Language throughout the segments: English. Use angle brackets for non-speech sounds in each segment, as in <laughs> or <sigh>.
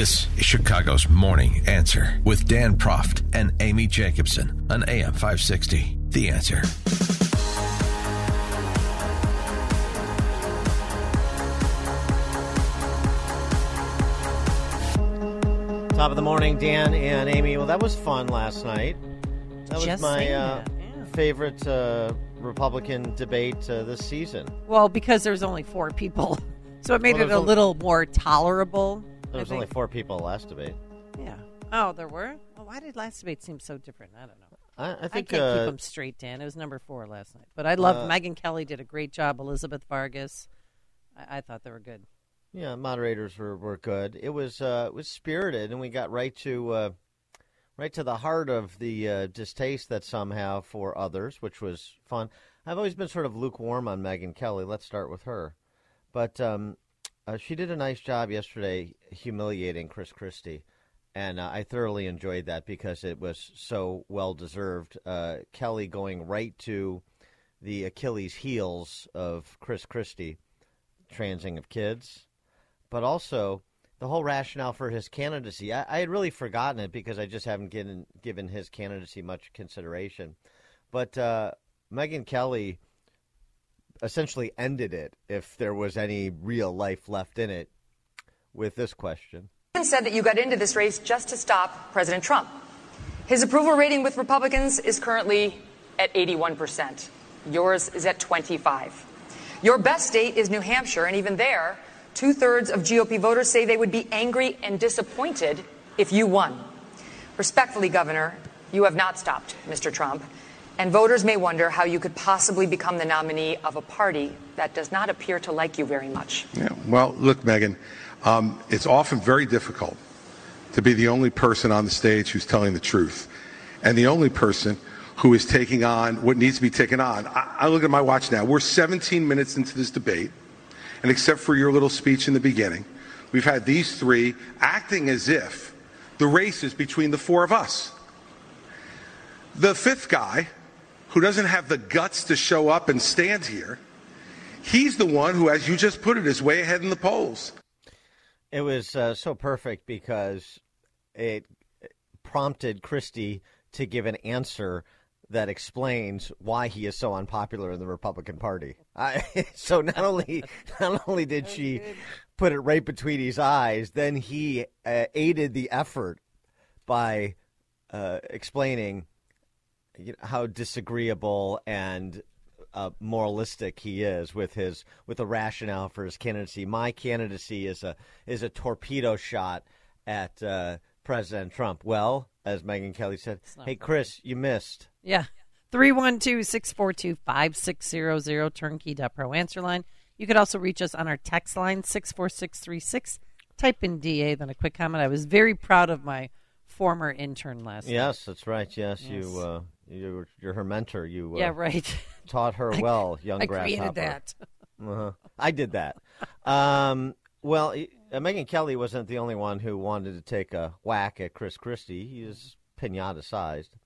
This is Chicago's Morning Answer with Dan Proft and Amy Jacobson on AM 560. The Answer. Top of the morning, Dan and Amy. Well, that was fun last night. That was Just my uh, that, yeah. favorite uh, Republican debate uh, this season. Well, because there's only four people, <laughs> so it made Well, it a only- little more tolerable. There was only four people last debate. Yeah. Oh, there were. Well, why did last debate seem so different? I don't know. I, I I think can't uh, keep them straight, Dan. It was number four last night, but I loved Uh, Megyn Kelly. Did a great job. Elizabeth Vargas. I, I thought they were good. Yeah, moderators were, were good. It was uh, it was spirited, and we got right to uh, right to the heart of the uh, distaste that some have for others, which was fun. I've always been sort of lukewarm on Megyn Kelly. Let's start with her, but um, uh, she did a nice job yesterday humiliating Chris Christie, and uh, I thoroughly enjoyed that because it was so well deserved. Uh, Kelly going right to the Achilles heels of Chris Christie, transing of kids but also the whole rationale for his candidacy. I, I had really forgotten it because I just haven't given given his candidacy much consideration. But uh, Megyn Kelly essentially ended it, if there was any real life left in it, with this question. even said that you got into this race just to stop President Trump. His approval rating with Republicans is currently at 81%. Yours is at 25. Your best state is New Hampshire, and even there, two thirds of GOP voters say they would be angry and disappointed if you won. Respectfully, Governor, you have not stopped Mr. Trump, and voters may wonder how you could possibly become the nominee of a party that does not appear to like you very much. Yeah, well, look, Megyn, um, it's often very difficult to be the only person on the stage who's telling the truth and the only person who is taking on what needs to be taken on. I, I look at my watch now. We're 17 minutes into this debate, and except for your little speech in the beginning, we've had these three acting as if the race is between the four of us. The fifth guy, who doesn't have the guts to show up and stand here, he's the one who, as you just put it, is way ahead in the polls. It was uh, so perfect because it prompted Christie to give an answer that explains why he is so unpopular in the Republican Party. I, <laughs> so not only not only did she put it right between his eyes, then he uh, aided the effort by uh, explaining you know, how disagreeable and uh, moralistic he is with his with the rationale for his candidacy. My candidacy is a is a torpedo shot at uh, President Trump. Well, as Megyn Kelly said, "Hey Chris, you missed." Yeah. 312 642 5600 turnkey.pro answer line. You could also reach us on our text line 64636. Type in DA, then a quick comment. I was very proud of my former intern last night. Yes, that's right. Yes, Yes. you uh, you were, you're her mentor. You uh, Yeah, right. <laughs> taught her well, young I grasshopper. created that. <laughs> Uh-huh. I did that. Um, well, uh, Megyn Kelly wasn't the only one who wanted to take a whack at Chris Christie. He is pinata sized.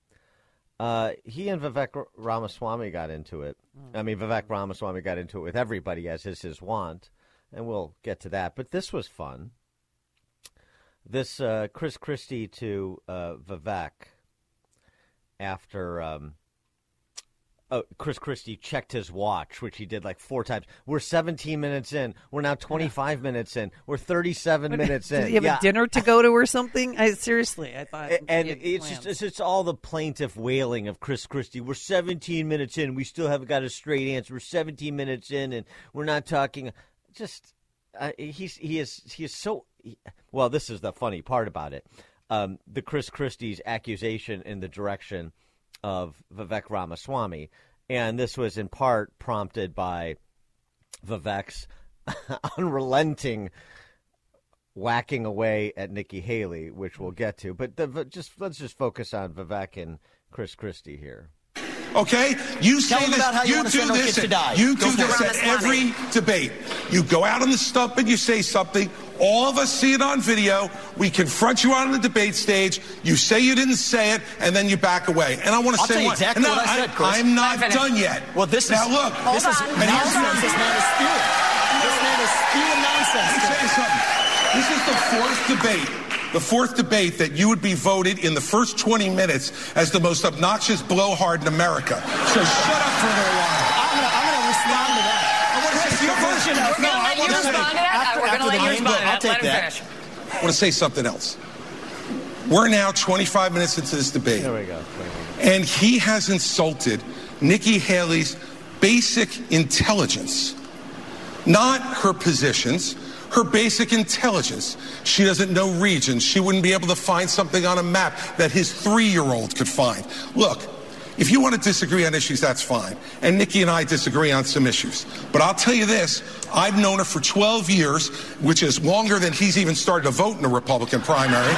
Uh, he and Vivek Ramaswamy got into it. I mean, Vivek Ramaswamy got into it with everybody, as is his wont, and we'll get to that. But this was fun. This uh, Chris Christie to uh, Vivek after um, oh, Chris Christie checked his watch, which he did like four times. We're 17 minutes in. We're now 25 minutes in. We're 37 minutes in. Did he have Yeah. a dinner to go to or something? I seriously, I thought. And it's just it's, it's all the plaintive wailing of Chris Christie. We're 17 minutes in. We still haven't got a straight answer. We're 17 minutes in, and we're not talking. Just uh, he's he is he is so. he- well, this is the funny part about it. Um, the Chris Christie's accusation in the direction of Vivek Ramaswamy, and this was in part prompted by Vivek's <laughs> unrelenting whacking away at Nikki Haley, which we'll get to. But the, just let's just focus on Vivek and Chris Christie here. Okay, you Tell say them this. you you do this. kids to die. You Go do this it. at every debate. You go out on the stump and you say something. All of us see it on video. We confront you on the debate stage. You say you didn't say it, and then you back away. And I want to I'll say tell you one- exactly no, what I said, Chris. I'm not Let me finish. done yet. Well, this now is now look. Hold this is on. And here's nonsense. This man is spewing. This man is spewing nonsense. Let me tell you something. This is the fourth debate. The fourth debate that you would be voted in the first 20 minutes as the most obnoxious blowhard in America. So shut up for a little while. I'm gonna, respond to that. I want to say Your something. version of We're gonna No, I let you want to say- respond to that. After- We're after the main vote, I'll take that. finish. I want to say something else. We're now 25 minutes into this debate. There we go. And he has insulted Nikki Haley's basic intelligence, not her positions, her basic intelligence. She doesn't know regions. She wouldn't be able to find something on a map that his three year old could find. Look, if you want to disagree on issues, that's fine. And Nikki and I disagree on some issues. But I'll tell you this I've known her for 12 years, which is longer than he's even started to vote in a Republican primary.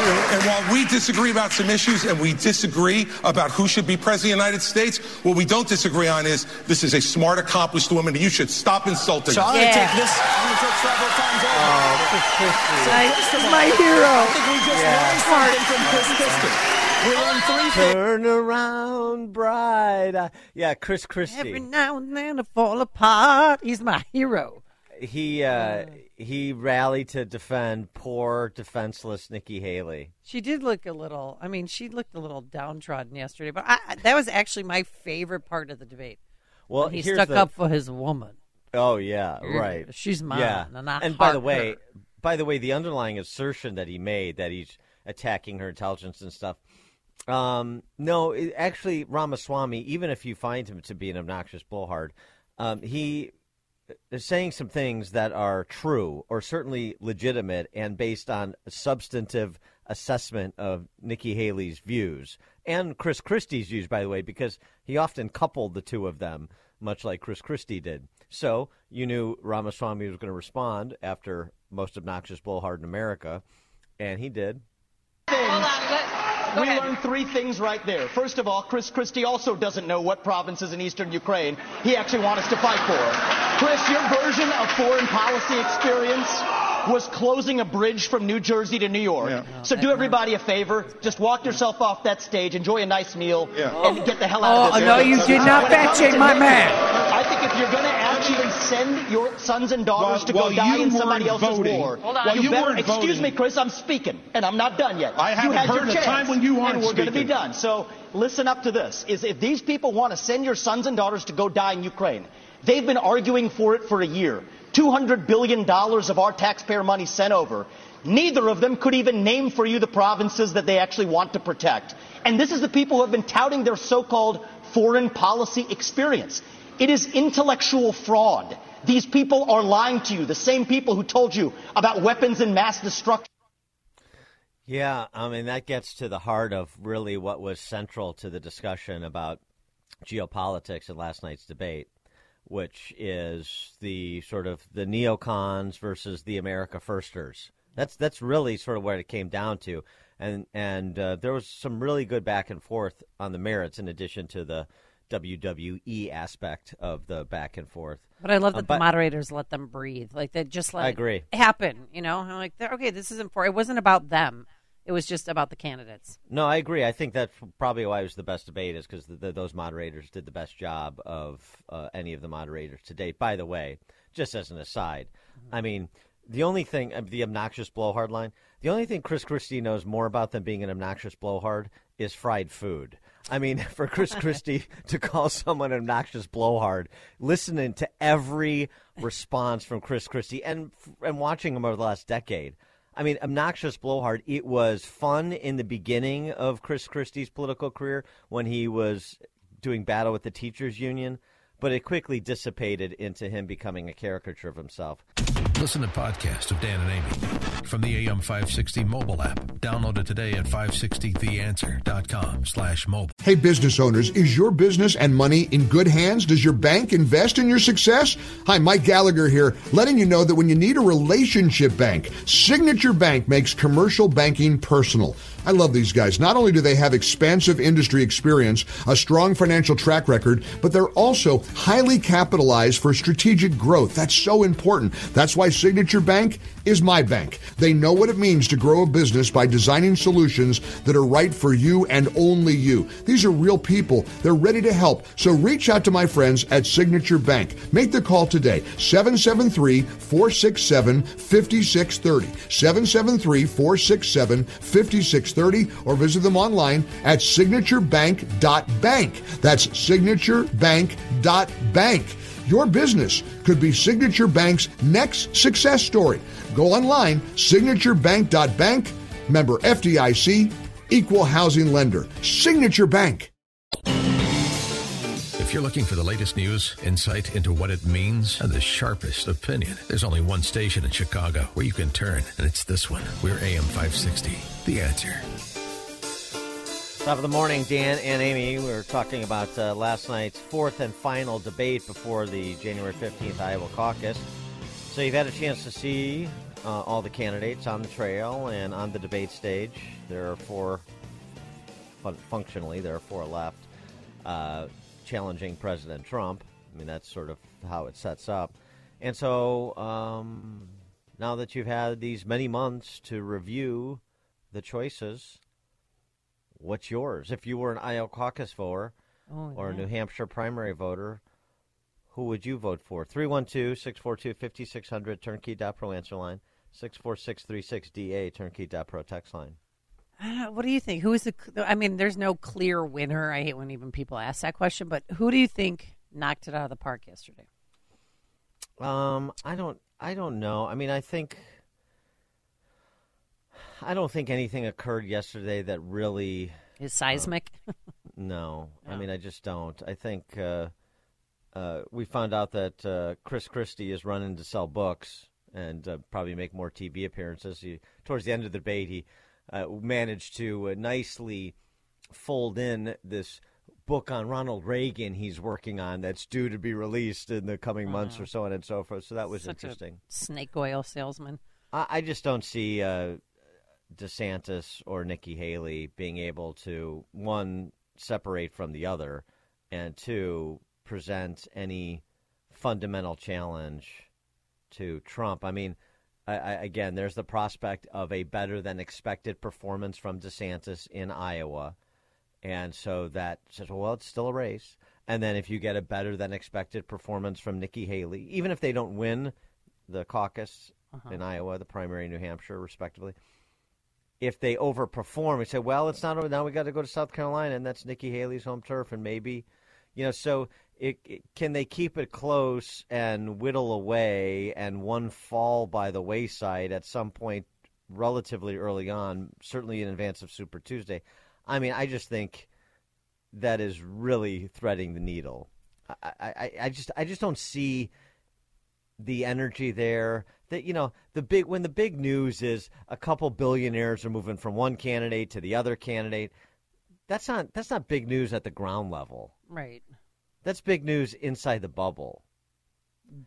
And while we disagree about some issues and we disagree about who should be president of the United States, what we don't disagree on is this is a smart, accomplished woman, and you should stop insulting So her. I'm gonna take this. I'm gonna take several times over. Chris Christie. I- First of my hero. I think we just learned something from Chris Christie. We learned three. Turn around, bride. Uh, yeah, Chris Christie. Every now and then I fall apart. He's my hero. he uh, he rallied to defend poor, defenseless Nikki Haley. She did look a little. I mean, she looked a little downtrodden yesterday, but I, that was actually my favorite part of the debate. Well, he stuck the, up for his woman. Oh yeah, right. <laughs> She's mine, Yeah, and and by the way, her. by the way, the underlying assertion that he made that he's attacking her intelligence and stuff. Um, no, it, actually, Ramaswamy, even if you find him to be an obnoxious blowhard, um, he saying some things that are true or certainly legitimate and based on substantive assessment of Nikki Haley's views and Chris Christie's views, by the way, because he often coupled the two of them, much like Chris Christie did. So you knew Ramaswamy was going to respond after most obnoxious blowhard in America, and he did. Hold on. Let, go We ahead. learned three things right there. First of all, Chris Christie also doesn't know what provinces in eastern Ukraine he actually wants us to fight for. Chris, your version of foreign policy experience was closing a bridge from New Jersey to New York. Yeah. So do everybody a favor, just walk yourself off that stage, enjoy a nice meal, Yeah. and get the hell out Oh, of this. Oh, no, you did not When it comes fat-shame to my Nikki, man. I think if you're going to actually send your sons and daughters Well- to go die you in somebody weren't else's voting. war, Hold on. Well, you, you better, weren't excuse voting. me, Chris, I'm speaking, and I'm not done yet. I you haven't had heard your the chance, time when you aren't and we're going to be done. So listen up to this: is if these people want to send your sons and daughters to go die in Ukraine, they've been arguing for it for a year. Two hundred billion dollars of our taxpayer money sent over. Neither of them could even name for you the provinces that they actually want to protect. And this is the people who have been touting their so-called foreign policy experience. It is intellectual fraud. These people are lying to you, the same people who told you about weapons and mass destruction. Yeah, I mean that gets to the heart of really what was central to the discussion about geopolitics in last night's debate, which is the sort of the neocons versus the America firsters. That's that's really sort of what it came down to, and and uh, there was some really good back and forth on the merits, in addition to the WWE aspect of the back and forth. But I love that but- the moderators let them breathe. Like they just let I agree. happen. You know, I'm like, okay, this isn't for. It wasn't about them. It was just about the candidates. No, I agree. I think that's probably why it was the best debate, is because those moderators did the best job of uh, any of the moderators to date. By the way, just as an aside, I mean, the only thing, uh, the obnoxious blowhard line, the only thing Chris Christie knows more about than being an obnoxious blowhard is fried food. I mean, <laughs> for Chris Christie <laughs> to call someone an obnoxious blowhard, listening to every response from Chris Christie and and watching him over the last decade, I mean, obnoxious blowhard. It was fun in the beginning of Chris Christie's political career when he was doing battle with the teachers union, but it quickly dissipated into him becoming a caricature of himself. Listen to podcasts of Dan and Amy from the AM560 mobile app. Download it today at 560theanswer.com slash mobile. Hey, business owners, is your business and money in good hands? Does your bank invest in your success? Hi, Mike Gallagher here, letting you know that when you need a relationship bank, Signature Bank makes commercial banking personal. I love these guys. Not only do they have expansive industry experience, a strong financial track record, but they're also highly capitalized for strategic growth. That's so important. That's why Signature Bank is my bank. They know what it means to grow a business by designing solutions that are right for you and only you. These are real people. They're ready to help. So reach out to my friends at Signature Bank. Make the call today. 773 467 5630. 773 467 5630 or visit them online at signaturebank.bank. That's signaturebank.bank. Your business could be Signature Bank's next success story. Go online, signaturebank.bank, member FDIC, equal housing lender. Signature Bank. If you're looking for the latest news, insight into what it means, and the sharpest opinion, there's only one station in Chicago where you can turn, and it's this one. We're AM 560. The answer. Top of the morning, Dan and Amy. We were talking about uh, last night's fourth and final debate before the January 15th Iowa caucus. So you've had a chance to see uh, all the candidates on the trail and on the debate stage. There are four, fun- functionally, there are four left uh, challenging President Trump. I mean, that's sort of how it sets up. And so um, now that you've had these many months to review the choices, what's yours? If you were an Iowa caucus voter Oh, or a. New Hampshire primary voter, who would you vote for? 312 642 5600 turnkey.pro answer line, 64636 DA turnkey.pro text line. Uh, what do you think? Who is the? I mean, there's no clear winner. I hate when even people ask that question. But who do you think knocked it out of the park yesterday? Um, I don't, I don't know. I mean, I think, I don't think anything occurred yesterday that really Is seismic? <laughs> No, I mean I just don't. I think uh, uh, we found out that uh, Chris Christie is running to sell books and uh, probably make more TV appearances. He, towards the end of the debate, he uh, managed to uh, nicely fold in this book on Ronald Reagan he's working on that's due to be released in the coming months or so on and so forth. So that was Such interesting. snake oil salesman. I, I just don't see uh, DeSantis or Nikki Haley being able to one separate from the other, and two present any fundamental challenge to Trump. I mean, I, I, again, there's the prospect of a better than expected performance from DeSantis in Iowa, and so that says, well, it's still a race. And then if you get a better than expected performance from Nikki Haley, even if they don't win the caucus uh-huh. in Iowa, the primary in New Hampshire, respectively. If they overperform, we say, well, it's not over. Now we got to go to South Carolina, and that's Nikki Haley's home turf, and maybe, you know, so it, it- can they keep it close and whittle away, and one fall by the wayside at some point, relatively early on, certainly in advance of Super Tuesday. I mean, I just think that is really threading the needle. I, I, I just, I just don't see the energy there. That you know, the big when the big news is a couple billionaires are moving from one candidate to the other candidate. That's not that's not big news at the ground level. Right. That's big news inside the bubble.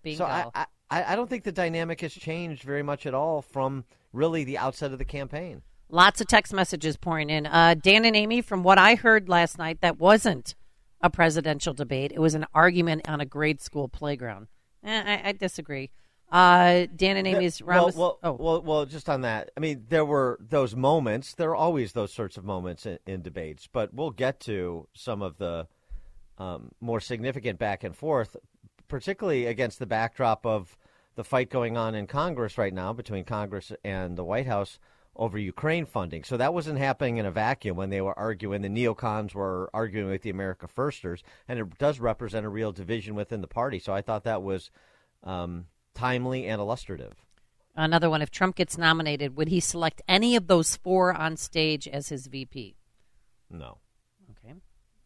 Bingo. So I, I I don't think the dynamic has changed very much at all from really the outset of the campaign. Lots of text messages pouring in. Uh, Dan and Amy, from what I heard last night, that wasn't a presidential debate. It was an argument on a grade school playground. Eh, I, I disagree. Uh, Dan and Amy's well, Ramos. well, oh, well, well, just on that. I mean, there were those moments. There are always those sorts of moments in, in debates, but we'll get to some of the um, more significant back and forth, particularly against the backdrop of the fight going on in Congress right now between Congress and the White House over Ukraine funding. So that wasn't happening in a vacuum when they were arguing. The neocons were arguing with the America Firsters, and it does represent a real division within the party. So I thought that was um, timely and illustrative. another one. If Trump gets nominated, would he select any of those four on stage as his VP? No. Okay.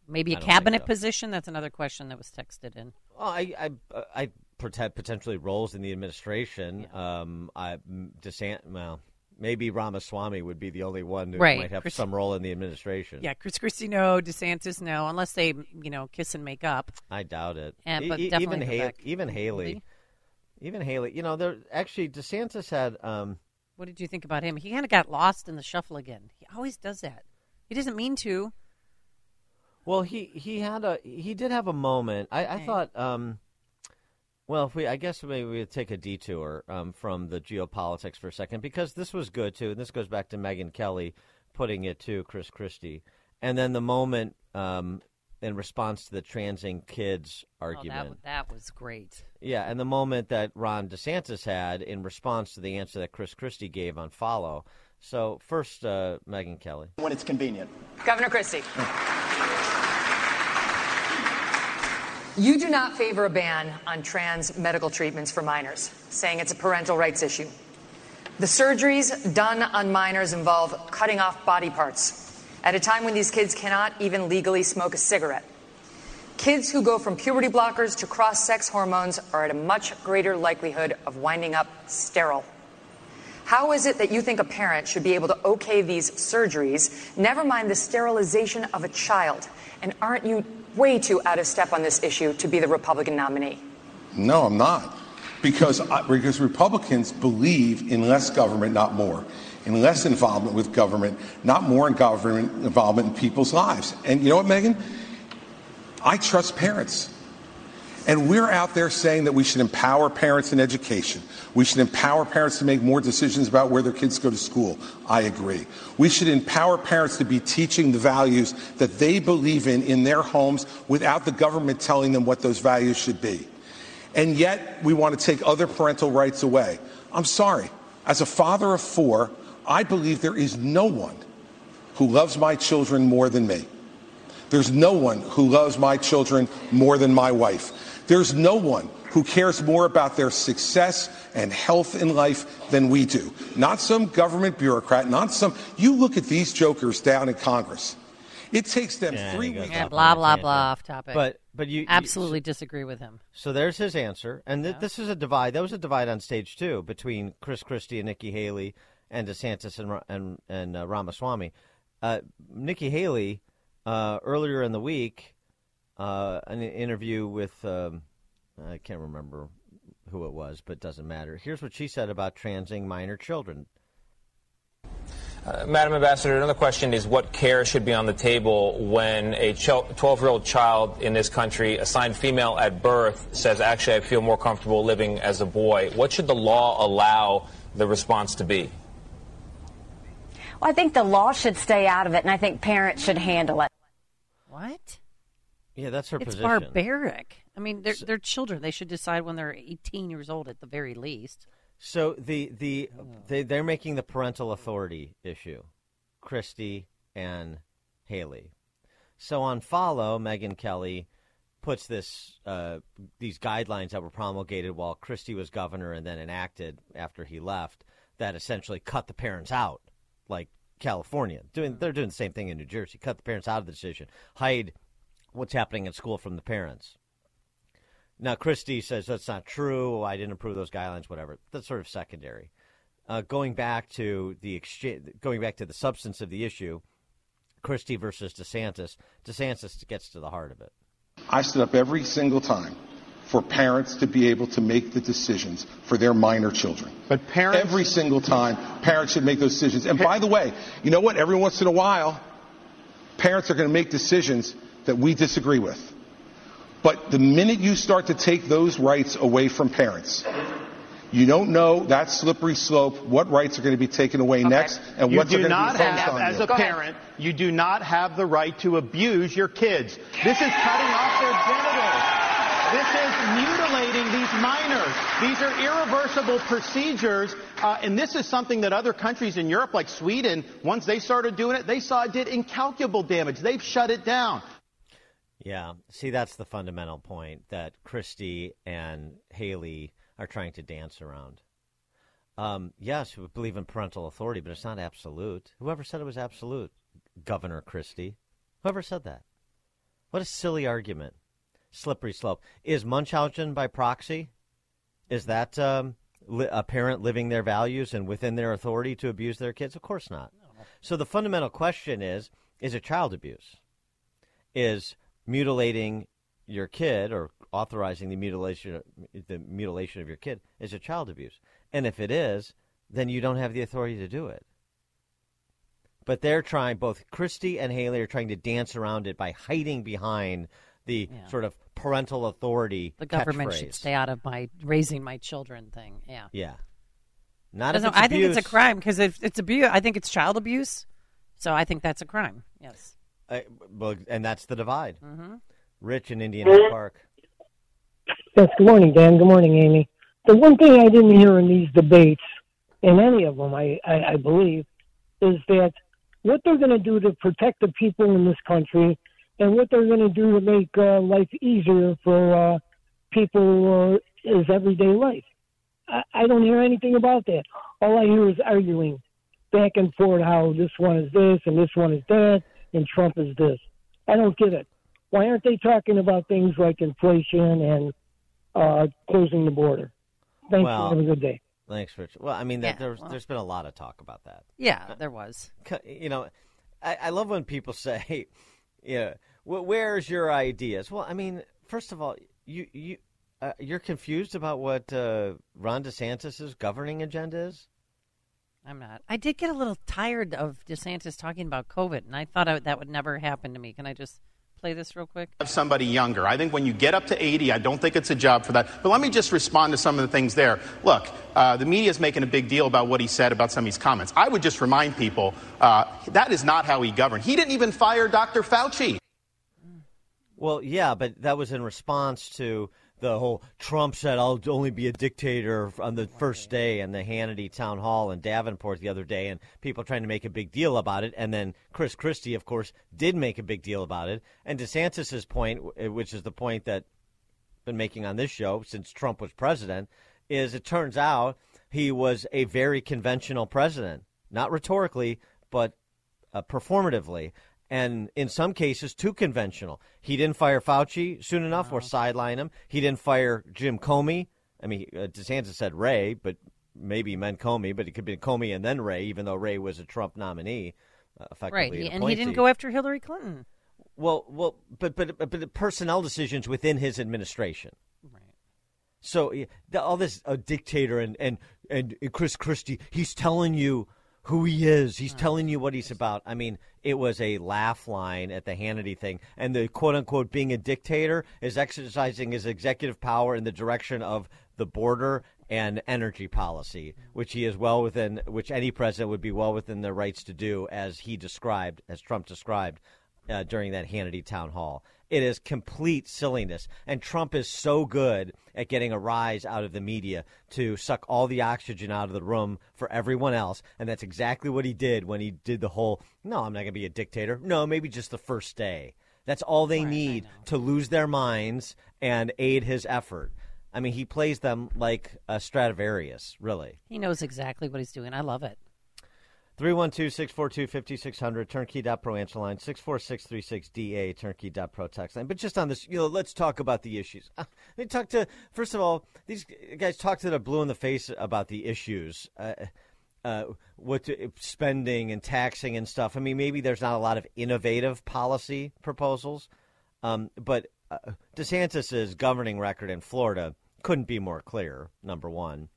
Maybe a cabinet so. position? That's another question that was texted in. Well, I, I, I, pot- potentially roles in the administration. Um, I DeSant, well, maybe Ramaswamy would be the only one who Right. might have some role in the administration. Yeah, Chris Christie, no. DeSantis, no. Unless they, you know, kiss and make up. I doubt it. And- but e- definitely even Vivek. even Haley, Haley? even Haley. You know, there actually DeSantis had. Um, What did you think about him? He kind of got lost in the shuffle again. He always does that. He doesn't mean to. Well, he he had a he did have a moment. I, I thought. Um, well, if we, I guess maybe we take a detour um, from the geopolitics for a second because this was good too, and this goes back to Megyn Kelly putting it to Chris Christie, and then the moment um, in response to the transing kids Oh, argument. that, that was great. Yeah, and the moment that Ron DeSantis had in response to the answer that Chris Christie gave on follow. So first, uh, Megyn Kelly. When it's convenient. Governor Christie. You do not favor a ban on trans medical treatments for minors, saying it's a parental rights issue. The surgeries done on minors involve cutting off body parts at a time when these kids cannot even legally smoke a cigarette. Kids who go from puberty blockers to cross sex hormones are at a much greater likelihood of winding up sterile. How is it that you think a parent should be able to okay these surgeries, never mind the sterilization of a child? And aren't you way too out of step on this issue to be the Republican nominee? No, I'm not. Because, I- because Republicans believe in less government, not more. In less involvement with government, not more in government involvement in people's lives. And you know what, Megyn? I trust parents. And we're out there saying that we should empower parents in education. We should empower parents to make more decisions about where their kids go to school. I agree. We should empower parents to be teaching the values that they believe in in their homes without the government telling them what those values should be. And yet, we want to take other parental rights away. I'm sorry. As a father of four, I believe there is no one who loves my children more than me. There's no one who loves my children more than my wife. There's no one who cares more about their success and health in life than we do. Not some government bureaucrat, not some. You look at these jokers down in Congress. It takes them Yeah, three weeks. Yeah, blah blah blah off topic. But but you you- absolutely disagree with him. So there's his answer, and th- this is a divide. That was a divide on stage too between Chris Christie and Nikki Haley, and DeSantis and and and uh, Ramaswamy. Uh, Nikki Haley uh, earlier in the week, uh, an interview with um, I can't remember who it was, but it doesn't matter. Here's what she said about transing minor children. Uh, Madam Ambassador, another question is what care should be on the table when a 12 year old child in this country, assigned female at birth, says, actually, I feel more comfortable living as a boy? What should the law allow the response to be? Well, I think the law should stay out of it, and I think parents should handle it. What? Yeah, that's her It's position. barbaric. I mean, they're they're children. They should decide when they're 18 years old at the very least. So the the they, they're making the parental authority issue, Christie and Haley. So on follow, Megyn Kelly puts this uh, these guidelines that were promulgated while Christie was governor and then enacted after he left that essentially cut the parents out, like California doing. They're doing the same thing in New Jersey. Cut the parents out of the decision. Hide what's happening at school from the parents. Now, Christie says that's not true. I didn't approve those guidelines. Whatever. That's sort of secondary. Uh, going back to the exchange, going back to the substance of the issue, Christie versus DeSantis. DeSantis gets to the heart of it. I stood up every single time for parents to be able to make the decisions for their minor children. But parents, Every single time, parents should make those decisions. And by the way, you know what? Every once in a while, parents are going to make decisions that we disagree with. But the minute you start to take those rights away from parents, you don't know that slippery slope, what rights are going to be taken away next, and you what's going to be not focused have, on as you. a parent, you do not have the right to abuse your kids. This is cutting off their genitals. This is mutilating these minors. These are irreversible procedures, uh, and this is something that other countries in Europe, like Sweden, once they started doing it, they saw it did incalculable damage. They've shut it down. Yeah. See, that's the fundamental point that Christie and Haley are trying to dance around. Um, yes, we believe in parental authority, but it's not absolute. Whoever said it was absolute? Governor Christie. Whoever said that? What a silly argument. Slippery slope. Is Munchausen by proxy? Is that um, li- a parent living their values and within their authority to abuse their kids? Of course not. So the fundamental question is: Is it child abuse? Is mutilating your kid or authorizing the mutilation the mutilation of your kid is it child abuse? And if it is, then you don't have the authority to do it. But they're trying, both Christie and Haley are trying to dance around it by hiding behind the Yeah. sort of parental authority. The government catchphrase. should stay out of my raising my children thing. Yeah. Yeah. Not if Doesn't- I think it's a crime because if it's abuse, I think it's child abuse. So I think that's a crime. Yes. Uh, well, and that's the divide. Mm-hmm. Rich in Indian Park. Yes, good morning, Dan. Good morning, Amy. The one thing I didn't hear in these debates, in any of them, I, I, I believe, is that what they're going to do to protect the people in this country and what they're going to do to make uh, life easier for uh, people uh, is everyday life. I, I don't hear anything about that. All I hear is arguing back and forth how this one is this and this one is that and Trump is this. I don't get it. Why aren't they talking about things like inflation and uh, closing the border? Thanks. Well, have a good day. Thanks, Rich. Well, I mean, Yeah, there's well- there's been a lot of talk about that. Yeah, there was. <laughs> You know, I, I love when people say, "Yeah, wh- where's your ideas?" Well, I mean, first of all, you you uh, you're confused about what uh, Ron DeSantis's governing agenda is. I'm not. I did get a little tired of DeSantis talking about COVID, and I thought I, that would never happen to me. Can I just play this real quick? Have somebody younger. I think when you get up to 80, I don't think it's a job for that. But let me just respond to some of the things there. Look, uh, the media is making a big deal about what he said about some of his comments. I would just remind people uh, that is not how he governed. He didn't even fire Dr. Fauci. Well, yeah, but that was in response to the whole Trump said I'll only be a dictator on the first day in the Hannity town hall in Davenport the other day, and people trying to make a big deal about it. And then Chris Christie, of course, did make a big deal about it. And DeSantis's point, which is the point that I've been making on this show since Trump was president, is it turns out he was a very conventional president, not rhetorically, but uh, performatively, and in some cases too conventional. He didn't fire Fauci soon enough or sideline him. He didn't fire Jim Comey. I mean, uh, DeSantis said Ray, but maybe he meant Comey, but it could be Comey and then Ray, even though Ray was a Trump nominee. Uh, effectively Right, and he didn't go after Hillary Clinton. Well, well, but but but the personnel decisions within his administration. Right. So yeah, the, all this uh, dictator and, and and Chris Christie, he's telling you who he is. He's telling you what he's about. I mean, it was a laugh line at the Hannity thing, and the quote unquote being a dictator is exercising his executive power in the direction of the border and energy policy, which he is well within, which any president would be well within their rights to do, as he described, as Trump described uh, during that Hannity town hall. It is complete silliness. And Trump is so good at getting a rise out of the media to suck all the oxygen out of the room for everyone else. And that's exactly what he did when he did the whole no, I'm not going to be a dictator. No, maybe just the first day. That's all they need to lose their minds and aid his effort. I mean, he plays them like a Stradivarius, really. He knows exactly what he's doing. I love it. 312 642 5600, turnkey.pro answer line, 64636DA, turnkey.pro text line. But just on this, you know, let's talk about the issues. Uh, They talk to, first of all, these guys talk to the blue in the face about the issues. Uh, uh, what spending and taxing and stuff. I mean, maybe there's not a lot of innovative policy proposals, um, but uh, DeSantis's governing record in Florida couldn't be more clear. Number one,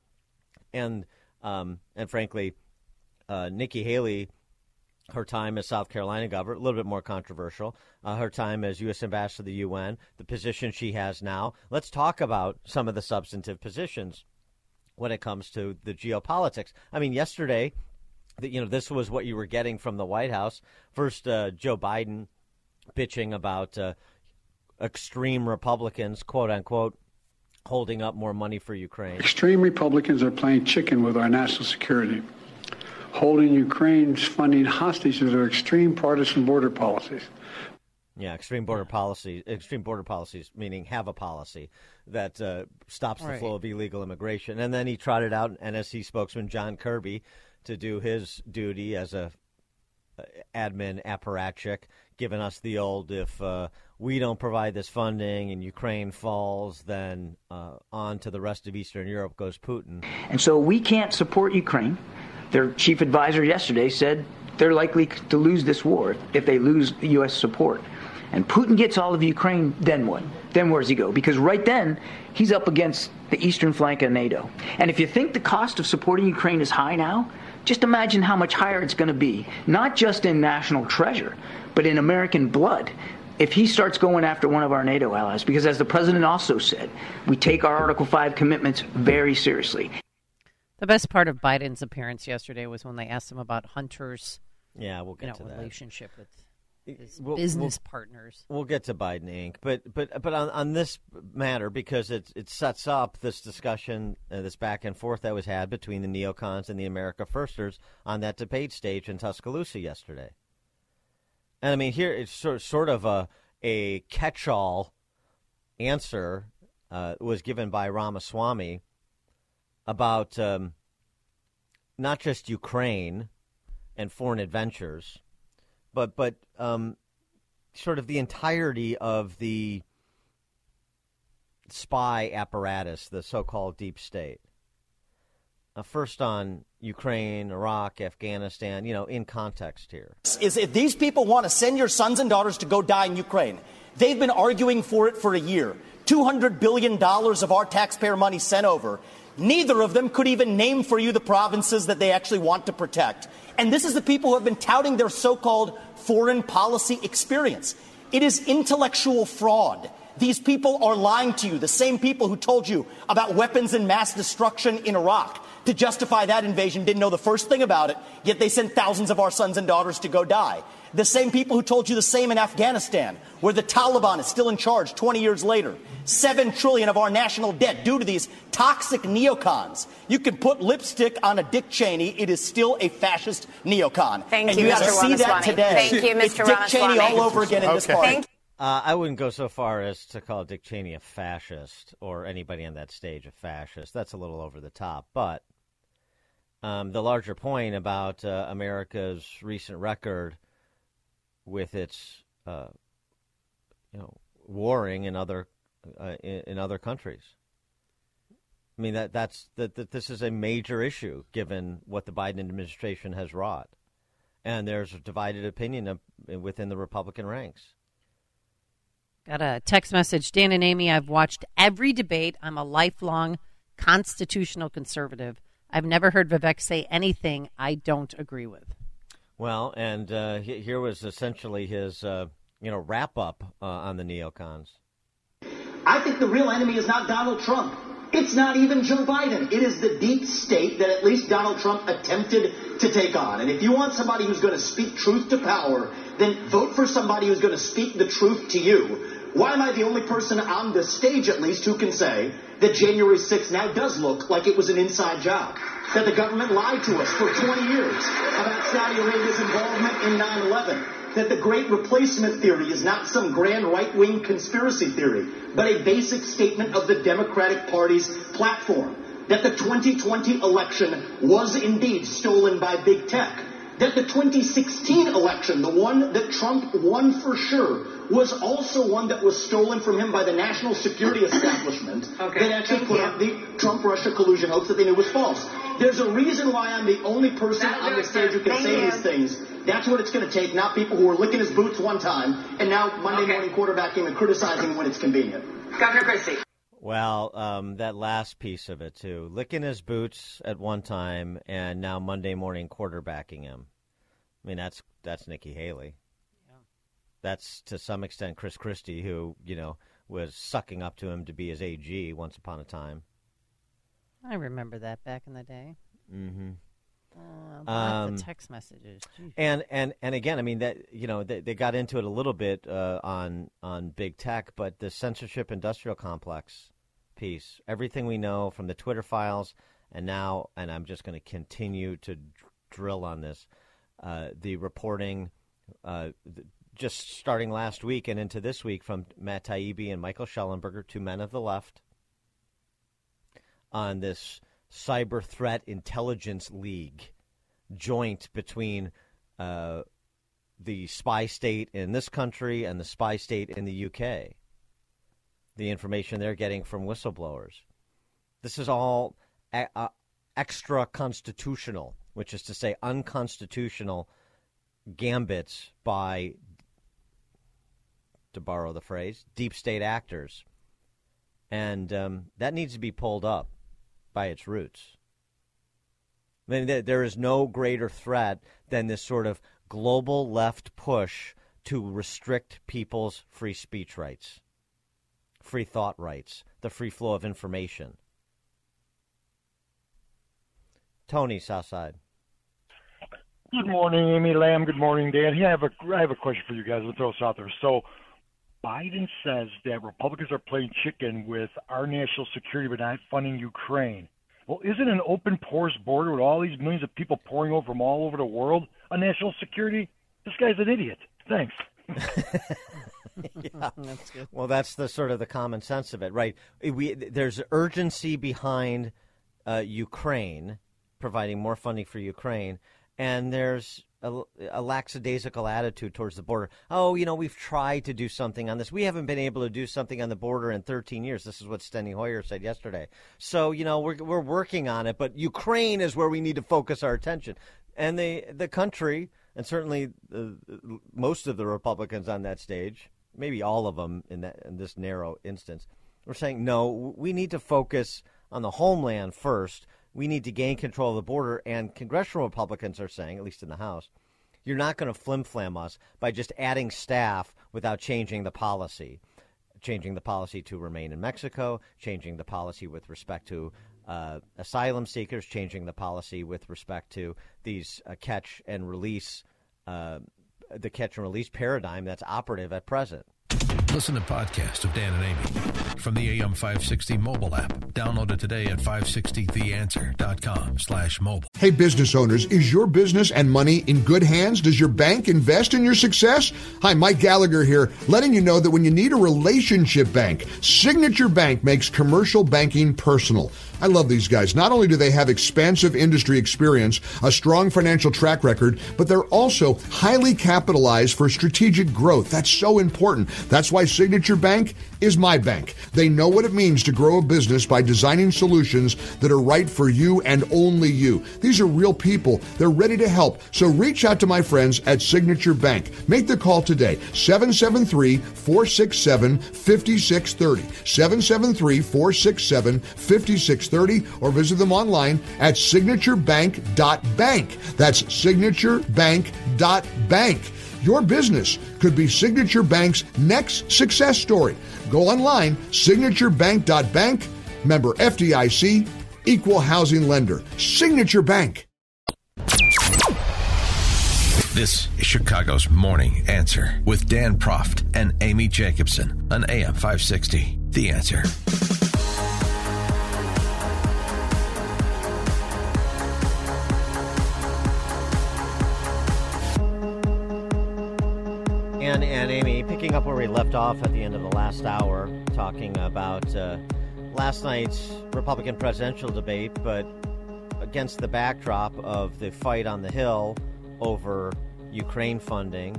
and um, and frankly, uh, Nikki Haley, her time as South Carolina governor, a little bit more controversial. Uh, her time as U.S. ambassador to the UN, the position she has now. Let's talk about some of the substantive positions when it comes to the geopolitics. I mean, yesterday, the, you know, this was what you were getting from the White House. First, uh, Joe Biden bitching about uh, extreme Republicans, quote unquote, holding up more money for Ukraine. Extreme Republicans are playing chicken with our national security, holding Ukraine's funding hostage to their extreme partisan border policies. Yeah, extreme border policy. Extreme border policies meaning have a policy that uh, stops the flow of illegal immigration. And then he trotted out NSC spokesman John Kirby to do his duty as a admin apparatchik, giving us the old if uh, we don't provide this funding and Ukraine falls, then uh, on to the rest of Eastern Europe goes Putin. And so we can't support Ukraine. Their chief advisor yesterday said they're likely to lose this war if they lose U.S. support. And Putin gets all of Ukraine, then what? Then where does he go? Because right then, he's up against the eastern flank of NATO. And if you think the cost of supporting Ukraine is high now, just imagine how much higher it's going to be, not just in national treasure, but in American blood. If he starts going after one of our NATO allies, because as the president also said, we take our Article 5 commitments very seriously. The best part of Biden's appearance yesterday was when they asked him about Hunter's yeah, we'll get you know, to that. relationship with his We'll- business we'll- partners. We'll get to Biden Inc. But but but on, on this matter because it it sets up this discussion, uh, this back and forth that was had between the neocons and the America Firsters on that debate stage in Tuscaloosa yesterday. And I mean, here it's sort sort of a a catch-all answer uh, was given by Ramaswamy about um, not just Ukraine and foreign adventures, but but um, sort of the entirety of the spy apparatus, the so-called deep state. Uh, first on Ukraine, Iraq, Afghanistan, you know, in context here. is if these people want to send your sons and daughters to go die in Ukraine, they've been arguing for it for a year. $200 billion of our taxpayer money sent over. Neither of them could even name for you the provinces that they actually want to protect. And this is the people who have been touting their so called foreign policy experience. It is intellectual fraud. These people are lying to you, the same people who told you about weapons and mass destruction in Iraq to justify that invasion didn't know the first thing about it, yet they sent thousands of our sons and daughters to go die. The same people who told you the same in Afghanistan, where the Taliban is still in charge 20 years later. Seven trillion of our national debt due to these toxic neocons. You can put lipstick on a Dick Cheney, it is still a fascist neocon. Thank and you, you, gotta Mr. see that Ramaswamy. today. Thank you, It's Mr. Dick Cheney all over again in this Okay. party. Thank Uh, I wouldn't go so far as to call Dick Cheney a fascist or anybody on that stage a fascist. That's a little over the top. But um, the larger point about uh, America's recent record with its, uh, you know, warring in other uh, in, in other countries. I mean that that's that, that this is a major issue given what the Biden administration has wrought, and there's a divided opinion of, within the Republican ranks. Got a text message. Dan and Amy, I've watched every debate. I'm a lifelong constitutional conservative. I've never heard Vivek say anything I don't agree with. Well, and uh, here was essentially his, uh, you know, wrap up uh, on the neocons. I think the real enemy is not Donald Trump. It's not even Joe Biden. It is the deep state that at least Donald Trump attempted to take on. And if you want somebody who's going to speak truth to power, then vote for somebody who's going to speak the truth to you. Why am I the only person on the stage, at least, who can say that January 6th now does look like it was an inside job? That the government lied to us for 20 years about Saudi Arabia's involvement in 9 11 that the great replacement theory is not some grand right wing conspiracy theory, but a basic statement of the Democratic Party's platform. That the 2020 election was indeed stolen by big tech. That the 2016 election, the one that Trump won for sure, was also one that was stolen from him by the national security <coughs> establishment that actually put up the Trump Russia collusion hoax that they knew was false. There's a reason why I'm the only person on the stage who can Thank say you. these things. That's what it's going to take, not people who were licking his boots one time and now Monday morning quarterbacking and criticizing when it's convenient. Governor Christie. Well, um, that last piece of it too, licking his boots at one time, and now Monday morning quarterbacking him. I mean, that's that's Nikki Haley. That's to some extent Chris Christie, who you know was sucking up to him to be his AG once upon a time. I remember that back in the day. Mm-hmm. Uh, Um, text messages. Jeez. And and and again, I mean that you know they, they got into it a little bit uh, on on big tech, but the censorship industrial complex piece, everything we know from the Twitter files, and now, and I'm just going to continue to dr- drill on this, uh, the reporting, uh, just starting last week and into this week from Matt Taibbi and Michael Shellenberger, two men of the left, on this cyber threat intelligence league joint between uh, the spy state in this country and the spy state in the UK. The information they're getting from whistleblowers. This is all uh, extra constitutional, which is to say unconstitutional gambits by, to borrow the phrase, deep state actors. And um, that needs to be pulled up by its roots. I mean, there is no greater threat than this sort of global left push to restrict people's free speech rights, free thought rights, the free flow of information. Tony, Southside. Good morning, Amy Lamb. Good morning, Dan. Here, I have a I have a question for you guys. Let's throw this out there. So, Biden says that Republicans are playing chicken with our national security, but not funding Ukraine. Well, isn't an open porous border with all these millions of people pouring over from all over the world a national security? This guy's an idiot. Thanks. <laughs> yeah. <laughs> that's good. Well, that's the sort of the common sense of it, right? We there's urgency behind uh, Ukraine providing more funding for Ukraine, and there's a, a, lackadaisical attitude towards the border. Oh, you know, we've tried to do something on this. We haven't been able to do something on the border in 13 years. This is what Steny Hoyer said yesterday. So, you know, we're we're working on it, but Ukraine is where we need to focus our attention. And the the country, and certainly the, most of the Republicans on that stage, maybe all of them in that in this narrow instance, were saying no. We need to focus on the homeland first we need to gain control of the border. And congressional Republicans are saying, at least in the House, you're not going to flim flam us by just adding staff without changing the policy. Changing the policy to remain in Mexico, changing the policy with respect to uh, asylum seekers, changing the policy with respect to these uh, catch and release, uh, the catch and release paradigm that's operative at present. Listen to podcast of Dan and Amy from the AM 560 mobile app. Download it today at 560theanswer.com slash mobile. Hey, business owners, is your business and money in good hands? Does your bank invest in your success? Hi, Mike Gallagher here, letting you know that when you need a relationship bank, Signature Bank makes commercial banking personal. I love these guys. Not only do they have expansive industry experience, a strong financial track record, but they're also highly capitalized for strategic growth. That's so important. That's why Signature Bank is my bank. They know what it means to grow a business by designing solutions that are right for you and only you. These are real people. They're ready to help. So reach out to my friends at Signature Bank. Make the call today. 773 467 5630. 773 467 5630 or visit them online at signaturebank.bank. That's signaturebank.bank. Your business could be Signature Bank's next success story. Go online, signaturebank.bank, member FDIC, equal housing lender. Signature Bank. This is Chicago's Morning Answer with Dan Proft and Amy Jacobson on AM 560. The Answer. And, and Amy, picking up where we left off at the end of the last hour, talking about uh, last night's Republican presidential debate, but against the backdrop of the fight on the Hill over Ukraine funding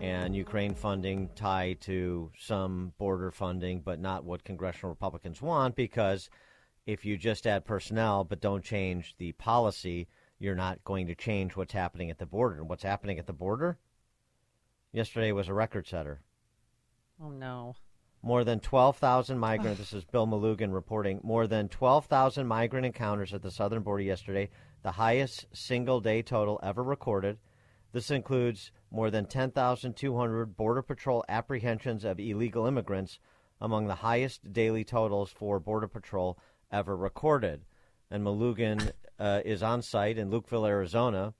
and Ukraine funding tied to some border funding, but not what congressional Republicans want, because if you just add personnel but don't change the policy, you're not going to change what's happening at the border. And what's happening at the border? Yesterday was a record setter. Oh, no. More than 12,000 migrants. this is Bill Melugin reporting. More than 12,000 migrant encounters at the southern border yesterday, the highest single day total ever recorded. This includes more than 10,200 Border Patrol apprehensions of illegal immigrants, among the highest daily totals for Border Patrol ever recorded. And Melugin uh, is on site in Lukeville, Arizona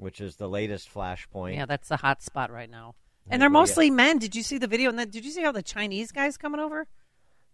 which is the latest flashpoint. Yeah, that's the hot spot right now. And they're mostly men. Did you see the video? And then, did you see how the Chinese guys coming over?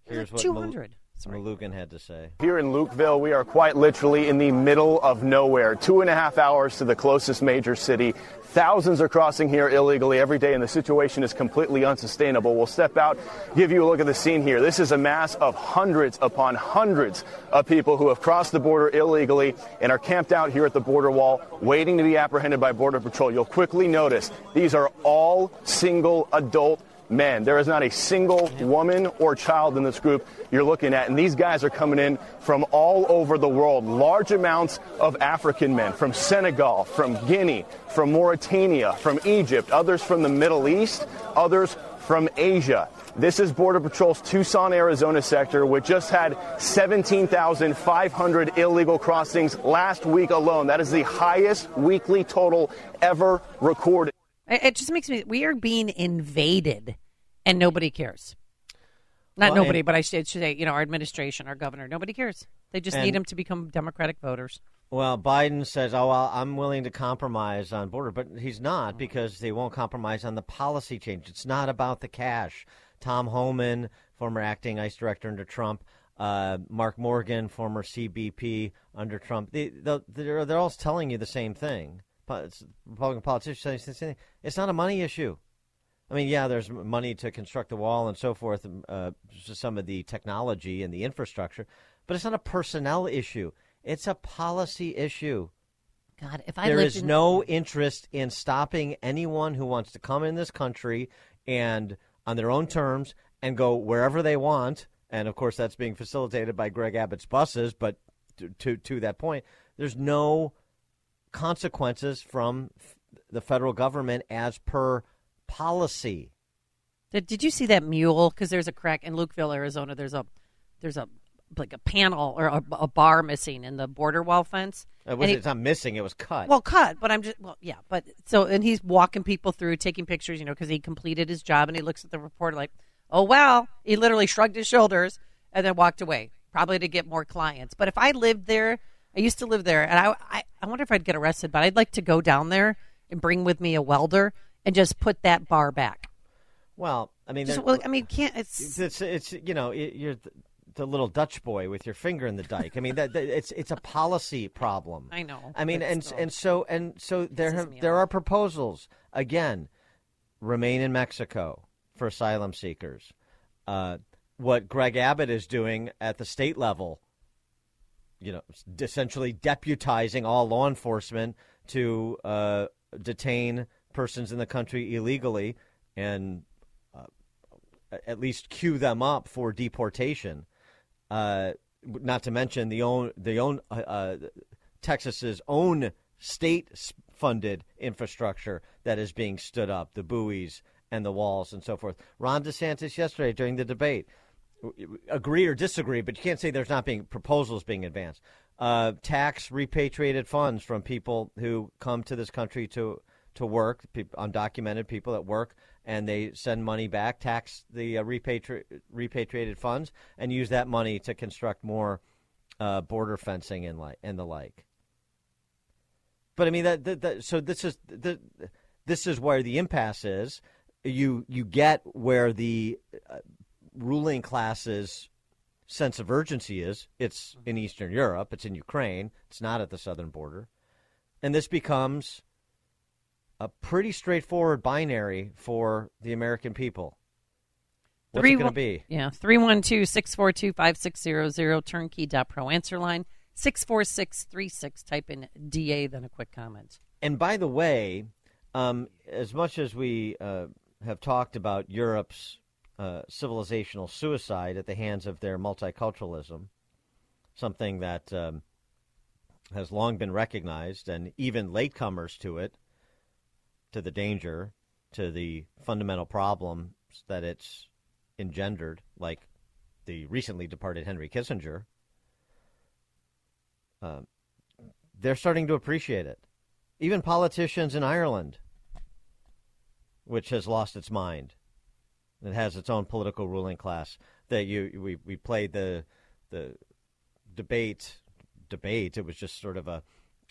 Here's like 200. Melugin had to say. Here in Lukeville, we are quite literally in the middle of nowhere. Two and a half hours to the closest major city. Thousands are crossing here illegally every day, and the situation is completely unsustainable. We'll step out, give you a look at the scene here. This is a mass of hundreds upon hundreds of people who have crossed the border illegally and are camped out here at the border wall, waiting to be apprehended by Border Patrol. You'll quickly notice these are all single adult men. There is not a single woman or child in this group you're looking at. And these guys are coming in from all over the world. Large amounts of African men from Senegal, from Guinea, from Mauritania, from Egypt, others from the Middle East, others from Asia. This is Border Patrol's Tucson, Arizona sector, which just had 17,500 illegal crossings last week alone. That is the highest weekly total ever recorded. It just makes me. We are being invaded, and nobody cares. Not Well, nobody, and- but I should, should say, you know, our administration, our governor, nobody cares. They just need them to become Democratic voters. Well, Biden says, "Oh well, I'm willing to compromise on border," but he's not because they won't compromise on the policy change. It's not about the cash. Tom Homan, former acting ICE director under Trump, uh, Mark Morgan, former CBP under Trump, they, they're they're all telling you the same thing. Republican politicians saying. It's not a money issue. I mean, yeah, there's money to construct the wall and so forth, uh, some of the technology and the infrastructure, but it's not a personnel issue. It's a policy issue. God, if I There is in- no interest in stopping anyone who wants to come in this country and on their own terms and go wherever they want. And of course, that's being facilitated by Greg Abbott's buses. But to to, to that point, there's no consequences from f- the federal government as per policy. Did, did you see that mule? Because there's a crack in Lukeville, Arizona. There's a there's a like a panel or a, a bar missing in the border wall fence. It was, he- it's not missing; it was cut. Well, cut, but I'm just well, yeah, but so and he's walking people through, taking pictures, you know, because he completed his job, and he looks at the report like, oh well, he literally shrugged his shoulders and then walked away, probably to get more clients. But if I lived there, I used to live there, and I, I, I wonder if I'd get arrested, but I'd like to go down there and bring with me a welder and just put that bar back. Well, I mean, Just, well, I mean, can't it's it's it's you know it, you're the, the little Dutch boy with your finger in the dike. I mean that, that it's it's a policy problem. I know, I mean, and still. and so and so there have, there are proposals again. Remain in Mexico for asylum seekers. Uh, what Greg Abbott is doing at the state level, you know, essentially deputizing all law enforcement to uh, detain persons in the country illegally and uh, at least queue them up for deportation. Uh, not to mention the own the own uh, uh, Texas's own state-funded infrastructure that is being stood up, the buoys and the walls and so forth. Ron DeSantis yesterday during the debate agree or disagree, but you can't say there's not being proposals being advanced. Uh, tax repatriated funds from people who come to this country to to work, undocumented people that work, and they send money back, tax the uh, repatri- repatriated funds, and use that money to construct more uh, border fencing and like and the like. But I mean that, that, that so this is the, this is where the impasse is. You you get where the uh, ruling class's sense of urgency is. It's in Eastern Europe. It's in Ukraine. It's not at the southern border, and this becomes a pretty straightforward binary for the American people. What's Three it going to be? Yeah, 312 642 5600, turnkey.pro answer line, 64636. Type in DA, then a quick comment. And by the way, um, as much as we uh, have talked about Europe's uh, civilizational suicide at the hands of their multiculturalism, something that um, has long been recognized, and even latecomers to it, to the danger, to the fundamental problems that it's engendered, like the recently departed Henry Kissinger, um, they're starting to appreciate it. Even politicians in Ireland, which has lost its mind, it has its own political ruling class. That you we we played the the debate debate. It was just sort of a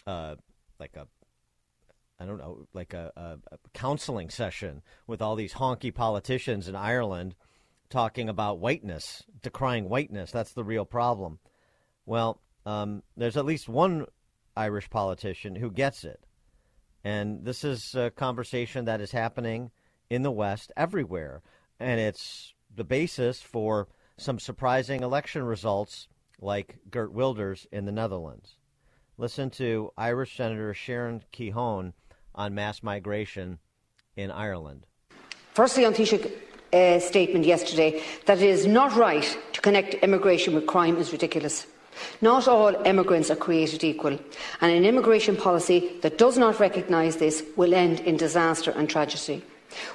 uh, like a I don't know, like a, a, a counseling session with all these honky politicians in Ireland talking about whiteness, decrying whiteness. That's the real problem. Well, um, there's at least one Irish politician who gets it. And this is a conversation that is happening in the West everywhere. And it's the basis for some surprising election results like Geert Wilders in the Netherlands. Listen to Irish Senator Sharon Keoghan on mass migration in Ireland. Firstly, on Taoiseach's uh, statement yesterday that it is not right to connect immigration with crime is ridiculous. Not all immigrants are created equal, and an immigration policy that does not recognise this will end in disaster and tragedy.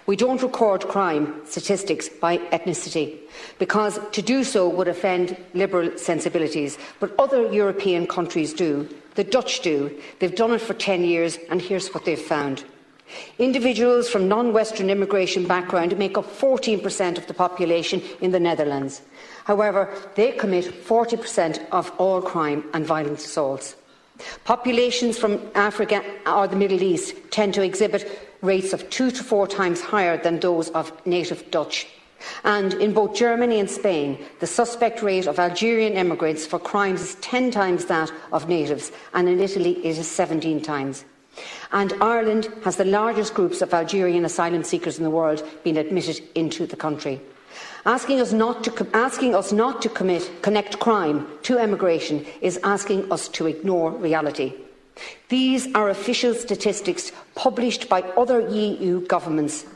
We don't record crime statistics by ethnicity because to do so would offend liberal sensibilities, but other European countries do. The Dutch do. They've done it for 10 years, and here's what they've found. Individuals from non Western immigration background make up 14% of the population in the Netherlands. However, they commit 40% of all crime and violent assaults. Populations from Africa or the Middle East tend to exhibit rates of two to four times higher than those of native Dutch. And in both Germany and Spain, the suspect rate of Algerian immigrants for crimes is 10 times that of natives, and in Italy it is 17 times. And Ireland has the largest groups of Algerian asylum seekers in the world being admitted into the country. Asking us not to, asking us not to commit, connect crime to emigration is asking us to ignore reality. These are official statistics published by other EU governments.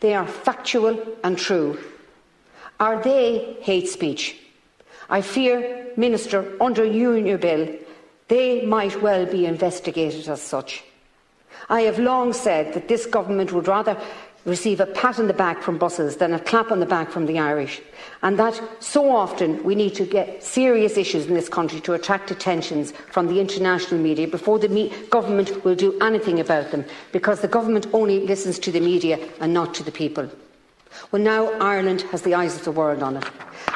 They are factual and true. Are they hate speech? I fear, Minister, under your bill, they might well be investigated as such. I have long said that this government would rather receive a pat on the back from Brussels than a clap on the back from the Irish, and that so often we need to get serious issues in this country to attract attentions from the international media before the me- government will do anything about them, because the government only listens to the media and not to the people. Well, now Ireland has the eyes of the world on it,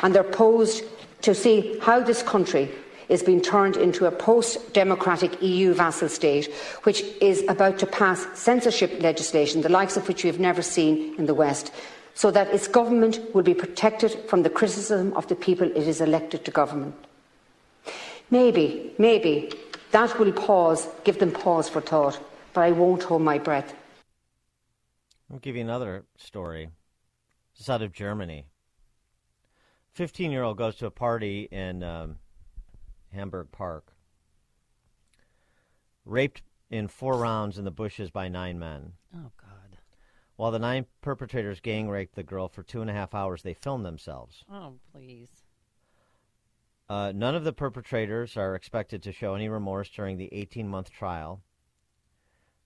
and they're posed to see how this country is being turned into a post democratic EU vassal state, which is about to pass censorship legislation, the likes of which we have never seen in the West, so that its government will be protected from the criticism of the people it is elected to govern. Maybe, maybe that will pause, give them pause for thought, but I won't hold my breath. I'll give you another story. It's out of Germany. 15 year old goes to a party in um, Hamburg Park. Raped in four rounds in the bushes by nine men. Oh, God. While the nine perpetrators gang raped the girl for two and a half hours, they filmed themselves. Oh, please. Uh, none of the perpetrators are expected to show any remorse during the 18 month trial.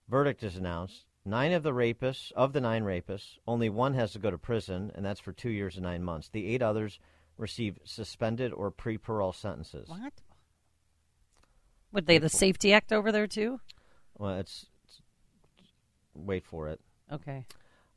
Verdict is announced. Nine of the rapists, of the nine rapists, only one has to go to prison, and that's for two years and nine months. The eight others receive suspended or pre parole sentences. What? Would they have the Safety Act over there, too? Well, it's, it's wait for it. Okay.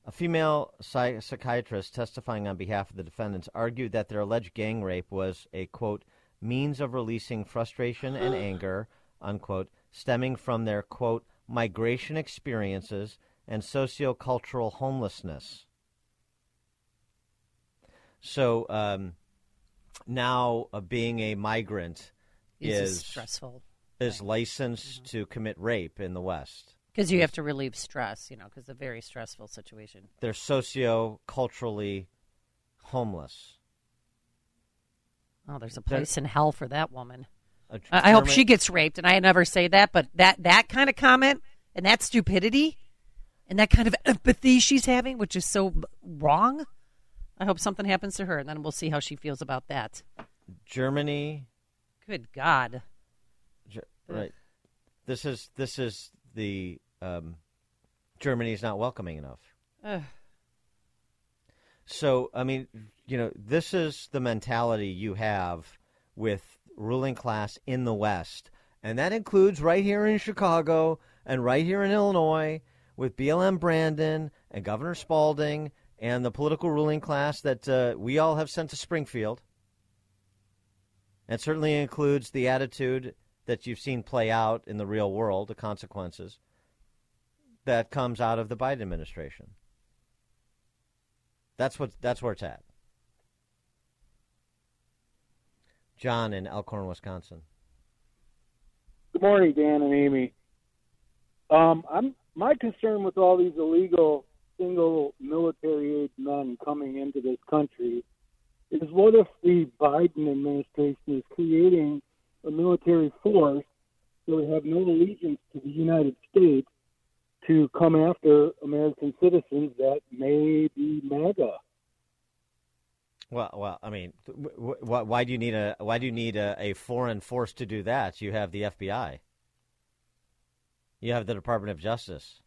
A female psych- psychiatrist testifying on behalf of the defendants argued that their alleged gang rape was a quote means of releasing frustration and <gasps> anger unquote stemming from their quote migration experiences and sociocultural homelessness. So um, now uh, being a migrant Is is stressful. Is licensed mm-hmm. to commit rape in the West. Because you have to relieve stress, you know, because it's a very stressful situation. They're socio-culturally homeless. Oh, there's a They're- place in hell for that woman. I hope she gets raped, and I never say that, but that that kind of comment and that stupidity and that kind of empathy she's having, which is so wrong. I hope something happens to her, and then we'll see how she feels about that. Germany Good God. Right. This is this is the um, Germany is not welcoming enough. Ugh. So I mean, you know, this is the mentality you have with ruling class in the West, and that includes right here in Chicago and right here in Illinois with BLM Brandon and Governor Spalding and the political ruling class that uh, we all have sent to Springfield. It certainly includes the attitude that you've seen play out in the real world, the consequences that comes out of the Biden administration. That's what that's where it's at. John in Elkhorn, Wisconsin. Good morning, Dan and Amy. Um, I'm my concern with all these illegal single military age men coming into this country is what if the Biden administration is creating a military force that would have no allegiance to the United States to come after American citizens that may be MAGA? Well, well, I mean, wh- wh- why do you need a why do you need a, a foreign force to do that? You have the FBI. You have the Department of Justice.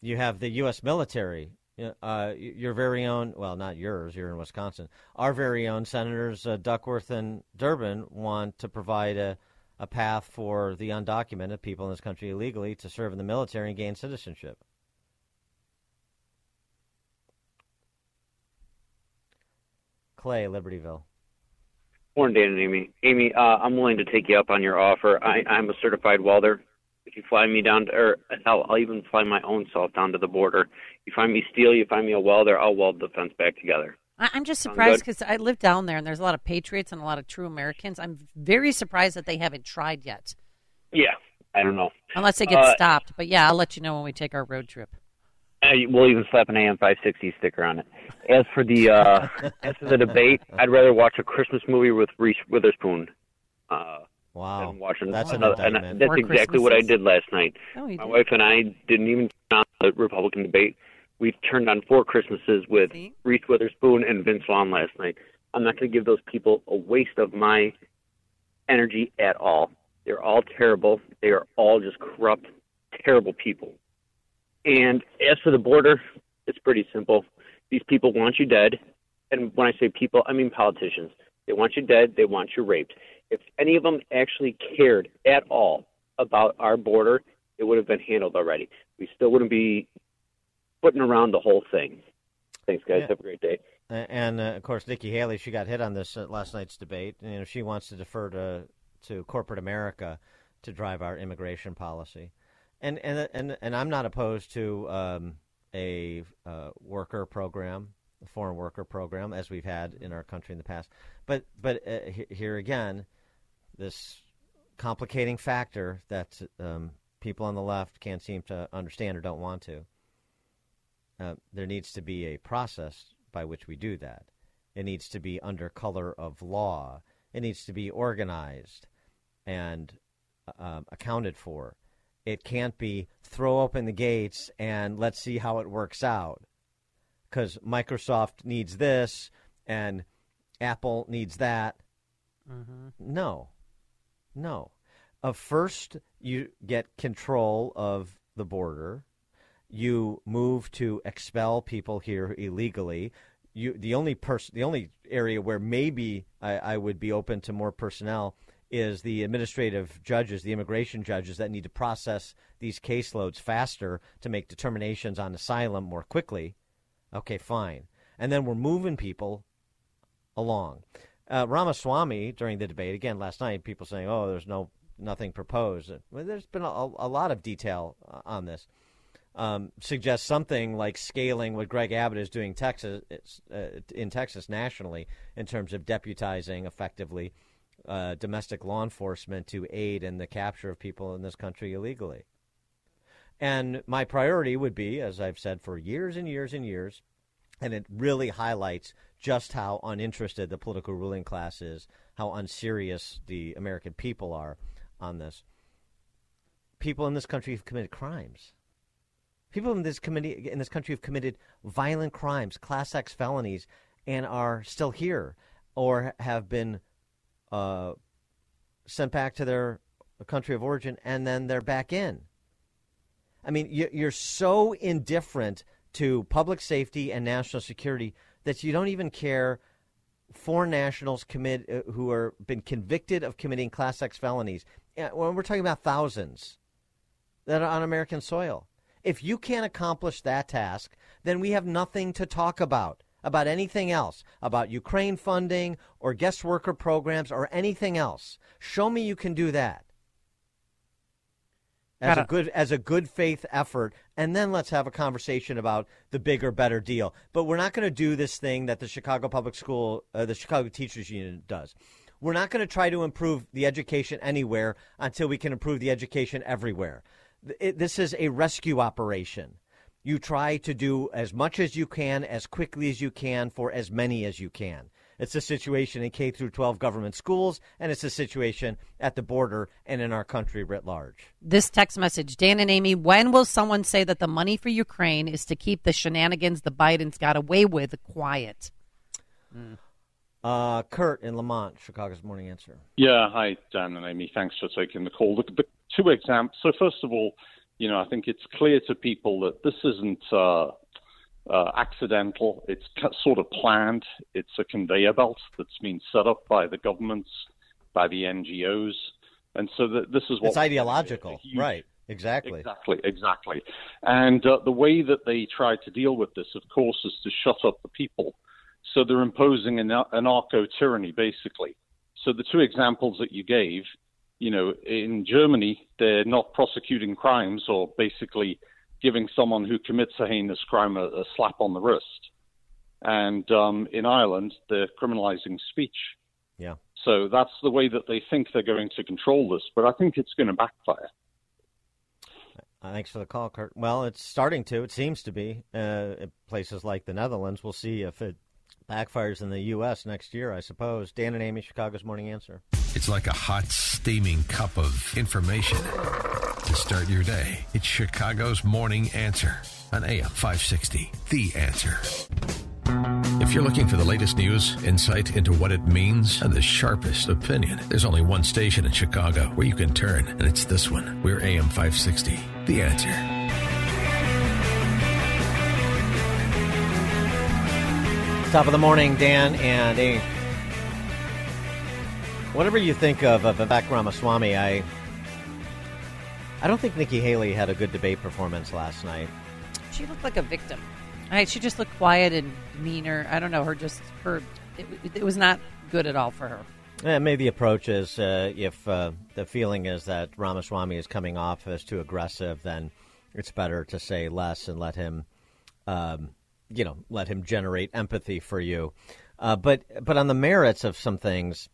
You have the U.S. military. Uh, your very own, well, not yours, you're in Wisconsin. Our very own Senators uh, Duckworth and Durbin want to provide a, a path for the undocumented people in this country illegally to serve in the military and gain citizenship. Clay, Libertyville. Morning, Dan and Amy. Amy, uh, I'm willing to take you up on your offer. I, I'm a certified welder. If you fly me down to, or hell, I'll even fly my own self down to the border. You find me steel, you find me a welder, I'll weld the fence back together. I'm just surprised because I live down there and there's a lot of patriots and a lot of true Americans. I'm very surprised that they haven't tried yet. Yeah, I don't know. Unless they get Uh, stopped. But yeah, I'll let you know when we take our road trip. Uh, we'll even slap an AM 560 sticker on it. As for the uh, <laughs> as for the debate, I'd rather watch a Christmas movie with Reese Witherspoon. Uh, wow, than watching That's an another, and that's More exactly what I did last night. Oh, you My did. wife and I didn't even turn on the Republican debate. We turned on four Christmases with Reese Witherspoon and Vince Vaughn last night. I'm not going to give those people a waste of my energy at all. They're all terrible. They are all just corrupt, terrible people. And as for the border, it's pretty simple. These people want you dead. And when I say people, I mean politicians. They want you dead. They want you raped. If any of them actually cared at all about our border, it would have been handled already. We still wouldn't be putting around the whole thing. Thanks, guys. Yeah. Have a great day. And uh, of course, Nikki Haley, she got hit on this at last night's debate. You know, she wants to defer to to corporate America to drive our immigration policy, and and and and I'm not opposed to um, a uh, worker program, a foreign worker program, as we've had in our country in the past. But but uh, here again, this complicating factor that um, people on the left can't seem to understand or don't want to. Uh, there needs to be a process by which we do that. It needs to be under color of law. It needs to be organized and um, accounted for. It can't be throw open the gates and let's see how it works out. Because Microsoft needs this and Apple needs that. No. No. Uh, first, you get control of the border. You move to expel people here illegally. You, the only person, the only area where maybe I, I would be open to more personnel is the administrative judges, the immigration judges that need to process these caseloads faster to make determinations on asylum more quickly. Okay, fine. And then we're moving people along. Uh, Ramaswamy during the debate again last night, people saying, "Oh, there's no nothing proposed." Well, there's been a, a lot of detail uh, on this. Um, suggests something like scaling what Greg Abbott is doing Texas uh, in Texas nationally in terms of deputizing effectively uh, domestic law enforcement to aid in the capture of people in this country illegally. And my priority would be, as I've said for years and years and years, and it really highlights just how uninterested the political ruling class is, how unserious the American people are on this. People in this country have committed crimes. People in this committee in this country have committed violent crimes, class X felonies, and are still here, or have been uh, sent back to their country of origin, and then they're back in. I mean, you- you're so indifferent to public safety and national security that you don't even care foreign nationals commit uh, who are been convicted of committing class X felonies. When we're talking about thousands that are on American soil. If you can't accomplish that task, then we have nothing to talk about about anything else, about Ukraine funding or guest worker programs or anything else. Show me you can do that. As a good as a good faith effort, and then let's have a conversation about the bigger, better deal. But we're not going to do this thing that the Chicago Public School, uh, the Chicago Teachers Union does. We're not going to try to improve the education anywhere until we can improve the education everywhere. It- this is a rescue operation. You try to do as much as you can, as quickly as you can, for as many as you can. It's a situation in K through 12 government schools, and it's a situation at the border and in our country writ large. This text message, Dan and Amy, when will someone say that the money for Ukraine is to keep the shenanigans the Bidens got away with quiet? Uh, Kurt in Lemont, Chicago's Morning Answer. Yeah, hi, Dan and Amy. Thanks for taking the call. The, the two examples. So, first of all, you know, I think it's clear to people that this isn't uh, uh, accidental. It's sort of planned. It's a conveyor belt that's been set up by the governments, by the NGOs, and so that this is what It's ideological, right? Exactly. Exactly, exactly. And uh, the way that they try to deal with this, of course, is to shut up the people. So they're imposing an anarcho tyranny, basically. So the two examples that you gave, you know, in Germany, they're not prosecuting crimes or basically giving someone who commits a heinous crime a, a slap on the wrist. And um, in Ireland, they're criminalizing speech. Yeah. So that's the way that they think they're going to control this, but I think it's going to backfire. Uh, thanks for the call, Kurt. Well, it's starting to. It seems to be. Uh, in places like the Netherlands. We'll see if it backfires in the U.S. next year, I suppose. Dan and Amy, Chicago's Morning Answer. It's like a hot, steaming cup of information to start your day. It's Chicago's Morning Answer on AM 560. The Answer. If you're looking for the latest news, insight into what it means, and the sharpest opinion, there's only one station in Chicago where you can turn, and it's this one. We're AM 560. The Answer. Top of the morning, Dan and Amy. Whatever you think of, of Vivek Ramaswamy, I I don't think Nikki Haley had a good debate performance last night. She looked like a victim. I, she just looked quiet and meaner. I don't know her. Just her. It, it was not good at all for her. Eh, maybe the approach is uh, if uh, the feeling is that Ramaswamy is coming off as too aggressive, then it's better to say less and let him, um, you know, let him generate empathy for you. Uh, but but on the merits of some things,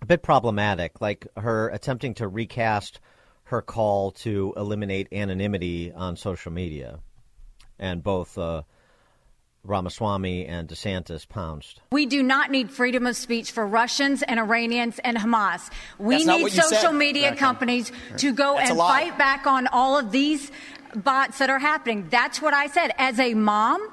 a bit problematic, like her attempting to recast her call to eliminate anonymity on social media, and both uh, Ramaswamy and DeSantis pounced. We do not need freedom of speech for Russians and Iranians and Hamas. We That's need social said. media Exactly. companies to go That's and fight back on all of these bots that are happening. That's what I said. As a mom,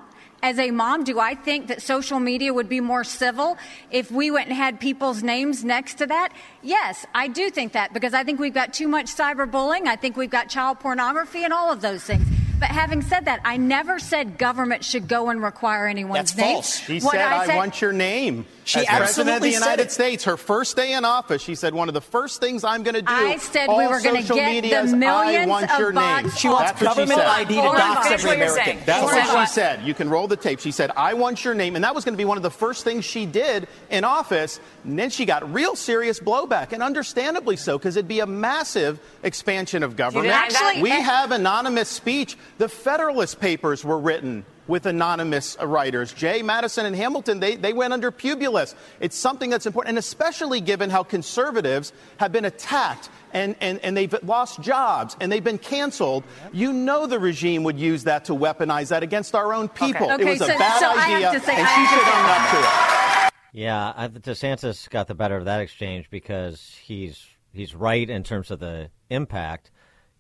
as a mom, do I think that social media would be more civil if we went and had people's names next to that? Yes, I do think that because I think we've got too much cyberbullying. I think we've got child pornography and all of those things. But having said that, I never said government should go and require anyone's That's name. false. She What said, I, want your name. She As president of the United. States, her first day in office, she said, one of the first things I'm going to do. I said we were gonna social get media the is, I millions want of your bots name. She wants That's what government she said. ID to Hold on, dox finish every what you're American. saying. That's what she said. You can roll the tape. She said, I want your name. And that was going to be one of the first things she did in office. And then she got real serious blowback, and understandably so, because it'd be a massive expansion of government. Actually, we have anonymous speech. The Federalist Papers were written with anonymous writers. Jay, Madison, and Hamilton, they, they went under Publius. It's something that's important, and especially given how conservatives have been attacked and, and, and they've lost jobs and they've been canceled. You know the regime would use that to weaponize that against our own people. Okay, it was a bad so idea, to say- and I she should own up to it. Yeah, DeSantis got the better of that exchange because he's he's right in terms of the impact.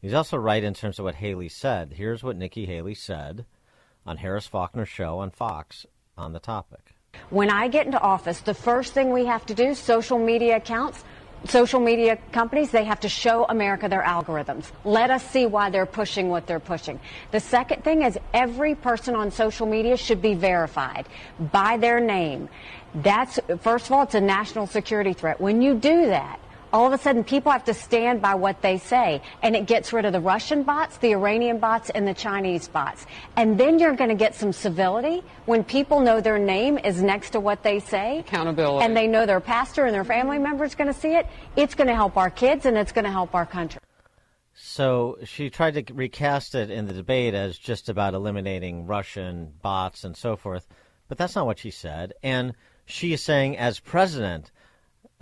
He's also right in terms of what Haley said. Here's what Nikki Haley said on Harris Faulkner's show on Fox on the topic. When I get into office, the first thing we have to do, social media accounts, social media companies, they have to show America their algorithms. Let us see why they're pushing what they're pushing. The second thing is every person on social media should be verified by their name. That's, first of all, it's a national security threat. When you do that, all of a sudden people have to stand by what they say and it gets rid of the Russian bots, the Iranian bots and the Chinese bots. And then you're going to get some civility when people know their name is next to what they say. Accountability. And they know their pastor and their family members going to see it. It's going to help our kids and it's going to help our country. So she tried to recast it in the debate as just about eliminating Russian bots and so forth, but that's not what she said. And she is saying, as president,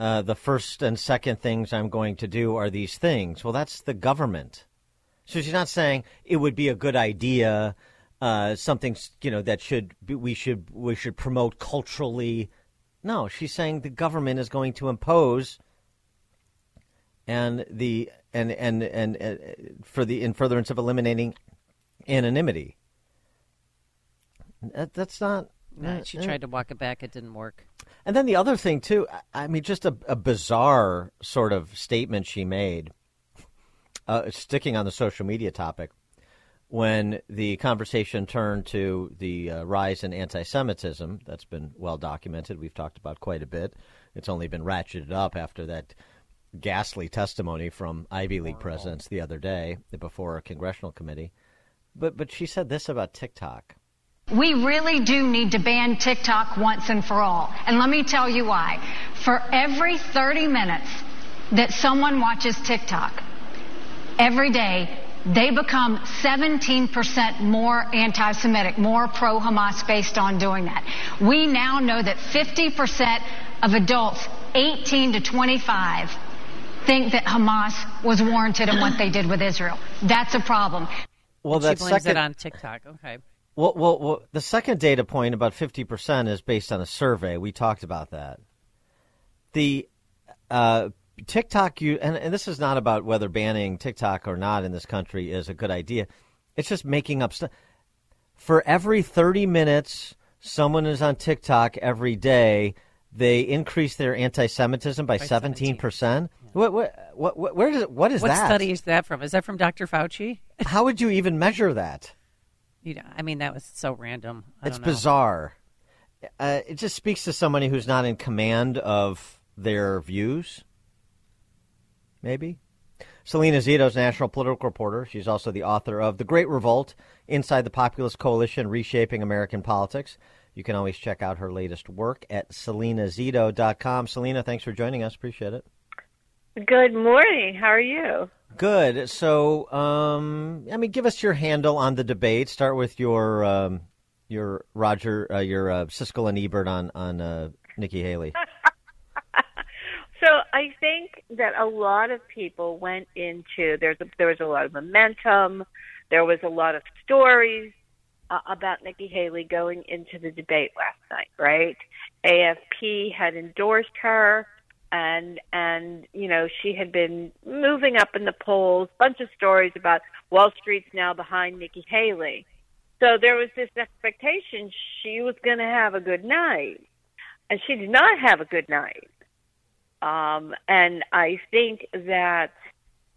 uh, the first and second things I'm going to do are these things. Well, that's the government. So she's not saying it would be a good idea, uh, something you know that should be, we should we should promote culturally. No, she's saying the government is going to impose and the and and and, and for the in furtherance of eliminating anonymity. That, that's not. No, she tried to walk it back. It didn't work. And then the other thing too. I mean, just a, a bizarre sort of statement she made, uh, sticking on the social media topic, when the conversation turned to the uh, rise in anti-Semitism. That's been well documented. We've talked about quite a bit. It's only been ratcheted up after that ghastly testimony from Ivy League presidents the other day before a congressional committee. But but she said this about TikTok. We really do need to ban TikTok once and for all. And let me tell you why. For every 30 minutes that someone watches TikTok, every day, they become 17% more anti Semitic, more pro Hamas based on doing that. We now know that 50% of adults 18 to 25 think that Hamas was warranted in what they did with Israel. That's a problem. Well, she that blames second it on TikTok. Okay. Well, well, well, the second data point, about 50%, is based on a survey. We talked about that. The uh, TikTok, you, and, and this is not about whether banning TikTok or not in this country is a good idea. It's just making up stuff. For every 30 minutes someone is on TikTok every day, they increase their anti-Semitism by, By 17%. What, what, what, what, where does what is what that? What study is that from? Is that from Dr. Fauci? How would you even measure that? You know, I mean, that was so random. I It's don't know. bizarre. Uh, it just speaks to somebody who's not in command of their views. Maybe. Salena Zito's national political reporter. She's also the author of The Great Revolt Inside the Populist Coalition Reshaping American Politics. You can always check out her latest work at salenazito.com. Salena, thanks for joining us. Appreciate it. Good morning. How are you? Good. So, um, I mean, give us your handle on the debate. Start with your um, your Roger, uh, your uh, Siskel and Ebert on on uh, Nikki Haley. <laughs> So I think that a lot of people went into there's a, there was a lot of momentum, there was a lot of stories uh, about Nikki Haley going into the debate last night, right? AFP had endorsed her and and you know she had been moving up in the polls bunch of stories about Wall Street's now behind Nikki Haley. So there was this expectation she was going to have a good night and she did not have a good night. Um and I think that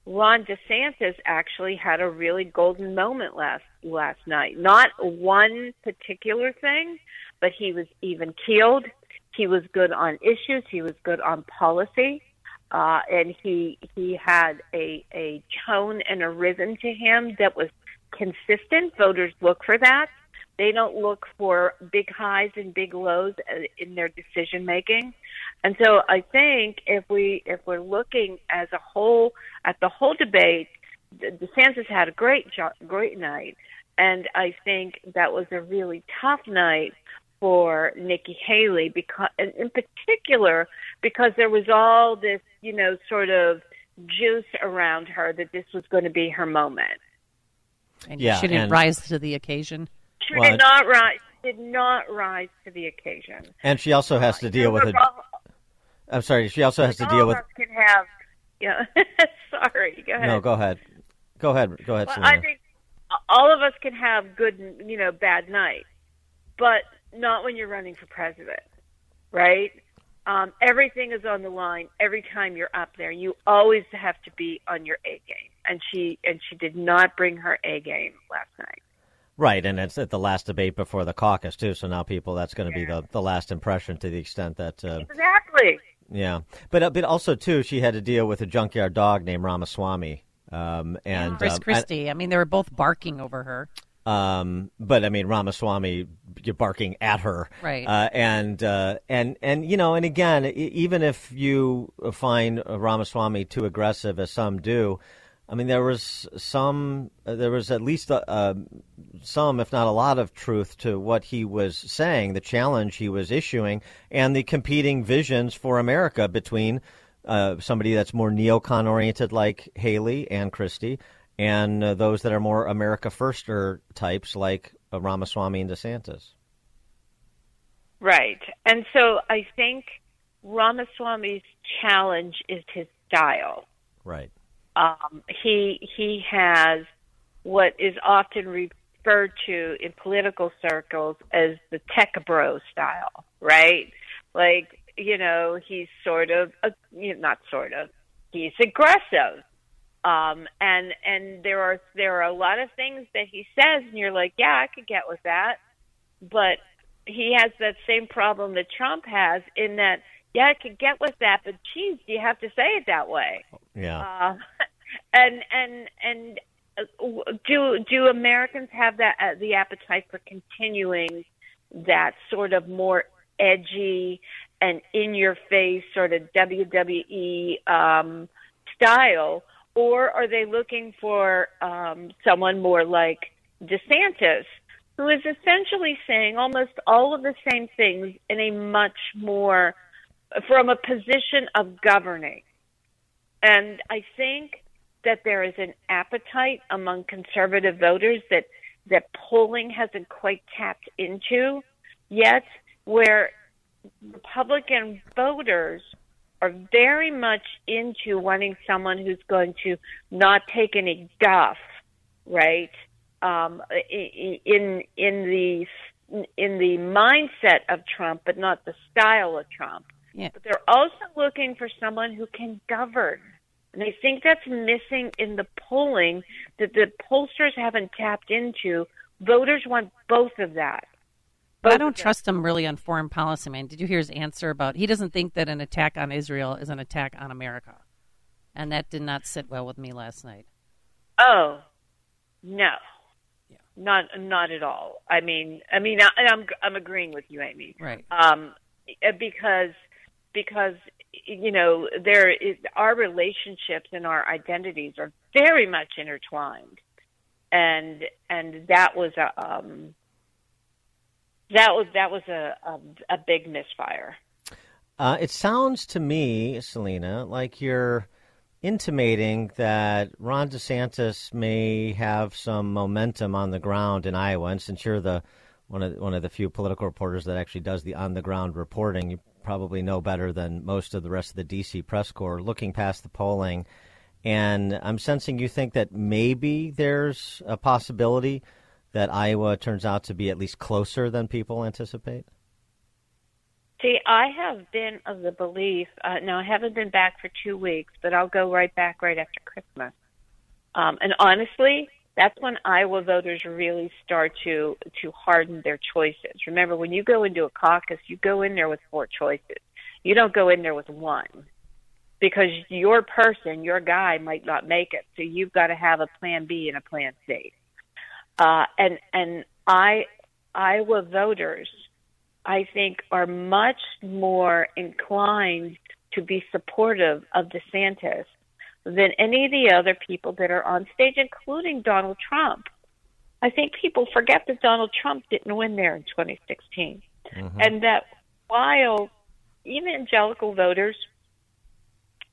Ron DeSantis actually had a really golden moment last last night. Not one particular thing but he was even keeled he was good on issues. He was good on policy, uh, and he he had a a tone and a rhythm to him that was consistent. Voters look for that. They don't look for big highs and big lows uh, in their decision making. And so I think if we if we're looking as a whole at the whole debate, DeSantis had a great great night, and I think that was a really tough night for Nikki Haley because in particular because there was all this, you know, sort of juice around her that this was going to be her moment. And Yeah, she didn't and- rise to the occasion. She Well, did not rise did not rise to the occasion. And she also has to deal with it. I'm sorry. She also has to all deal of with. us can have yeah <laughs> sorry, go ahead. No, go ahead. Go ahead. Go ahead, Well, I think all of us can have good, you know, bad nights, but not when you're running for president, right? Um, everything is on the line every time you're up there. You always have to be on your A game, and she and she did not bring her A game last night. Right, and it's at the last debate before the caucus too. So now people, that's going to be the, the last impression to the extent that. Uh, Exactly. yeah, but uh, but also too, she had to deal with a junkyard dog named Ramaswamy. Um, and Chris um, and- Christie. I mean, they were both barking over her. Um, but I mean, Ramaswamy, you're barking at her, Right. Uh, and uh, and and you know, and again, even if you find Ramaswamy too aggressive, as some do, I mean, there was some, there was at least uh, uh, some, if not a lot, of truth to what he was saying, the challenge he was issuing, and the competing visions for America between uh, somebody that's more neocon oriented like Haley and Christie, and uh, those that are more America firster types like uh, Ramaswamy and DeSantis. Right. And so I think Ramaswamy's challenge is his style. Right. Um, he he has what is often referred to in political circles as the tech bro style, right? Like you know, he's sort of uh, you know, not sort of he's aggressive. Um, and and there are there are a lot of things that he says, and you're like, yeah, I could get with that, but he has that same problem that Trump has in that yeah, I could get with that, but geez, do you have to say it that way? Yeah. Uh, <laughs> and and and uh, do do Americans have that uh, the appetite for continuing that sort of more edgy and in your face sort of WWE um, style, or are they looking for um, someone more like DeSantis? Who is essentially saying almost all of the same things in a much more from a position of governing. And I think that there is an appetite among conservative voters that that polling hasn't quite tapped into yet, where Republican voters are very much into wanting someone who's going to not take any guff, right? Um, in in the in the mindset of Trump, but not the style of Trump. Yeah. But they're also looking for someone who can govern. And I think that's missing in the polling that the pollsters haven't tapped into. Voters want both of that. But I don't trust him really on foreign policy, man. Did you hear his answer about he doesn't think that an attack on Israel is an attack on America? And that did not sit well with me last night. Oh, no. Not not at all. I mean, I mean, I, I'm I'm agreeing with you, Amy. Right. Um, because because you know there is our relationships and our identities are very much intertwined, and and that was a um, that was that was a a, a big misfire. Uh, it sounds to me, Salena, like you're intimating that Ron DeSantis may have some momentum on the ground in Iowa, and since you're the one of one of the few political reporters that actually does the on the ground reporting, you probably know better than most of the rest of the DC press corps. Looking past the polling, and I'm sensing you think that maybe there's a possibility that Iowa turns out to be at least closer than people anticipate. See, I have been of the belief. Uh, now, I haven't been back for two weeks, but I'll go right back right after Christmas. Um, and honestly, that's when Iowa voters really start to to harden their choices. Remember, when you go into a caucus, you go in there with four choices. You don't go in there with one because your person, your guy, might not make it. So you've got to have a plan B and a plan C. Uh, and and I Iowa voters, I think, are much more inclined to be supportive of DeSantis than any of the other people that are on stage, including Donald Trump. I think people forget that Donald Trump didn't win there in 2016. Mm-hmm. And that while evangelical voters,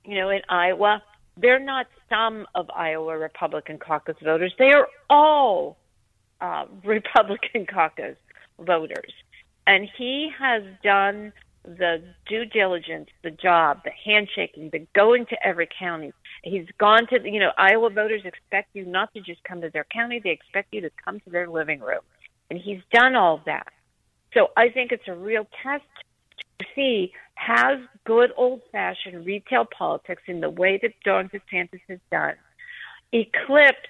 you know, in Iowa, they're not some of Iowa Republican caucus voters. They are all uh, <laughs> Republican caucus voters. And he has done the due diligence, the job, the handshaking, the going to every county. He's gone to, you know, Iowa voters expect you not to just come to their county, they expect you to come to their living room. And he's done all that. So I think it's a real test to see has good old fashioned retail politics in the way that Ron DeSantis has done eclipsed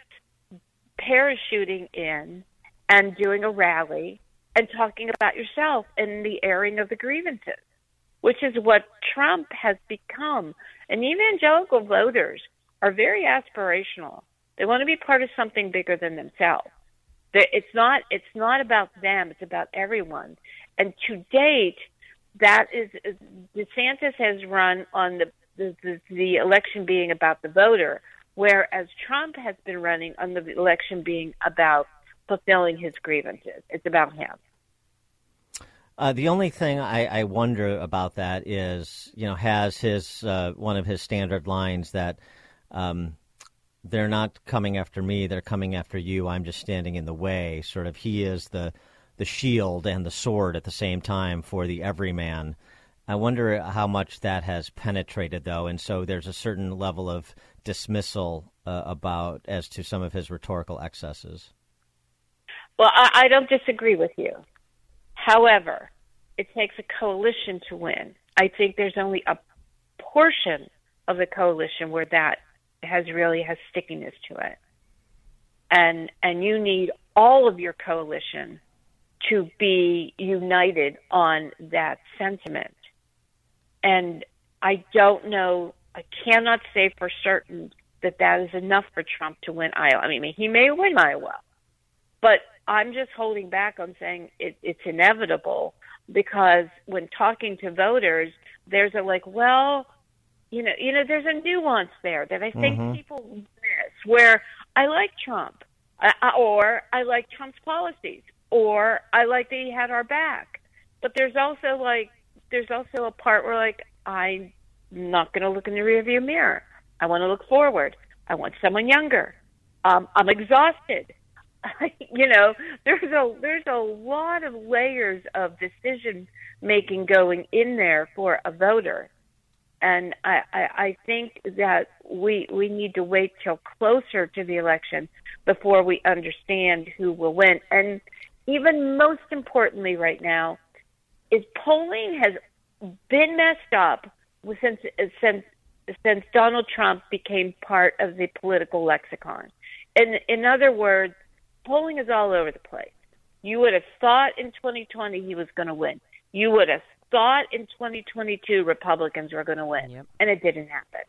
parachuting in and doing a rally and talking about yourself and the airing of the grievances, which is what Trump has become. And evangelical voters are very aspirational. They want to be part of something bigger than themselves. It's not it's not about them, it's about everyone. And to date, that is DeSantis has run on the the, the, the election being about the voter, Whereas Trump has been running on the election being about fulfilling his grievances. It's about him. Uh, the only thing I, I, wonder about that is, you know, has his uh, one of his standard lines that um, they're not coming after me, they're coming after you. I'm just standing in the way. Sort of, he is the the shield and the sword at the same time for the everyman. I wonder how much that has penetrated, though, and so there's a certain level of dismissal uh, about as to some of his rhetorical excesses. Well, I, I don't disagree with you. However, it takes a coalition to win. I think there's only a portion of the coalition where that has really has stickiness to it. And and you need all of your coalition to be united on that sentiment. And I don't know, I cannot say for certain that that is enough for Trump to win Iowa. I mean, he may win Iowa, but I'm just holding back on saying it, it's inevitable because when talking to voters, there's a like, well, you know, you know, there's a nuance there that I think mm-hmm. people miss. Where I like Trump, uh, or I like Trump's policies, or I like that he had our back. But there's also like, there's also a part where like I'm not going to look in the rearview mirror. I want to look forward. I want someone younger. Um, I'm exhausted. <laughs> you know, there's a there's a lot of layers of decision making going in there for a voter, and I, I I think that we we need to wait till closer to the election before we understand who will win. And even most importantly, right now, is polling has been messed up since since since Donald Trump became part of the political lexicon. In in other words polling is all over the place. You would have thought in 2020 he was going to win. You would have thought in 2022 Republicans were going to win, yep. and it didn't happen.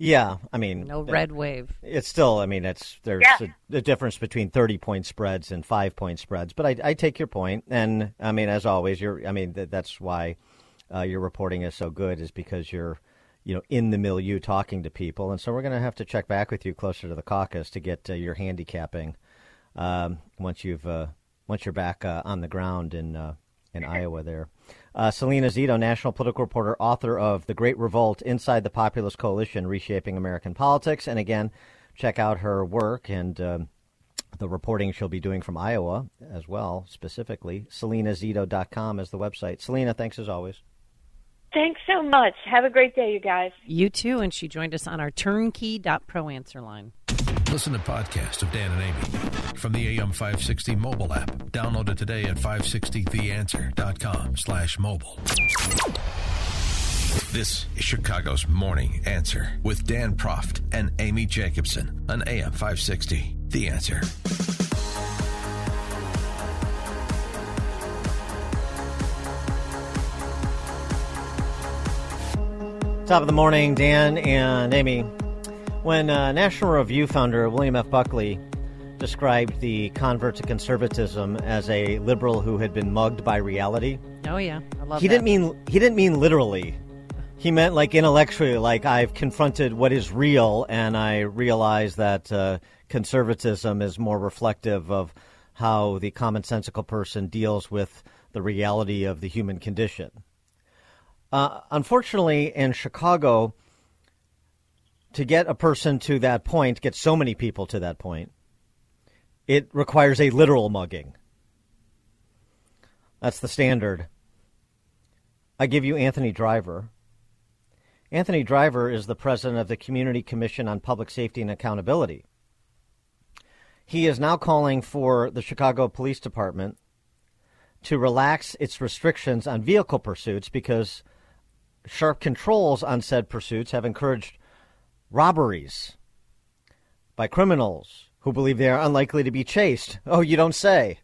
Yeah, I mean, no red wave. It's still, I mean, it's there's yeah. a, a, difference between 30 point spreads and five point spreads. But I, I take your point, and I mean, as always, you're, I mean, th- that's why uh, your reporting is so good, is because you're you know, in the milieu talking to people. And so we're going to have to check back with you closer to the caucus to get uh, your handicapping um, once you've uh, once you're back uh, on the ground in uh, in Iowa. There, uh, Salena Zito, national political reporter, author of "The Great Revolt: Inside the Populist Coalition: Reshaping American Politics." And again, check out her work and. Um, the reporting she'll be doing from Iowa as well, specifically. SalenaZito.com is the website. Salena, thanks as always. Thanks so much. Have a great day, you guys. You too. And she joined us on our turnkey.pro answer line. Listen to podcast of Dan and Amy from the AM 560 mobile app. Download it today at 560theanswer.com slash mobile. This is Chicago's Morning Answer with Dan Proft and Amy Jacobson on AM 560. The Answer. Top of the morning, Dan and Amy. When uh, National Review founder William F. Buckley described the convert to conservatism as a liberal who had been mugged by reality. Oh yeah, I love. He that. didn't mean he didn't mean literally. He meant like intellectually, like I've confronted what is real, and I realize that uh, conservatism is more reflective of how the commonsensical person deals with the reality of the human condition. Uh, unfortunately, in Chicago, to get a person to that point, get so many people to that point, it requires a literal mugging. That's the standard. I give you Anthony Driver. Anthony Driver is the president of the Community Commission on Public Safety and Accountability. He is now calling for the Chicago Police Department to relax its restrictions on vehicle pursuits because sharp controls on said pursuits have encouraged robberies by criminals who believe they are unlikely to be chased. Oh, you don't say.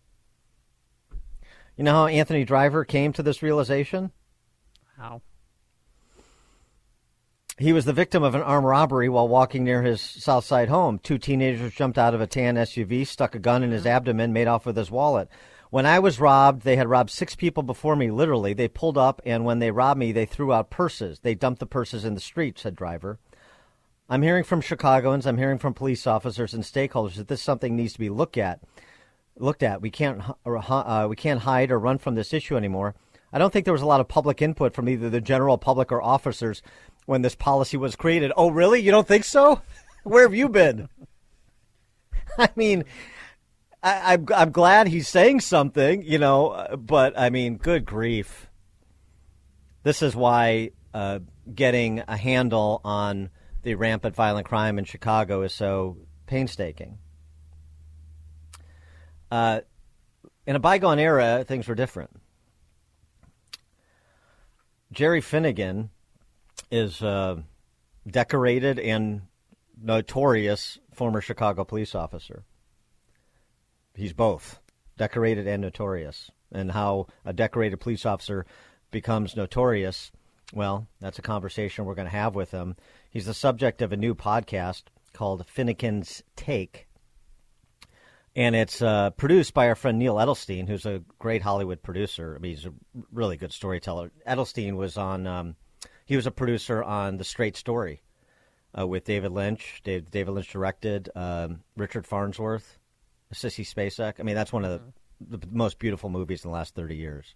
You know how Anthony Driver came to this realization? How? He was the victim of an armed robbery while walking near his South Side home. Two teenagers jumped out of a tan SUV, stuck a gun in his abdomen, made off with his wallet. When I was robbed, they had robbed six people before me, literally. They pulled up, and when they robbed me, they threw out purses. They dumped the purses in the street, said Driver. I'm hearing from Chicagoans, I'm hearing from police officers and stakeholders that this something needs to be looked at. Looked at. We can't uh, we can't hide or run from this issue anymore. I don't think there was a lot of public input from either the general public or officers when this policy was created. Oh, really? You don't think so? <laughs> Where have you been? <laughs> I mean, I, am I'm, I'm glad he's saying something, you know, but I mean, good grief. This is why uh, getting a handle on the rampant violent crime in Chicago is so painstaking. Uh, in a bygone era, things were different. Jerry Finnigan is a decorated and notorious former Chicago police officer. He's both decorated and notorious. And how a decorated police officer becomes notorious, well, that's a conversation we're going to have with him. He's the subject of a new podcast called Finnigan's Take. And it's uh, produced by our friend Neal Edelstein, who's a great Hollywood producer. I mean, he's a really good storyteller. Edelstein was on, um, he was a producer on The Straight Story uh, with David Lynch. David, David Lynch directed um, Richard Farnsworth, Sissy Spacek. I mean, that's one of the, the, most beautiful movies in the last 30 years,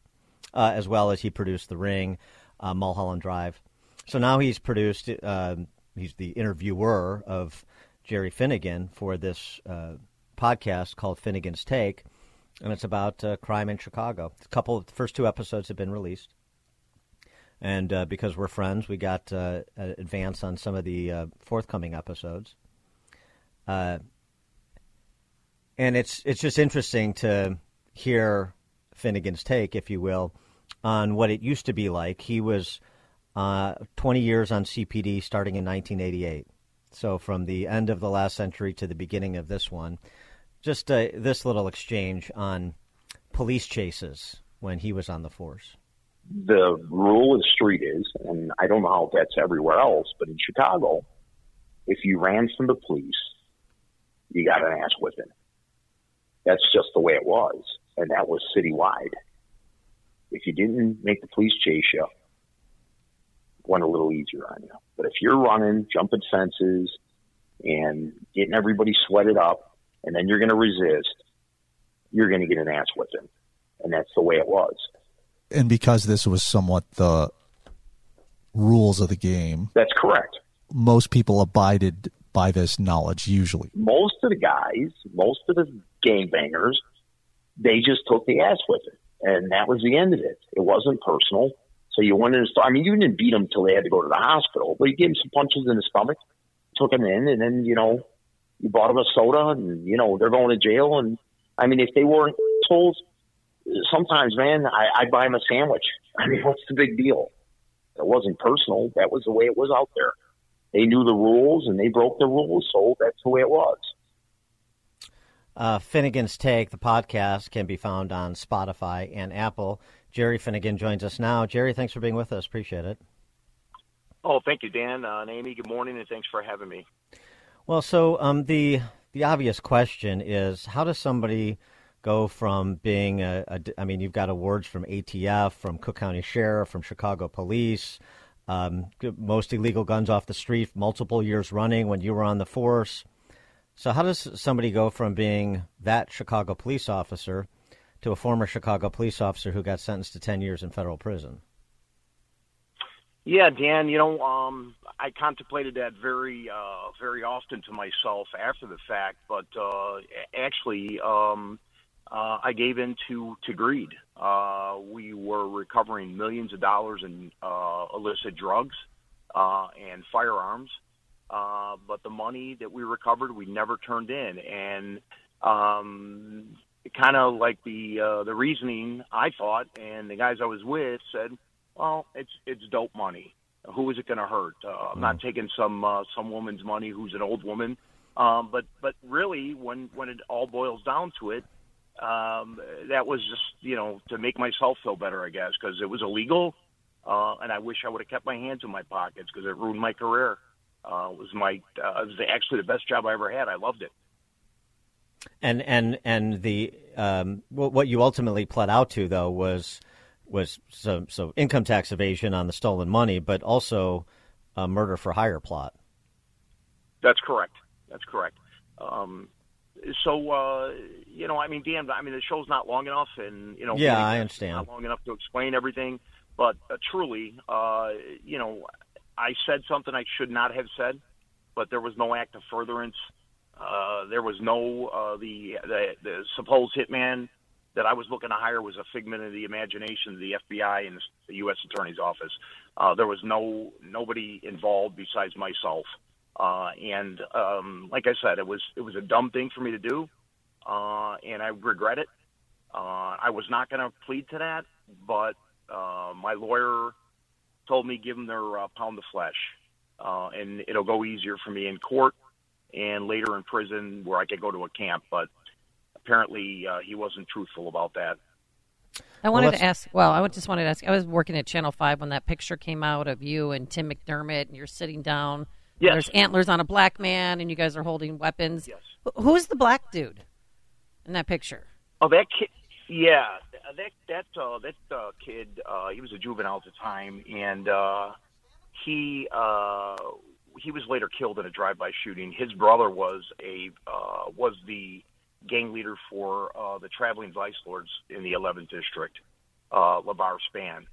uh, as well as he produced The Ring, uh, Mulholland Drive. So now he's produced, uh, he's the interviewer of Jerry Finnigan for this uh, podcast called Finnigan's Take, and it's about uh, crime in Chicago. A couple, of the first two episodes have been released. And uh, because we're friends, we got uh, advance on some of the uh, forthcoming episodes. And it's it's just interesting to hear Finnigan's take, if you will, on what it used to be like. He was uh, 20 years on CPD starting in 1988. So from the end of the last century to the beginning of this one, just uh, this little exchange on police chases when he was on the force the rule of the street is, and I don't know how that's everywhere else, but in Chicago, if you ran from the police, you got an ass whipping. That's just the way it was, and that was citywide. If you didn't make the police chase you, went a little easier on you. But if you're running, jumping fences, and getting everybody sweated up, and then you're going to resist, you're going to get an ass whipping, and that's the way it was and because this was somewhat the rules of the game. That's correct. Most people abided by this knowledge usually. Most of the guys, most of the gangbangers, they just took the ass with it. And that was the end of it. It wasn't personal. So you went in and I mean, you didn't beat them until they had to go to the hospital, but you gave them some punches in the stomach, took them in, and then, you know, you bought them a soda and, you know, they're going to jail. And I mean, if they weren't told, sometimes, man, I, I'd buy him a sandwich. <laughs> I mean, what's the big deal? It wasn't personal. That was the way it was out there. They knew the rules and they broke the rules, so that's the way it was. Uh, Finnigan's Take, the podcast, can be found on Spotify and Apple. Jerry Finnigan joins us now. Jerry, thanks for being with us. Appreciate it. Oh, thank you, Dan uh, and Amy. Good morning, and thanks for having me. Well, so um, the the obvious question is, how does somebody go from being a, a I mean, you've got awards from ATF, from Cook County Sheriff, from Chicago Police, um, most illegal guns off the street, multiple years running when you were on the force. So, how does somebody go from being that Chicago police officer to a former Chicago police officer who got sentenced to 10 years in federal prison? Yeah, Dan, you know, um, I contemplated that very, uh, very often to myself after the fact, but uh, actually, um, uh, I gave in to, to greed. Uh, we were recovering millions of dollars in uh, illicit drugs uh, and firearms, uh, but the money that we recovered, we never turned in. And um, kind of like the uh, the reasoning I thought, and the guys I was with said, "Well, it's it's dope money. Who is it going to hurt? Uh, I'm not mm. taking some uh, some woman's money who's an old woman." Um, but but really, when when it all boils down to it, um, that was just you know to make myself feel better, I guess, because it was illegal, uh, and I wish I would have kept my hands in my pockets because it ruined my career. Uh, it was my uh, it was actually the best job I ever had. I loved it. And and and the um, what you ultimately pled out to though was was so so income tax evasion on the stolen money, but also a murder for hire plot. That's correct. That's correct. Um, so uh, you know, I mean, Dan, I mean, the show's not long enough, and you know, Yeah, I understand. Not long enough to explain everything, but uh, truly, uh, you know, I said something I should not have said, but there was no act of furtherance. Uh, there was no uh, the, the the supposed hitman that I was looking to hire was a figment of the imagination of the FBI and the U.S. Attorney's Office. Uh, there was no nobody involved besides myself. Uh, and um, like I said, it was it was a dumb thing for me to do, uh, and I regret it. Uh, I was not going to plead to that, but my lawyer told me give them their uh, pound of flesh, uh, and it'll go easier for me in court and later in prison where I could go to a camp. But apparently, uh, he wasn't truthful about that. I wanted let's- to ask. Well, I just wanted to ask. I was working at Channel Five when that picture came out of you and Tim McDermott, and you're sitting down. Yes. There's antlers on a black man, and you guys are holding weapons. Yes. Who's the black dude in that picture? Oh, that kid. Yeah, that that uh, that uh, kid. Uh, he was a juvenile at the time, and uh, he uh, he was later killed in a drive-by shooting. His brother was a uh, was the gang leader for uh, the traveling vice lords in the 11th district, uh, Lavar Span,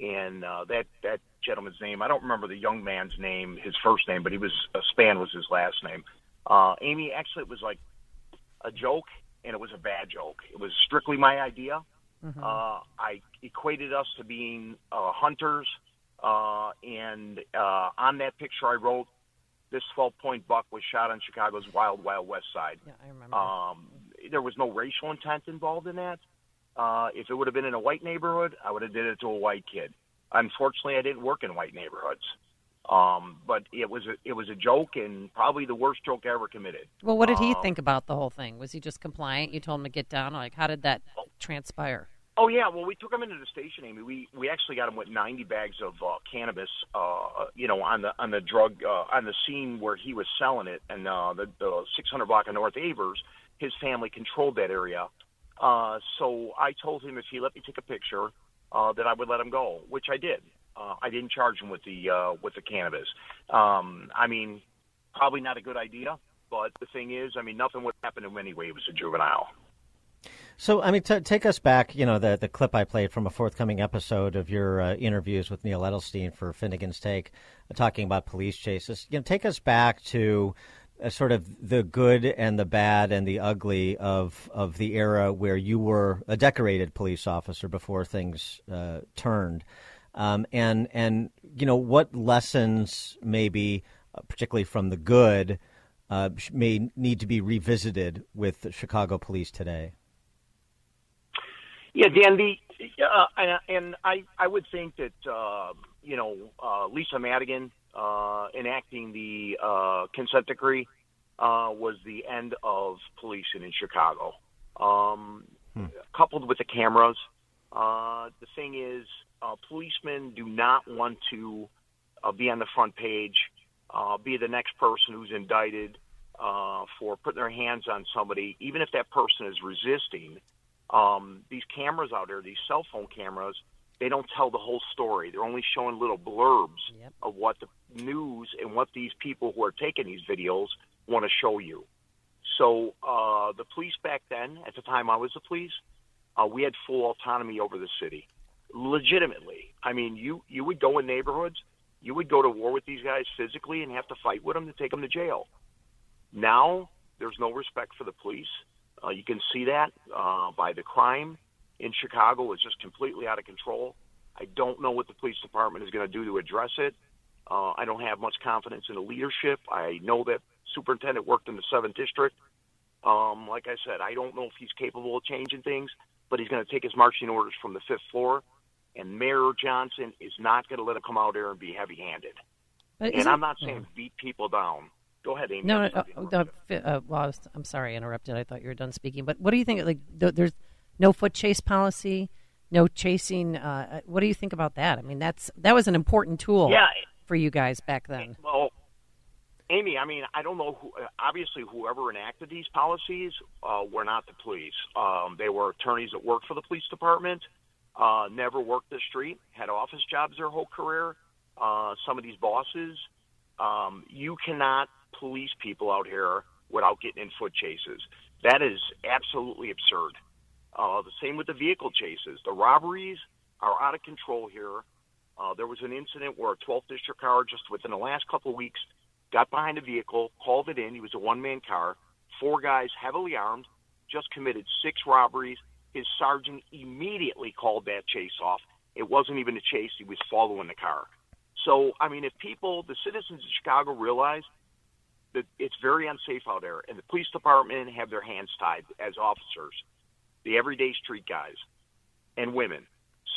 and uh, that that gentleman's name. I don't remember the young man's name, his first name, but he was uh, Span was his last name. Uh, Amy, actually, it was like a joke, and it was a bad joke. It was strictly my idea. Uh, I equated us to being uh, hunters, uh, and uh, on that picture I wrote, "This 12-point buck was shot on Chicago's Wild Wild West Side." Yeah, I remember. Um, there was no racial intent involved in that. Uh, if it would have been in a white neighborhood, I would have did it to a white kid. Unfortunately, I didn't work in white neighborhoods. Um, but it was a, it was a joke and probably the worst joke I ever committed. Well, what did he Um, think about the whole thing? Was he just compliant? You told him to get down. Like, how did that transpire? Oh yeah, well we took him into the station, Amy. We we actually got him with 90 bags of uh, cannabis, uh, you know, on the on the drug uh, on the scene where he was selling it, and uh, the, the 600 block of North Avers, his family controlled that area. Uh, so I told him if he let me take a picture, uh, that I would let him go, which I did. Uh, I didn't charge him with the uh, with the cannabis. Um, I mean, probably not a good idea, but the thing is, I mean, nothing would happen to him anyway. He was a juvenile. So, I mean, t- take us back. You know, the the clip I played from a forthcoming episode of your uh, interviews with Neal Edelstein for Finnigan's Take, uh, talking about police chases. You know, take us back to uh, sort of the good and the bad and the ugly of of the era where you were a decorated police officer before things uh, turned, um, and and you know what lessons maybe, uh, particularly from the good, uh, may need to be revisited with the Chicago police today. Yeah, Dan. The uh, and, and I I would think that uh, you know uh, Lisa Madigan uh, enacting the uh, consent decree uh, was the end of policing in Chicago. Um, Coupled with the cameras, uh, the thing is, uh, policemen do not want to uh, be on the front page, uh, be the next person who's indicted uh, for putting their hands on somebody, even if that person is resisting um, these cameras out there, these cell phone cameras, they don't tell the whole story. They're only showing little blurbs of what the news and what these people who are taking these videos want to show you. So uh, the police back then, at the time I was the police, uh, we had full autonomy over the city, legitimately. I mean, you you would go in neighborhoods, you would go to war with these guys physically and have to fight with them to take them to jail. Now there's no respect for the police. Uh, you can see that uh, by the crime in Chicago is just completely out of control. I don't know what the police department is going to do to address it. Uh, I don't have much confidence in the leadership. I know that superintendent worked in the seventh district. Um, like I said, I don't know if he's capable of changing things, but he's going to take his marching orders from the fifth floor. And Mayor Johnson is not going to let him come out there and be heavy-handed. And I'm not saying beat people down. Go ahead, Amy. No, no, no, no uh, well, I was, I'm sorry, I interrupted. I thought you were done speaking. But what do you think? Like, th- there's no foot chase policy, no chasing. Uh, what do you think about that? I mean, that's that was an important tool Yeah. for you guys back then. Well, Amy, I mean, I don't know who. uh, Obviously, whoever enacted these policies uh, were not the police. Um, they were attorneys that worked for the police department. Uh, never worked the street, had office jobs their whole career. Uh, some of these bosses, um, you cannot police people out here without getting in foot chases. That is absolutely absurd. Uh, the same with the vehicle chases. The robberies are out of control here. Uh, there was an incident where a 12th district car just within the last couple of weeks got behind a vehicle, called it in. He was a one-man car. Four guys, heavily armed, just committed six robberies. His sergeant immediately called that chase off. It wasn't even a chase; he was following the car. So, I mean, if people, the citizens of Chicago, realize that it's very unsafe out there, and the police department have their hands tied as officers, the everyday street guys and women.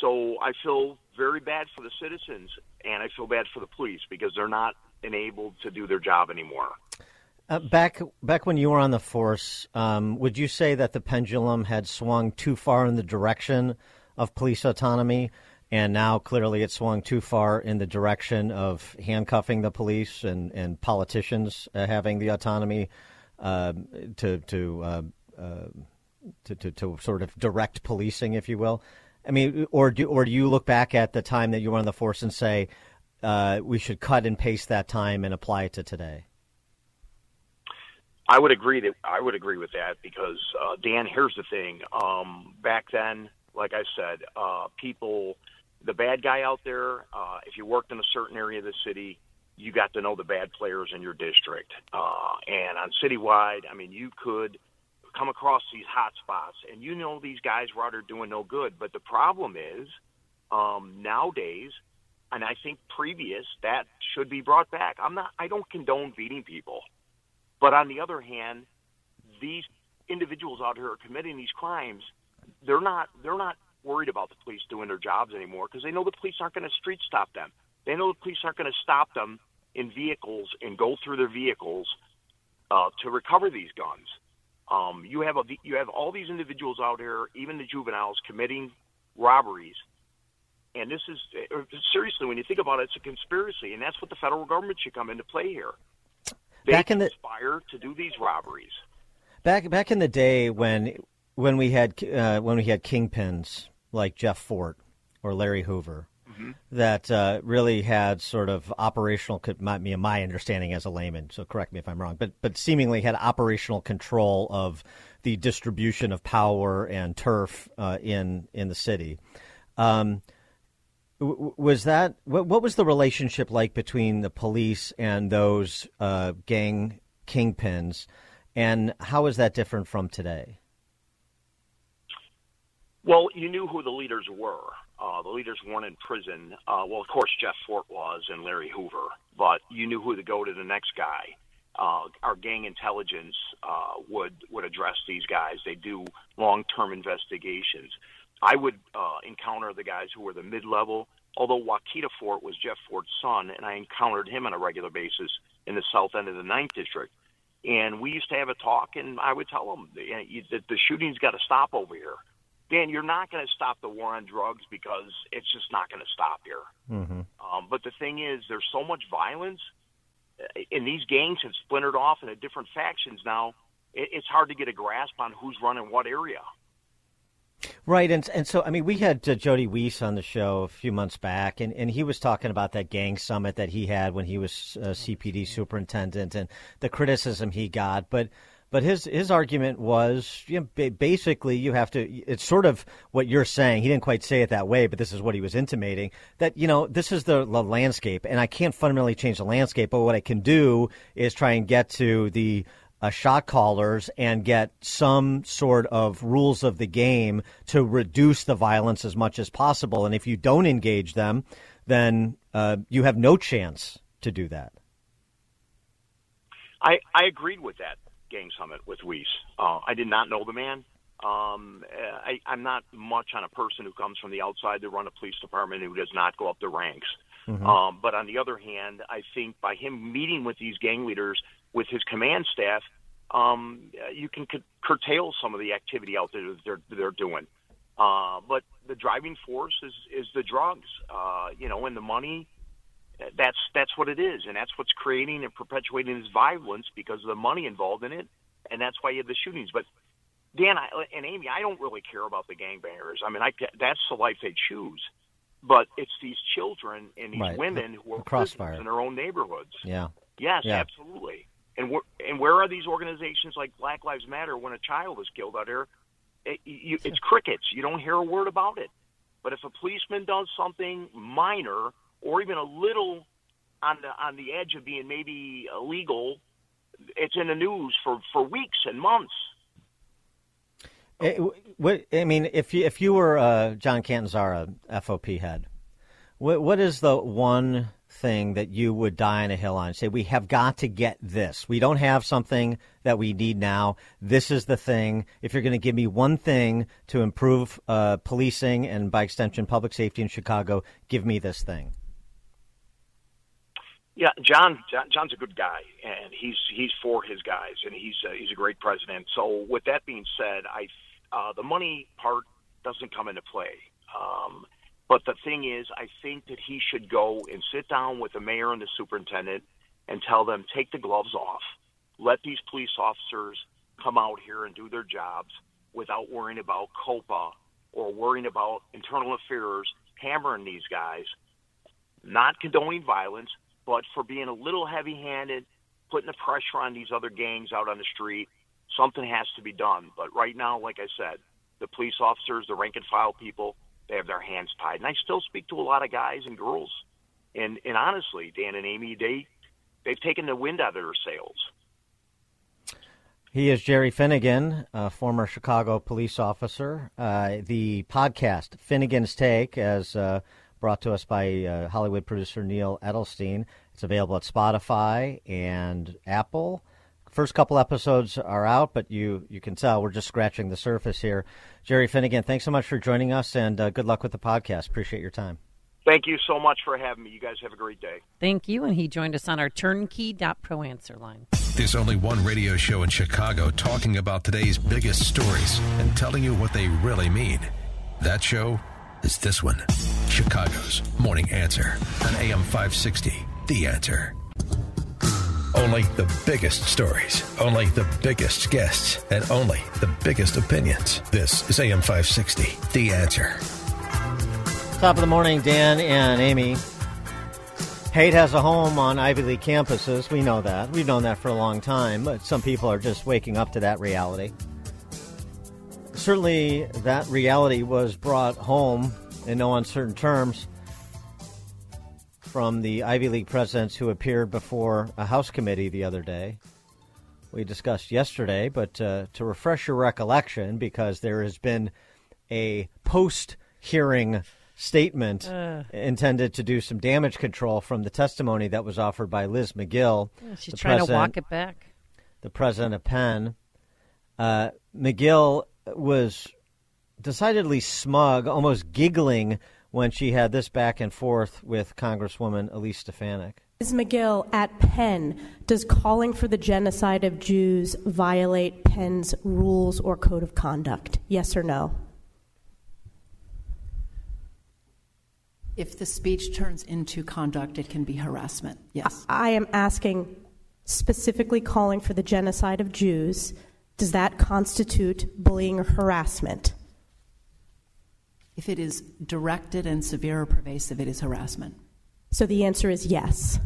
So I feel very bad for the citizens, and I feel bad for the police because they're not enabled to do their job anymore. Uh, back back when you were on the force, um, would you say that the pendulum had swung too far in the direction of police autonomy, and now clearly it swung too far in the direction of handcuffing the police and and politicians uh, having the autonomy uh, to to, uh, uh, to to to sort of direct policing, if you will? I mean, or do or do you look back at the time that you were on the force and say uh, we should cut and paste that time and apply it to today? I would agree that I would agree with that because uh, Dan, here's the thing. Um, back then, like I said, uh, people, the bad guy out there. Uh, if you worked in a certain area of the city, you got to know the bad players in your district. Uh, and on citywide, I mean, you could come across these hot spots, and you know these guys were out doing no good. But the problem is, um, nowadays, and I think previous, that should be brought back. I'm not. I don't condone beating people. But on the other hand, these individuals out here are committing these crimes. They're not. They're not worried about the police doing their jobs anymore because they know the police aren't going to street stop them. They know the police aren't going to stop them in vehicles and go through their vehicles uh, to recover these guns. Um, you have a, you have all these individuals out here, even the juveniles, committing robberies. And this is uh, seriously, when you think about it, it's a conspiracy, and that's what the federal government should come into play here. They Back in the- conspire to do these robberies. Back back in the day when when we had uh, when we had kingpins like Jeff Fort or Larry Hoover that uh, really had sort of operational co- my, my understanding as a layman. So correct me if I'm wrong, but but seemingly had operational control of the distribution of power and turf uh, in in the city. Um, was that what, what was the relationship like between the police and those uh, gang kingpins, and how is that different from today? Well, you knew who the leaders were. Uh, the leaders weren't in prison. Uh, well, of course, Jeff Fort was and Larry Hoover, but you knew who to go to the next guy. Uh, our gang intelligence uh, would would address these guys. They do long term investigations. I would uh, encounter the guys who were the mid level. Although Wakita Fort was Jeff Fort's son, and I encountered him on a regular basis in the south end of the Ninth District. And we used to have a talk, and I would tell him that the shooting's got to stop over here. Dan, you're not going to stop the war on drugs because it's just not going to stop here. Mm-hmm. Um, but the thing is, there's so much violence, uh, and these gangs have splintered off into different factions now. It, it's hard to get a grasp on who's running what area. Right, and and so I mean, we had uh, Jody Weis on the show a few months back, and, and he was talking about that gang summit that he had when he was uh, CPD superintendent, and the criticism he got. But but his his argument was, you know, basically, you have to. It's sort of what you're saying. He didn't quite say it that way, but this is what he was intimating. That you know, this is the, the landscape, and I can't fundamentally change the landscape, but what I can do is try and get to the uh, shot callers and get some sort of rules of the game to reduce the violence as much as possible. And if you don't engage them, then uh, you have no chance to do that. I, I agreed with that gang summit with Weis. Uh, I did not know the man. Um, I, I'm not much on a person who comes from the outside to run a police department who does not go up the ranks. Mm-hmm. Um, but on the other hand, I think by him meeting with these gang leaders, with his command staff, um, you can cu- curtail some of the activity out there that they're, they're doing. Uh, but the driving force is, is the drugs, uh, you know, and the money. That's that's what it is, and that's what's creating and perpetuating this violence because of the money involved in it, and that's why you have the shootings. But Dan I, and Amy, I don't really care about the gangbangers. I mean, I, that's the life they choose. But it's these children and these Right. women who are crossfire. in their own neighborhoods. Yeah. Yes, Yeah. absolutely. And where and where are these organizations like Black Lives Matter when a child is killed out here? It, eh, you, it's crickets. You don't hear a word about it. But if a policeman does something minor or even a little on the on the edge of being maybe illegal, it's in the news for for weeks and months. It, what, I mean, if you if you were uh, John Catanzara, FOP head, what what is the one thing that you would die on a hill on? Say we have got to get this. We don't have something that we need now. This is the thing. If you're going to give me one thing to improve uh, policing and by extension public safety in Chicago, give me this thing. Yeah, John, John. John's a good guy, and he's he's for his guys, and he's uh, he's a great president. So, with that being said, I uh, the money part doesn't come into play. Um, but the thing is, I think that he should go and sit down with the mayor and the superintendent and tell them take the gloves off, let these police officers come out here and do their jobs without worrying about COPA or worrying about internal affairs hammering these guys, not condoning violence, but for being a little heavy handed, putting the pressure on these other gangs out on the street. Something has to be done. But right now, like I said, the police officers, the rank and file people, they have their hands tied. And I still speak to a lot of guys and girls. And and honestly, Dan and Amy, they they've taken the wind out of their sails. He is Jerry Finnigan, a former Chicago police officer. Uh, the podcast, Finnigan's Take, as uh, brought to us by uh, Hollywood producer Neal Edelstein. It's available at Spotify and Apple. First couple episodes are out, but you, you can tell we're just scratching the surface here. Jerry Finnigan, thanks so much for joining us, and uh, good luck with the podcast. Appreciate your time. Thank you so much for having me. You guys have a great day. Thank you. And he joined us on our turnkey.pro answer line. There's only one radio show in Chicago talking about today's biggest stories and telling you what they really mean. That show is this one Chicago's Morning Answer on AM 560. The Answer. Only the biggest stories, only the biggest guests, and only the biggest opinions. This is AM 560. The Answer. Top of the morning, Dan and Amy. Hate has a home on Ivy League campuses. We know that. We've known that for a long time, but some people are just waking up to that reality. Certainly, that reality was brought home in no uncertain terms from the Ivy League presidents who appeared before a House committee the other day. We discussed yesterday, but uh, to refresh your recollection, because there has been a post hearing statement Uh. intended to do some damage control from the testimony that was offered by Liz McGill. Yeah, she's trying to walk it back. The president of Penn. Uh, McGill was decidedly smug, almost giggling when she had this back and forth with Congresswoman Elise Stefanik. Ms. McGill, at Penn, does calling for the genocide of Jews violate Penn's rules or code of conduct? Yes or no? If the speech turns into conduct, it can be harassment. Yes. I am asking specifically calling for the genocide of Jews. Does that constitute bullying or harassment? If it is directed and severe or pervasive, it is harassment. So the answer is yes.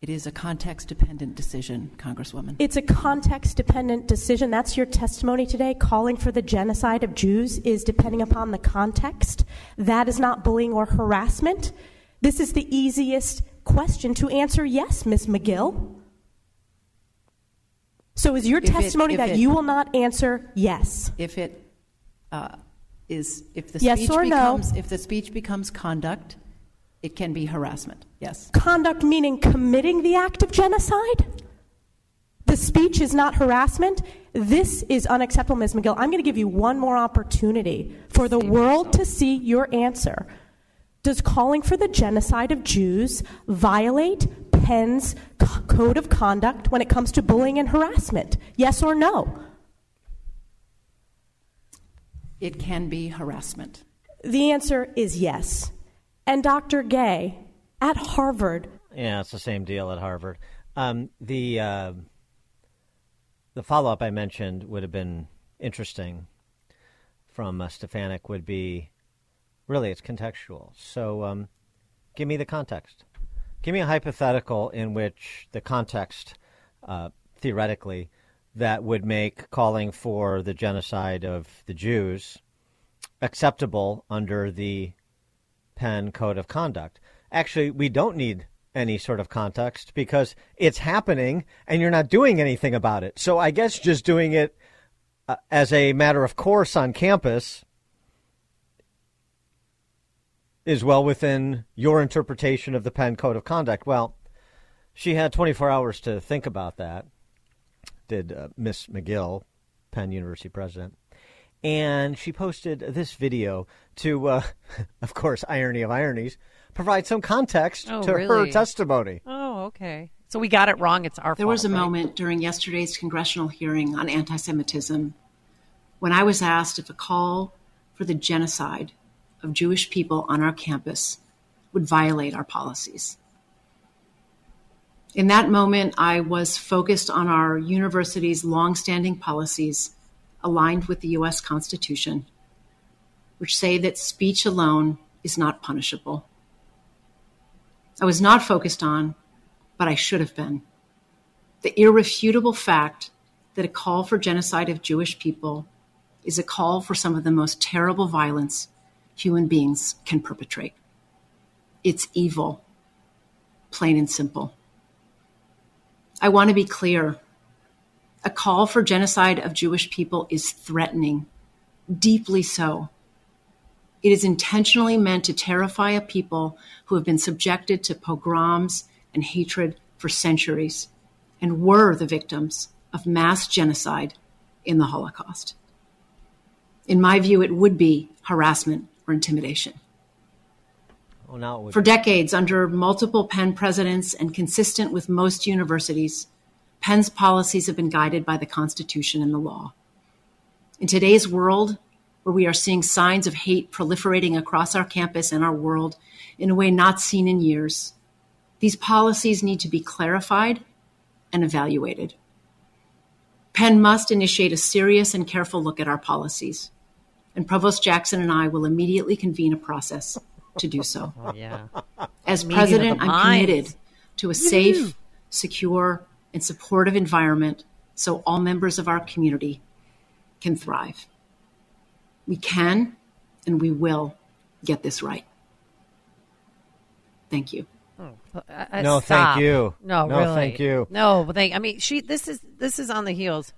It is a context dependent decision, Congresswoman. It's a context dependent decision. That's your testimony today. Calling for the genocide of Jews is depending upon the context. That is not bullying or harassment. This is the easiest question to answer yes, Ms. McGill. So is your If testimony if that it- you will not answer yes? If it uh, is, if the Yes speech or no? becomes, if the speech becomes conduct, it can be harassment. Yes. Conduct meaning committing the act of genocide? The speech is not harassment? This is unacceptable, Ms. McGill. I'm going to give you one more opportunity for the world to see your answer. Does calling for the genocide of Jews violate Penn's c- code of conduct when it comes to bullying and harassment? Yes or no? It can be harassment. The answer is yes. And Dr. Gay at Harvard Yeah, it's the same deal at Harvard. Um, the uh, the follow up I mentioned would have been interesting from uh, Stefanik would be really it's contextual. So um, give me the context. Give me a hypothetical in which the context uh, theoretically, that would make calling for the genocide of the Jews acceptable under the Penn Code of Conduct. Actually, we don't need any sort of context because it's happening and you're not doing anything about it. So I guess just doing it uh, as a matter of course on campus is well within your interpretation of the Penn Code of Conduct. Well, she had 24 hours to think about that, did uh, Miss McGill, Penn University president. And she posted this video to, uh, <laughs> of course, irony of ironies, provide some context Oh, to her testimony. Oh, okay. So we got it wrong. It's our There fault. was a right? moment during yesterday's congressional hearing on anti Semitism when I was asked if a call for the genocide of Jewish people on our campus would violate our policies. In that moment, I was focused on our university's longstanding policies aligned with the U.S. Constitution, which say that speech alone is not punishable. I was not focused on, but I should have been, the irrefutable fact that a call for genocide of Jewish people is a call for some of the most terrible violence human beings can perpetrate. It's evil, plain and simple. I want to be clear. A call for genocide of Jewish people is threatening, deeply so. It is intentionally meant to terrify a people who have been subjected to pogroms and hatred for centuries and were the victims of mass genocide in the Holocaust. In my view, it would be harassment or intimidation. Oh, now it would For decades, under multiple Penn presidents and consistent with most universities, Penn's policies have been guided by the Constitution and the law. In today's world, where we are seeing signs of hate proliferating across our campus and our world in a way not seen in years, these policies need to be clarified and evaluated. Penn must initiate a serious and careful look at our policies, and Provost Jackson and I will immediately convene a process to do so. <laughs> Oh, yeah. As Meeting president, I'm minds. committed to a safe, secure, and supportive environment so all members of our community can thrive. We can and we will get this right. Thank you. Uh, No, stop. thank you. No, No, really. thank you. No, thank. I mean, she. This is this is on the heels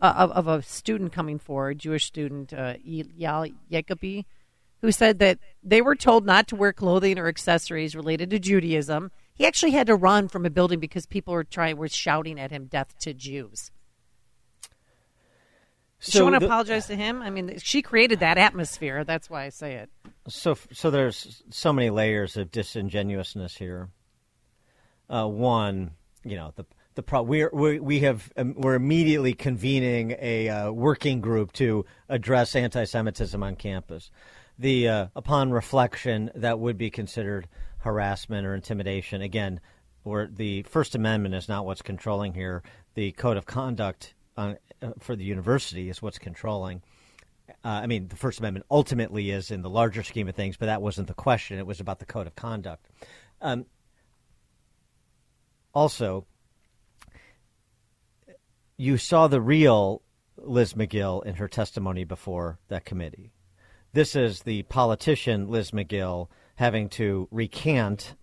uh, of, of a student coming forward, Jewish student uh, Eyal Yakoby, who said that they were told not to wear clothing or accessories related to Judaism. He actually had to run from a building because people were trying were shouting at him, "Death to Jews." Does she So want to the- apologize to him? I mean, she created that atmosphere. That's why I say it. So, so there's so many layers of disingenuousness here. Uh, one, you know, the the pro- we're, we we have um, we're immediately convening a uh, working group to address anti-Semitism on campus. The uh, upon reflection, that would be considered harassment or intimidation. Again, where the First Amendment is not what's controlling here. The code of conduct uh, uh, for the university is what's controlling. Uh, I mean, the First Amendment ultimately is in the larger scheme of things, but that wasn't the question. It was about the code of conduct. Um, also, you saw the real Liz Magill in her testimony before that committee. This is the politician Liz Magill having to recant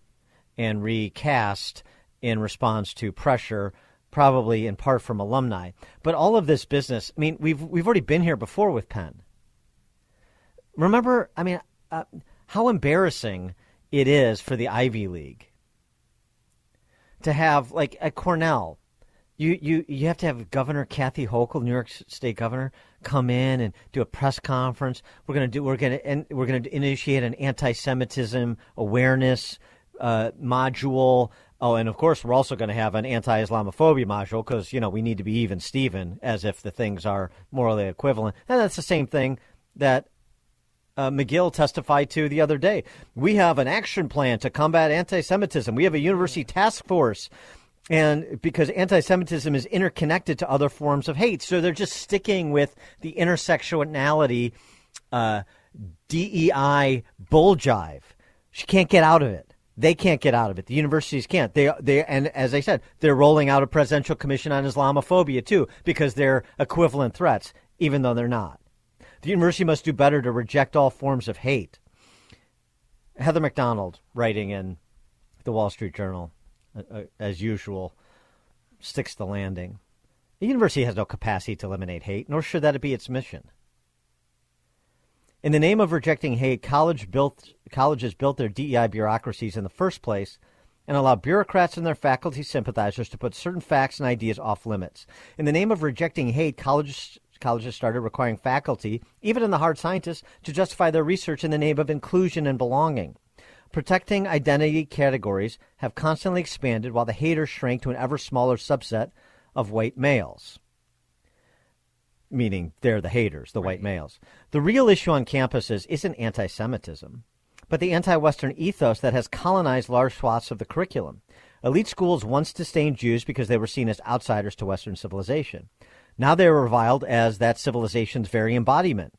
and recast in response to pressure, probably in part from alumni. But all of this business, I mean, we've we've already been here before with Penn. Remember, I mean, uh, how embarrassing it is for the Ivy League to have like at Cornell. You, you you have to have Governor Kathy Hochul, New York State Governor, come in and do a press conference. We're gonna do we're gonna and we're gonna initiate an anti-Semitism awareness uh, module. Oh, and of course we're also going to have an anti-Islamophobia module because you know we need to be even Steven, as if the things are morally equivalent. And that's the same thing that uh, Magill testified to the other day. We have an action plan to combat anti Semitism. We have a university task force. And because anti Semitism is interconnected to other forms of hate. So they're just sticking with the intersectionality, uh, DEI bull jive. She can't get out of it. They can't get out of it. The universities can't. They they and as I said, they're rolling out a presidential commission on Islamophobia too because they're equivalent threats, even though they're not. The university must do better to reject all forms of hate. Heather Mac Donald writing in the Wall Street Journal, uh, uh, as usual, sticks the landing. The university has no capacity to eliminate hate, nor should that be its mission. In the name of rejecting hate, college built, colleges built their DEI bureaucracies in the first place and allow bureaucrats and their faculty sympathizers to put certain facts and ideas off limits. In the name of rejecting hate, colleges, colleges started requiring faculty, even in the hard sciences, to justify their research in the name of inclusion and belonging. Protecting identity categories have constantly expanded while the haters shrank to an ever smaller subset of white males meaning they're the haters, the right. white males. The real issue on campuses isn't anti Semitism, but the anti Western ethos that has colonized large swaths of the curriculum. Elite schools once disdained Jews because they were seen as outsiders to Western civilization. Now they are reviled as that civilization's very embodiment.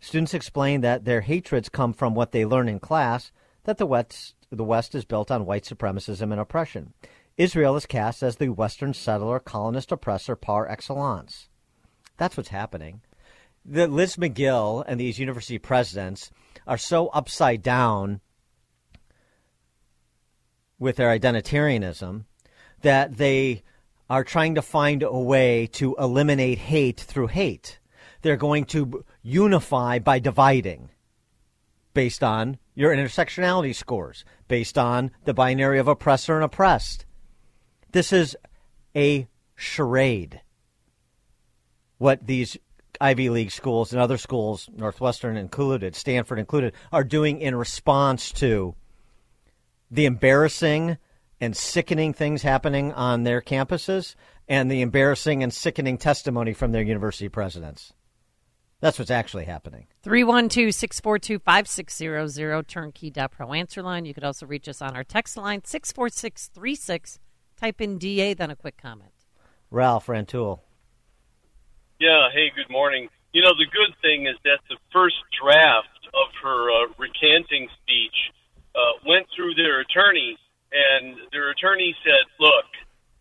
Students explain that their hatreds come from what they learn in class, that the West, the West is built on white supremacism and oppression. Israel is cast as the Western settler colonist oppressor par excellence. That's what's happening. The Liz Magill and these university presidents are so upside down with their identitarianism that they are trying to find a way to eliminate hate through hate. They're going to unify by dividing based on your intersectionality scores, based on the binary of oppressor and oppressed. This is a charade what these Ivy League schools and other schools, Northwestern included, Stanford included, are doing in response to the embarrassing and sickening things happening on their campuses and the embarrassing and sickening testimony from their university presidents. That's what's actually happening. 312 642 5600 turnkey.pro answer line. You could also reach us on our text line 64636. Type in DA, then a quick comment. Ralph Rantoul. Yeah, hey, good morning. You know, the good thing is that the first draft of her uh, recanting speech uh, went through their attorney, and their attorney said, Look,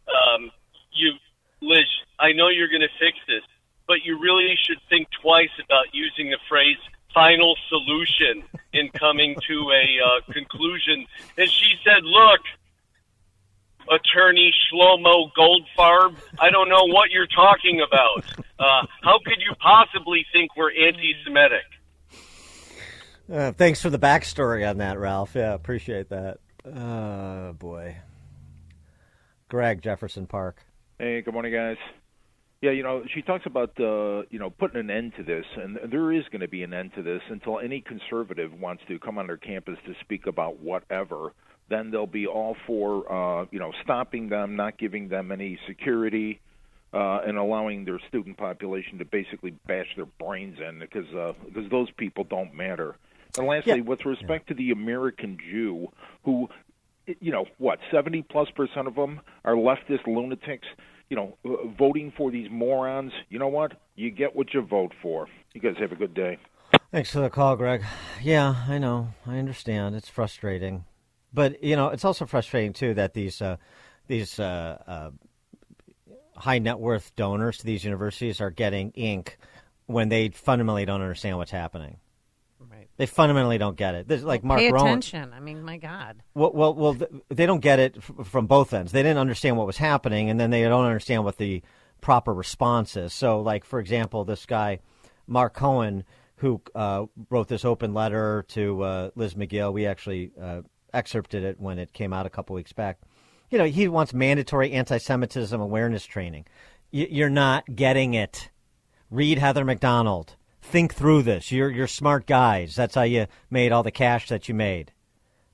um, you, Liz, I know you're going to fix this, but you really should think twice about using the phrase final solution in coming to a uh, conclusion. And she said, Look, attorney Shlomo Goldfarb. I don't know what you're talking about. Uh, how could you possibly think we're anti-Semitic? Uh, thanks for the backstory on that, Ralph. Yeah, appreciate that. Oh boy, Greg Jefferson Park. Hey, good morning, guys. Yeah, you know, she talks about uh, you know putting an end to this, and there is going to be an end to this until any conservative wants to come on their campus to speak about whatever then they'll be all for uh, you know stopping them, not giving them any security, uh, and allowing their student population to basically bash their brains in because uh, because those people don't matter. And lastly, yeah. with respect to the American Jew, who you know what, seventy plus percent of them are leftist lunatics. You know, uh, voting for these morons. You know what? You get what you vote for. You guys have a good day. Thanks for the call, Greg. Yeah, I know. I understand. It's frustrating. But you know, it's also frustrating too that these uh, these uh, uh, high net worth donors to these universities are getting ink when they fundamentally don't understand what's happening. Right. They fundamentally don't get it. There's like well, Mark pay Rowan. attention. I mean, my God. Well, well, well, they don't get it from both ends. They didn't understand what was happening, and then they don't understand what the proper response is. So, like for example, this guy, Mark Cohen, who uh, wrote this open letter to uh, Liz Magill. We actually uh, excerpted it when it came out a couple weeks back. You know, he wants mandatory anti-Semitism awareness training. You're not getting it. Read Heather Mac Donald. Think through this. You're you're smart guys. That's how you made all the cash that you made.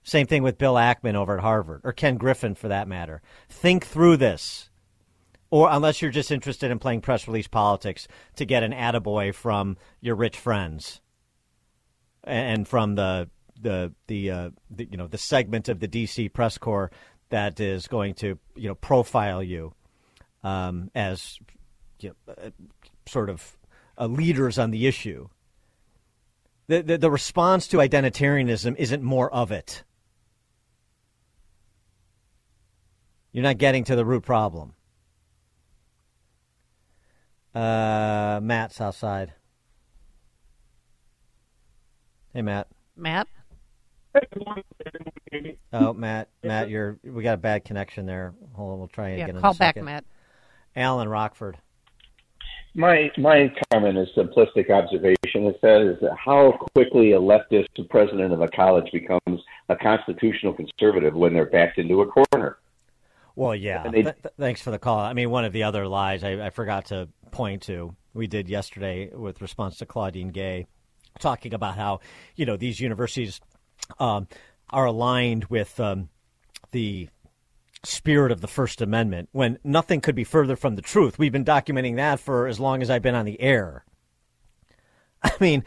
Same thing with Bill Ackman over at Harvard, or Ken Griffin for that matter. Think through this. Or unless you're just interested in playing press release politics to get an attaboy from your rich friends and from the the the, uh, the you know the segment of the DC press corps that is going to you know profile you um, as you know, uh, sort of uh, leaders on the issue. The, the, the response to identitarianism isn't more of it. You're not getting to the root problem. Uh, Matt's outside. Hey, Matt. Matt? Oh, Matt, Matt, you're we got a bad connection there. Hold on, we'll try Yeah, again. in call a back, second. Matt. Alan Rockford. My my comment is simplistic observation. It says how quickly a leftist president of a college becomes a constitutional conservative when they're backed into a corner. Well, yeah. They- Th- th- thanks for the call. I mean, one of the other lies I, I forgot to point to, we did yesterday with response to Claudine Gay, talking about how you know these universities um, are aligned with um, the spirit of the First Amendment, when nothing could be further from the truth. We've been documenting that for as long as I've been on the air. <laughs> I mean,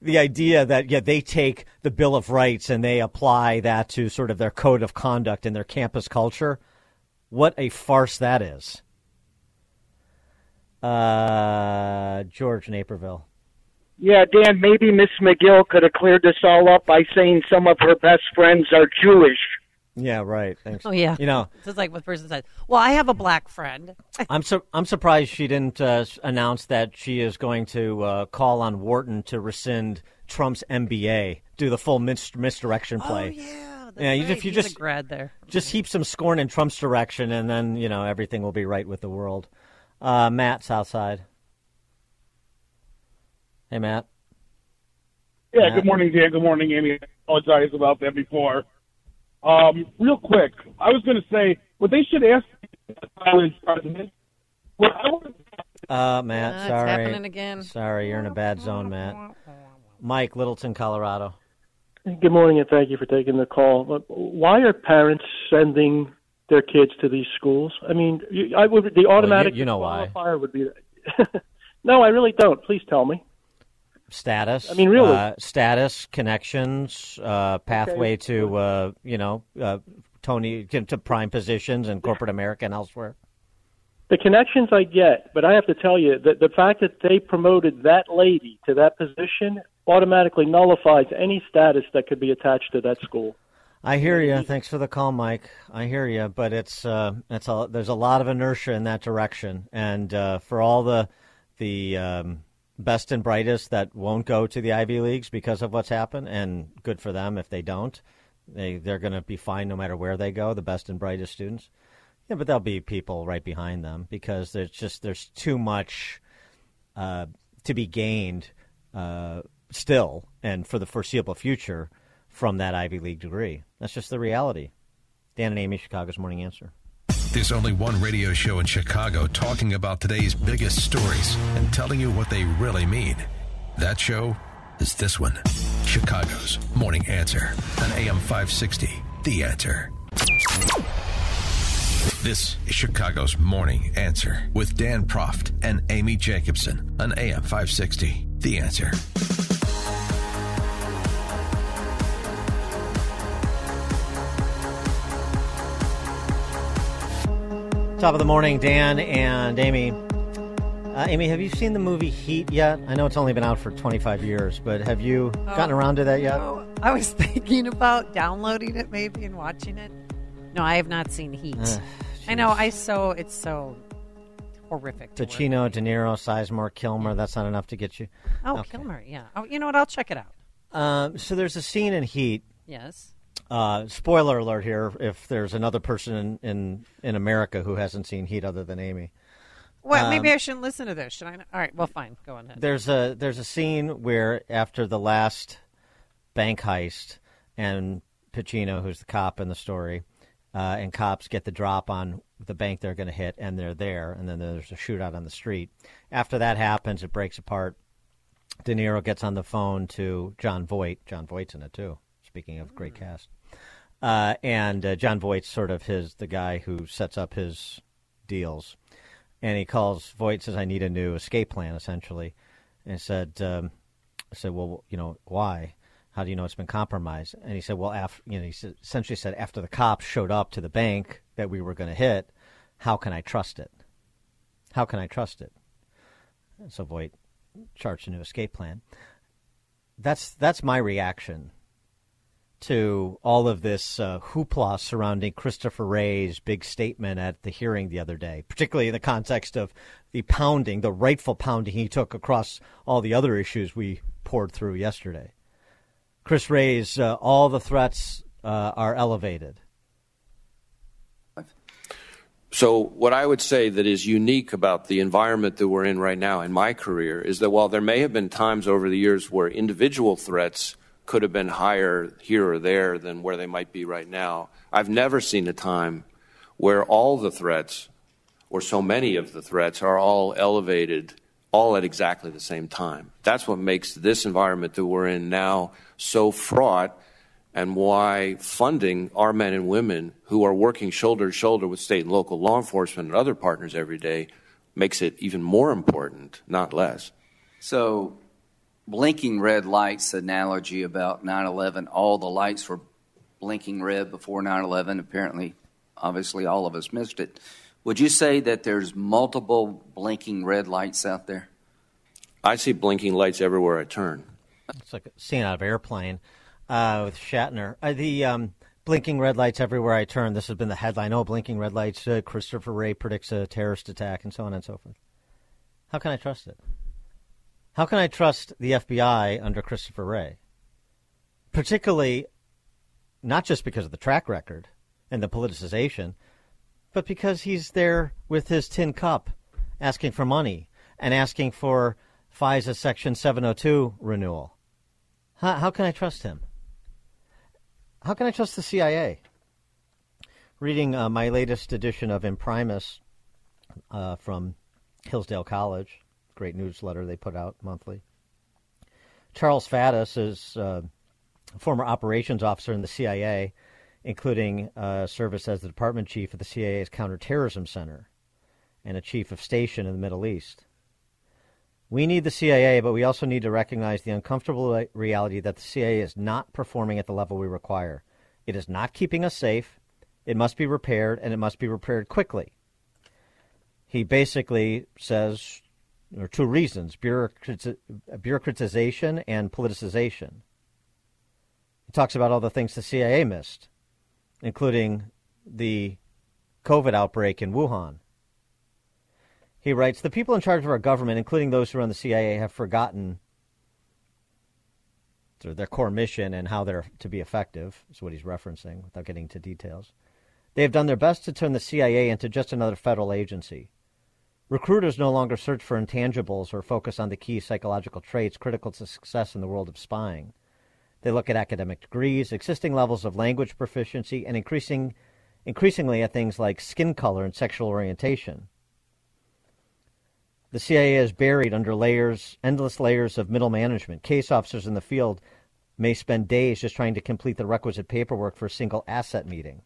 the idea that yeah they take the Bill of Rights and they apply that to sort of their code of conduct and their campus culture. What a farce that is. Uh, George Naperville. Yeah, Dan, maybe Miss Magill could have cleared this all up by saying some of her best friends are Jewish. Yeah, right. Thanks. Oh yeah. You know, <laughs> this is like what the person said. Well, I have a black friend. <laughs> I'm sur- I'm surprised she didn't uh, announce that she is going to uh, call on Wharton to rescind Trump's MBA, do the full mis- misdirection play. Oh yeah. yeah, you, right. if you He's a just grad there. just heap some scorn in Trump's direction, and then you know everything will be right with the world. Uh, Matt's outside. Hey, Matt. Yeah, Matt? good morning, Dan. Good morning, Amy. I apologize about that before. Um, real quick, I was going to say what they should ask the college president. What I would Uh, Matt, Uh, it's happening again. Sorry, you're in a bad zone, Matt. Mike, Littleton, Colorado. Good morning, and thank you for taking the call. But Why are parents sending their kids to these schools? I mean, I would the automatic you know why. would be. <laughs> no, I really don't. Please tell me. Status. I mean, really. Uh, status, connections, uh, pathway to, uh, you know, uh, Tony to prime positions in corporate America and elsewhere. The connections I get, but I have to tell you that the fact that they promoted that lady to that position automatically nullifies any status that could be attached to that school. I hear you. Thanks for the call, Mike. I hear you, but it's uh, it's a, there's a lot of inertia in that direction, and uh, for all the the um, best and brightest that won't go to the Ivy leagues because of what's happened, and good for them if they don't. They they're going to be fine no matter where they go. The best and brightest students. Yeah, but there'll be people right behind them because there's just there's too much uh, to be gained uh, still and for the foreseeable future from that Ivy League degree. That's just the reality. Dan and Amy, Chicago's Morning Answer. There's only one radio show in Chicago talking about today's biggest stories and telling you what they really mean. That show is this one Chicago's Morning Answer on AM 560. The Answer. This is Chicago's Morning Answer with Dan Proft and Amy Jacobson on AM 560. The Answer. Top of the morning, Dan and Amy. Uh, Amy, have you seen the movie Heat yet? I know it's only been out for 25 years, but have you gotten around to that yet? Oh, I was <laughs> thinking about downloading it maybe and watching it. No, I have not seen Heat. Ugh, I know. I so it's so horrific. Pacino, De Niro, Sizemore, Kilmer. That's not enough to get you. Oh, Okay. Kilmer, yeah. Oh, you know what? I'll check it out. Um, so there's a scene in Heat. Yes. Uh, spoiler alert here: if there's another person in, in, in America who hasn't seen Heat other than Amy, Well, Um, maybe I shouldn't listen to this. Should I? Not? All right. Well, fine. Go on ahead. There's a there's a scene where after the last bank heist, and Pacino, who's the cop in the story, uh, and cops get the drop on the bank they're going to hit, and they're there, and then there's a shootout on the street. After that happens, it breaks apart. De Niro gets on the phone to Jon Voight. Jon Voight's in it too. Speaking of great cast, uh, and uh, Jon Voight's sort of his the guy who sets up his deals. And he calls Voight says I need a new escape plan essentially, and said um, I said well you know why? How do you know it's been compromised? And he said well after you know he said, essentially said after the cops showed up to the bank that we were going to hit how can I trust it? How can I trust it? And so Voight charged a new escape plan. That's that's my reaction to all of this uh, hoopla surrounding Christopher Wray's big statement at the hearing the other day, particularly in the context of the pounding, the rightful pounding he took across all the other issues we poured through yesterday. Chris Wray's uh, all the threats uh, are elevated. So, what I would say that is unique about the environment that we're in right now in my career is that while there may have been times over the years where individual threats could have been higher here or there than where they might be right now, I've never seen a time where all the threats, or so many of the threats, are all elevated all at exactly the same time. That's what makes this environment that we're in now so fraught and why funding our men and women who are working shoulder to shoulder with state and local law enforcement and other partners every day makes it even more important, not less. So, blinking red lights analogy about 9 11, all the lights were blinking red before 9 11. Apparently, obviously, all of us missed it. Would you say that there's multiple blinking red lights out there? I see blinking lights everywhere I turn. It's like a scene out of Airplane uh, with Shatner. Uh, the um, blinking red lights everywhere I turn. This has been the headline. Oh, blinking red lights. Uh, Christopher Wray predicts a terrorist attack, and so on and so forth. How can I trust it? How can I trust the FBI under Christopher Wray? Particularly, not just because of the track record and the politicization, but because he's there with his tin cup asking for money and asking for FISA Section 702 renewal. How, how can I trust him? How can I trust the CIA? Reading uh, my latest edition of Imprimis uh, from Hillsdale College, great newsletter they put out monthly. Charles Faddis is uh, a former operations officer in the CIA, including uh, service as the department chief of the CIA's counterterrorism center and a chief of station in the Middle East. We need the CIA, but we also need to recognize the uncomfortable reality that the CIA is not performing at the level we require. It is not keeping us safe. It must be repaired, and it must be repaired quickly. He basically says are two reasons bureaucratization and politicization. He talks about all the things the CIA missed, including the COVID outbreak in Wuhan he writes The people in charge of our government, including those who run the CIA, have forgotten their core mission and how they're to be effective, is what he's referencing without getting into details. They have done their best to turn the CIA into just another federal agency. Recruiters no longer search for intangibles or focus on the key psychological traits critical to success in the world of spying. They look at academic degrees, existing levels of language proficiency, and increasing, increasingly at things like skin color and sexual orientation. The CIA is buried under layers, endless layers of middle management. Case officers in the field may spend days just trying to complete the requisite paperwork for a single asset meeting.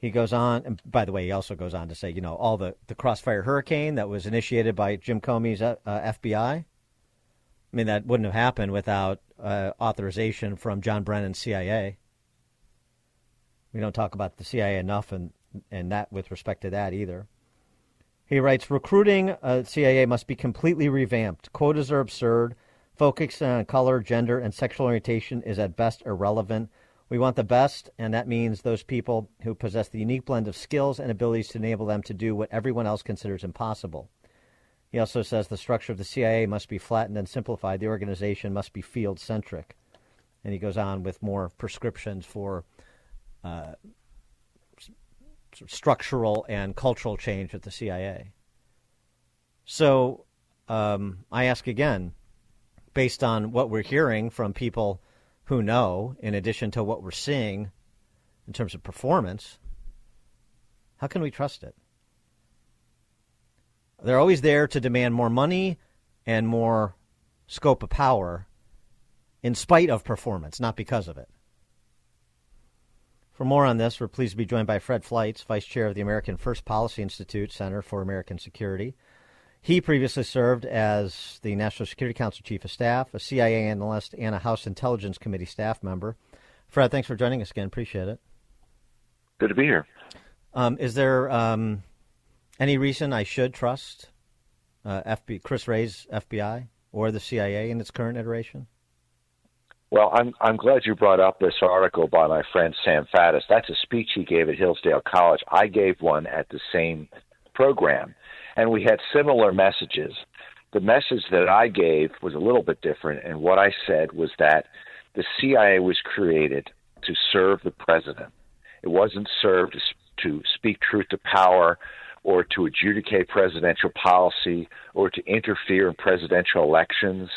He goes on, and by the way, he also goes on to say, you know, all the, the crossfire hurricane that was initiated by Jim Comey's uh, uh FBI. I mean, that wouldn't have happened without uh, authorization from John Brennan, CIA. We don't talk about the CIA enough, and and that with respect to that either. He writes, recruiting uh, CIA must be completely revamped. Quotas are absurd. Focusing on color, gender, and sexual orientation is at best irrelevant. We want the best, and that means those people who possess the unique blend of skills and abilities to enable them to do what everyone else considers impossible. He also says the structure of the CIA must be flattened and simplified. The organization must be field centric. And he goes on with more prescriptions for uh, structural and cultural change at the CIA. So um, I ask again, based on what we're hearing from people who know, in addition to what we're seeing in terms of performance, how can we trust it? They're always there to demand more money and more scope of power in spite of performance, not because of it. For more on this, we're pleased to be joined by Fred Fleitz, Vice Chair of the American First Policy Institute Center for American Security. He previously served as the National Security Council Chief of Staff, a CIA analyst, and a House Intelligence Committee staff member. Fred, thanks for joining us again. Appreciate it. Good to be here. Um, is there um, any reason I should trust uh, FB, Chris Wray's FBI or the CIA in its current iteration? Well, I'm I'm glad you brought up this article by my friend Sam Faddis. That's a speech he gave at Hillsdale College. I gave one at the same program, and we had similar messages. The message that I gave was a little bit different, and what I said was that the CIA was created to serve the president. It wasn't served to, speak truth to power or to adjudicate presidential policy or to interfere in presidential elections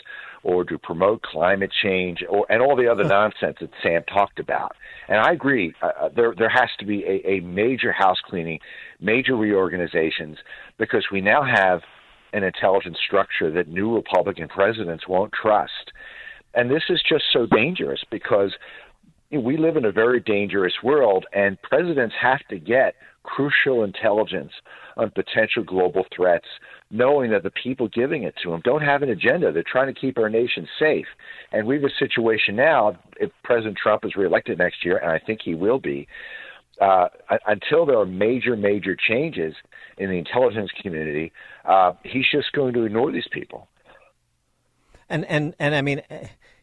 or to promote climate change or and all the other nonsense that Sam talked about. And I agree, uh, uh, there there has to be a, a major house cleaning, major reorganizations because we now have an intelligence structure that new Republican presidents won't trust. And this is just so dangerous because we live in a very dangerous world, and presidents have to get crucial intelligence on potential global threats, knowing that the people giving it to them don't have an agenda. They're trying to keep our nation safe. And we have a situation now, if President Trump is reelected next year, and I think he will be, uh, until there are major, major changes in the intelligence community, uh, he's just going to ignore these people. And and and I mean,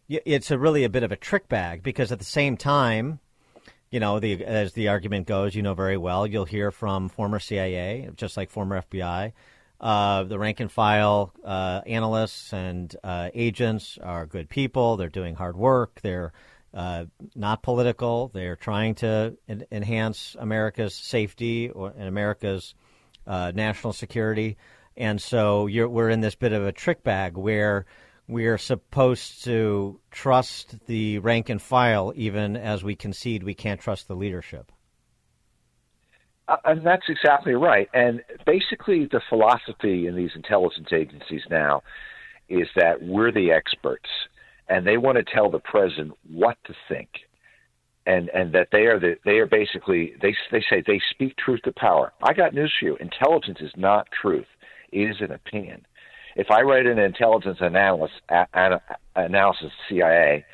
it's a really a bit of a trick bag because at the same time, you know, the as the argument goes, you know very well, you'll hear from former CIA, just like former FBI. Uh, the rank and file uh, analysts and uh, agents are good people. They're doing hard work. They're uh, not political. They're trying to en- enhance America's safety or and America's uh, national security. And so we're in this bit of a trick bag where we are supposed to trust the rank and file, even as we concede we can't trust the leadership. Uh, and that's exactly right. And basically, the philosophy in these intelligence agencies now is that we're the experts, and they want to tell the president what to think, and and that they are the they are basically they they say they speak truth to power. I got news for you: intelligence is not truth; it is an opinion if I write an intelligence analysis, analysis CIA,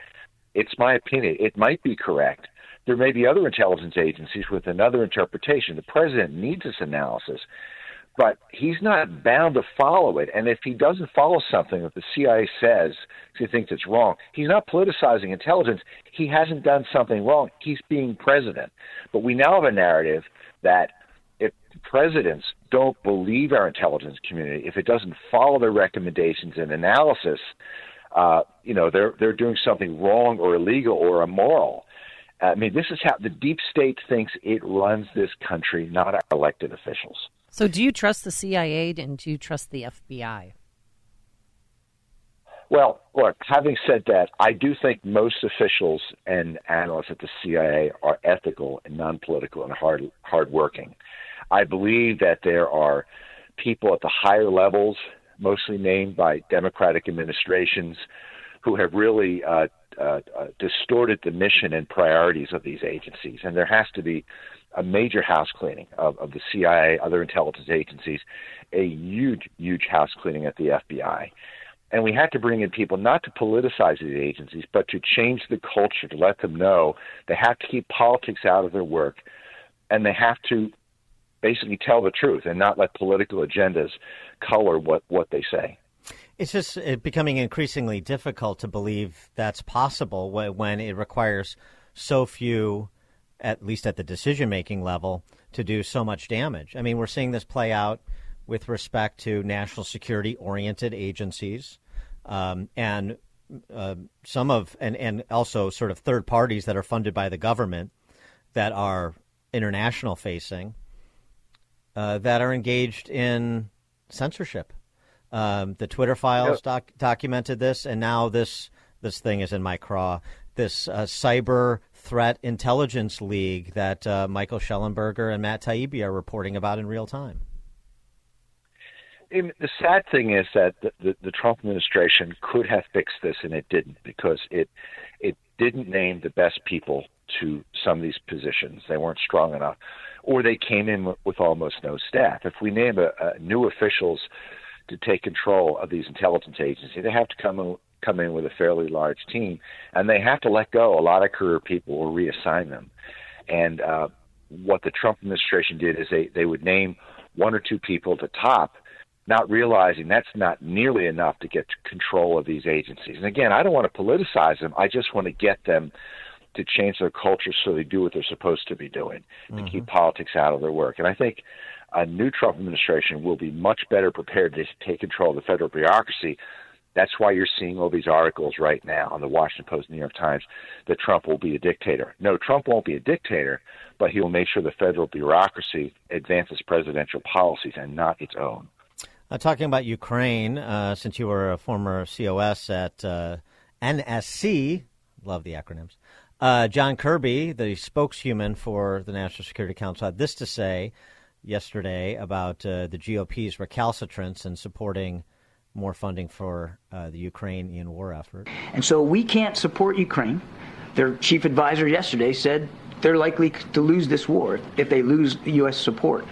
it's my opinion. It might be correct. There may be other intelligence agencies with another interpretation. The president needs this analysis, but he's not bound to follow it. And if he doesn't follow something that the CIA says he thinks it's wrong, he's not politicizing intelligence. He hasn't done something wrong. He's being president. But we now have a narrative that if presidents don't believe our intelligence community, if it doesn't follow their recommendations and analysis, uh, you know, they're they're doing something wrong or illegal or immoral. I mean, this is how the deep state thinks it runs this country, not our elected officials. So, do you trust the CIA and do you trust the FBI? Well, look, having said that, I do think most officials and analysts at the CIA are ethical and non political and hard hardworking. I believe that there are people at the higher levels, mostly named by Democratic administrations, who have really uh, uh, uh, distorted the mission and priorities of these agencies. And there has to be a major house cleaning of, of the CIA, other intelligence agencies, a huge, huge house cleaning at the FBI. And we had to bring in people not to politicize these agencies, but to change the culture, to let them know they have to keep politics out of their work, and they have to basically tell the truth and not let political agendas color what, what they say. It's just becoming increasingly difficult to believe that's possible when it requires so few, at least at the decision making level, to do so much damage. I mean, we're seeing this play out with respect to national security oriented agencies um, and uh, some of, and, and also sort of third parties that are funded by the government that are international facing uh, that are engaged in censorship. Um, the Twitter files yep. doc- documented this, and now this this thing is in my craw. This uh, cyber threat intelligence league that uh, Michael Shellenberger and Matt Taibbi are reporting about in real time. the sad thing is that the, the, the, Trump administration could have fixed this, and it didn't because it it didn't name the best people to some of these positions. They weren't strong enough or they came in with almost no staff. If we name a, a new officials to take control of these intelligence agencies, they have to come in, come in with a fairly large team, and they have to let go a lot of career people or reassign them. And uh, what the Trump administration did is they they would name one or two people the top not realizing that's not nearly enough to get control of these agencies. And again, I don't want to politicize them. I just want to get them to change their culture so they do what they're supposed to be doing, mm-hmm. to keep politics out of their work. And I think a new Trump administration will be much better prepared to take control of the federal bureaucracy. That's why you're seeing all these articles right now on the Washington Post, New York Times, that Trump will be a dictator. No, Trump won't be a dictator, but he will make sure the federal bureaucracy advances presidential policies and not its own. Uh, talking about Ukraine, uh, since you were a former COS at uh, NSC, love the acronyms. Uh, John Kirby, the spokeshuman for the National Security Council, had this to say yesterday about uh, the GOP's recalcitrance in supporting more funding for uh, the Ukrainian war effort. And so we can't support Ukraine. Their chief advisor yesterday said they're likely to lose this war if they lose U.S. support.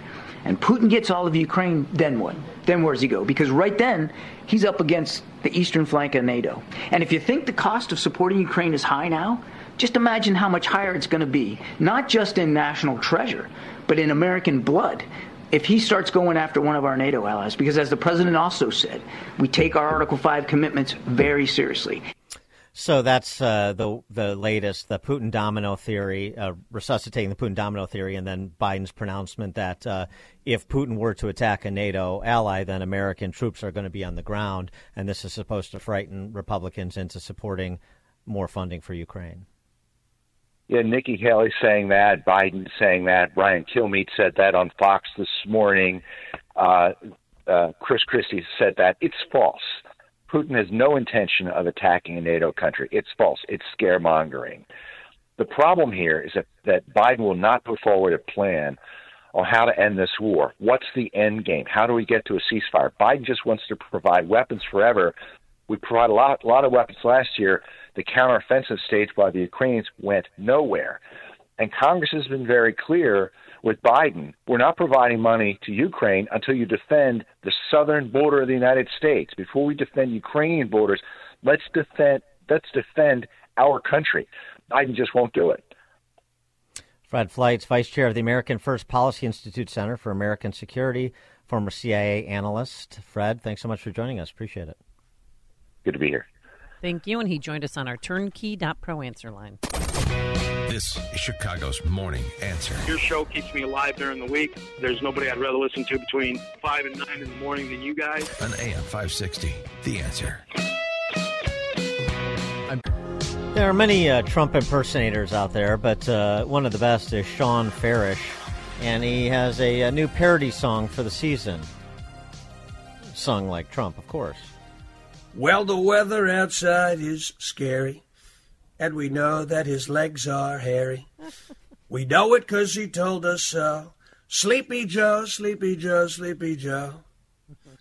And Putin gets all of Ukraine, then what? Then where does he go? Because right then, he's up against the eastern flank of NATO. And if you think the cost of supporting Ukraine is high now, just imagine how much higher it's going to be, not just in national treasure, but in American blood. If he starts going after one of our NATO allies, because as the president also said, we take our Article 5 commitments very seriously. So that's uh, the the latest, the Putin domino theory, uh, resuscitating the Putin domino theory, and then Biden's pronouncement that uh, if Putin were to attack a NATO ally, then American troops are going to be on the ground, and this is supposed to frighten Republicans into supporting more funding for Ukraine. Yeah, Nikki Haley saying that, Biden saying that, Brian Kilmeade said that on Fox this morning. Uh, uh, Chris Christie said that. It's false. Putin has no intention of attacking a NATO country. It's false. It's scaremongering. The problem here is that, that Biden will not put forward a plan on how to end this war. What's the end game? How do we get to a ceasefire? Biden just wants to provide weapons forever. We provided a lot, a lot of weapons last year. The counteroffensive stage by the Ukrainians went nowhere. And Congress has been very clear with Biden, we're not providing money to Ukraine until you defend the southern border of the United States. Before we defend Ukrainian borders, let's defend let's defend our country. Biden just won't do it. Fred Fleitz, Vice Chair of the American First Policy Institute Center for American Security, former CIA analyst. Fred, thanks so much for joining us. Appreciate it. Good to be here. Thank you. And he joined us on our turnkey.pro answer line. This is Chicago's Morning Answer. Your show keeps me alive during the week. There's nobody I'd rather listen to between 5 and 9 in the morning than you guys. On AM 560, The Answer. There are many uh, Trump impersonators out there, but uh, one of the best is Shawn Farash, and he has a, a new parody song for the season. Sung like Trump, of course. Well, the weather outside is scary and we know that his legs are hairy. we know it 'cause he told us so. Sleepy Joe, Sleepy Joe, Sleepy Joe.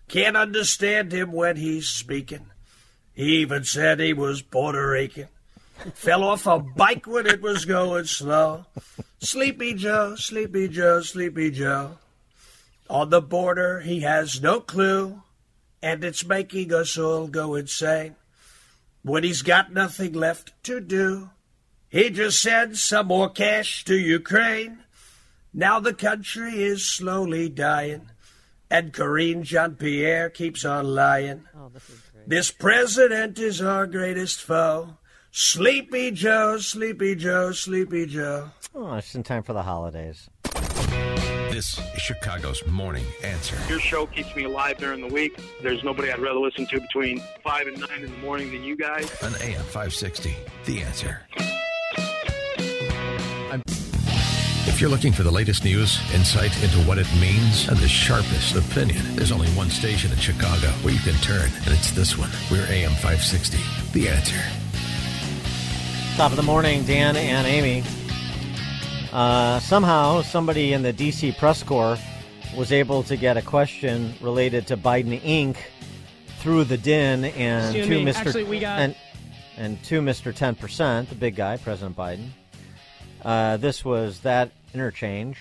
Can't understand him when he's speaking. He even said he was Puerto Rican. Fell off a bike when it was going slow. Sleepy Joe, Sleepy Joe, Sleepy Joe. On the border, he has no clue, and it's making us all go insane. When he's got nothing left to do, he just sends some more cash to Ukraine. Now the country is slowly dying, and Karine Jean Pierre keeps on lying. Oh, this, this president is our greatest foe. Sleepy Joe, Sleepy Joe, Sleepy Joe. Oh, it's in time for the holidays. This is Chicago's Morning Answer. Your show keeps me alive during the week. There's nobody I'd rather listen to between 5 and 9 in the morning than you guys. On AM 560, The Answer. I'm- if you're looking for the latest news, insight into what it means, and the sharpest opinion, there's only one station in Chicago where you can turn, and it's this one. We're AM 560, The Answer. Top of the morning, Dan and Amy. Uh, somehow, somebody in the DC press corps was able to get a question related to Biden Inc. through the din and Excuse to me. Mr. Actually, we got- and, and to Mr. Ten Percent, the big guy, President Biden. Uh, this was that interchange.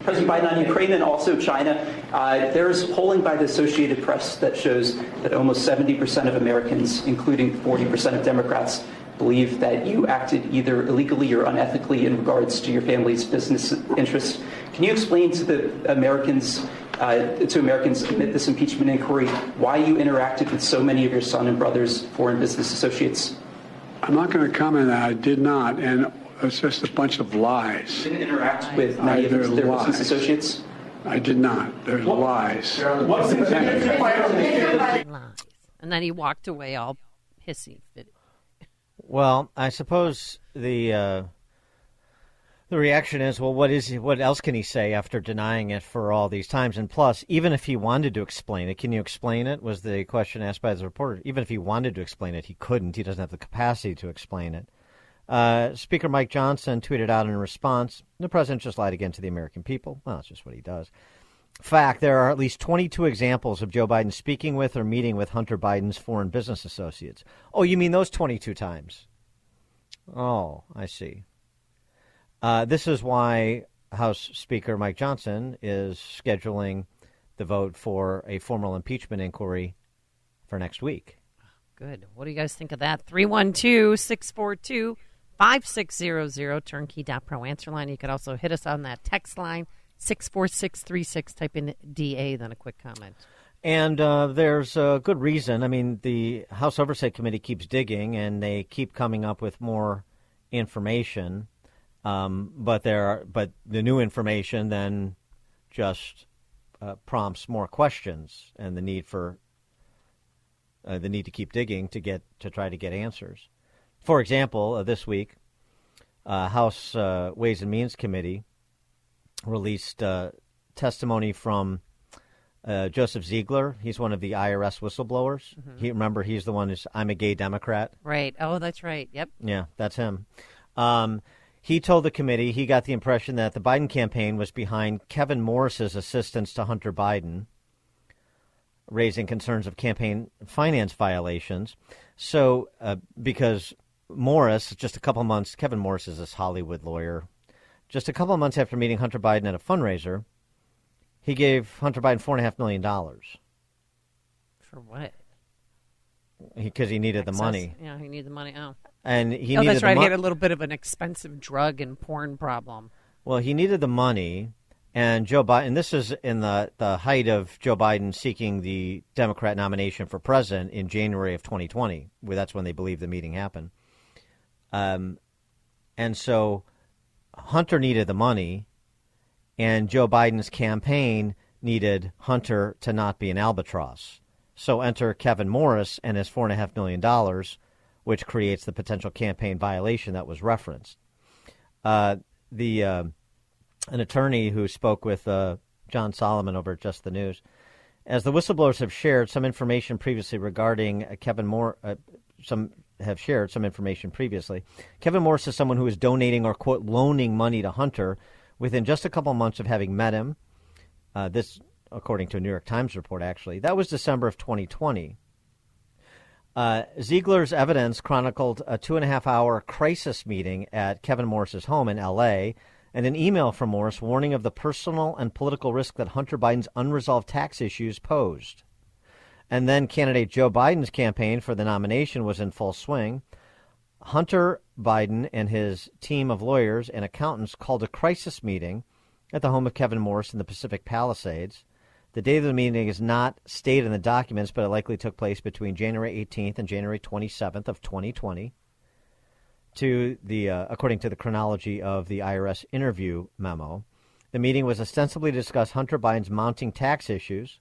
President Biden on Ukraine and also China. Uh, there's polling by the Associated Press that shows that almost 70% of Americans, including 40% of Democrats, believe that you acted either illegally or unethically in regards to your family's business interests. Can you explain to the Americans uh, to Americans amid this impeachment inquiry why you interacted with so many of your son and brother's foreign business associates? I'm not going to comment on that. I did not, and it's just a bunch of lies. You didn't interact with many of their business associates? I did not. There's lies. <laughs> Lies. And then he walked away all hissy fit. Well, I suppose the uh, the reaction is, well, what is what else can he say after denying it for all these times? And plus, even if he wanted to explain it, can you explain it? Was the question asked by the reporter. Even if he wanted to explain it, he couldn't. He doesn't have the capacity to explain it. Uh, Speaker Mike Johnson tweeted out in response, "The president just lied again to the American people." Well, that's just what he does. Fact: There are at least 22 examples of Joe Biden speaking with or meeting with Hunter Biden's foreign business associates. Oh, you mean those 22 times? Oh, I see. Uh, this is why House Speaker Mike Johnson is scheduling the vote for a formal impeachment inquiry for next week. Good. What do you guys think of that? 312 642 5600 turnkey.pro answer line. You could also hit us on that text line 64636. Type in DA, then a quick comment. And uh, there's a good reason. I mean, the House Oversight Committee keeps digging and they keep coming up with more information. Um, but there are, but the new information then just uh, prompts more questions and the need for uh, the need to keep digging to get to try to get answers. For example, uh, this week, uh, House uh, Ways and Means Committee released uh, testimony from Joseph Ziegler. He's one of the IRS whistleblowers. Mm-hmm. He remember he's the one who's I'm a gay Democrat. Right. Oh, that's right. Yep. Yeah, that's him. Um, he told the committee he got the impression that the Biden campaign was behind Kevin Morris's assistance to Hunter Biden, raising concerns of campaign finance violations. So, uh, because Morris, just a couple months, Kevin Morris is this Hollywood lawyer. Just a couple of months after meeting Hunter Biden at a fundraiser, he gave Hunter Biden four and a half million dollars. For what? Because he, he, needed Access. the money. Yeah, he needed the money. Oh and he oh, needed that's right. Mo- he had a little bit of an expensive drug and porn problem. Well, he needed the money, and Joe Biden. This is in the the height of Joe Biden seeking the Democrat nomination for president in January of 2020. Where that's when they believe the meeting happened. Um, and so Hunter needed the money, and Joe Biden's campaign needed Hunter to not be an albatross. So enter Kevin Morris and his four and a half million dollars which creates the potential campaign violation that was referenced. Uh, the uh, an attorney who spoke with uh, John Solomon over at Just the News, as the whistleblowers have shared some information previously regarding uh, Kevin Moore, uh, some have shared some information previously. Kevin Morris is someone who is donating or quote loaning money to Hunter within just a couple months of having met him. Uh, this, according to a New York Times report, actually, that was December of 2020. Uh, Ziegler's evidence chronicled a two and a half hour crisis meeting at Kevin Morris's home in L.A. and an email from Morris warning of the personal and political risk that Hunter Biden's unresolved tax issues posed. And then candidate Joe Biden's campaign for the nomination was in full swing. Hunter Biden and his team of lawyers and accountants called a crisis meeting at the home of Kevin Morris in the Pacific Palisades. The date of the meeting is not stated in the documents, but it likely took place between January 18th and January 27th of 2020. To the, uh, according to the chronology of the IRS interview memo, the meeting was ostensibly to discuss Hunter Biden's mounting tax issues,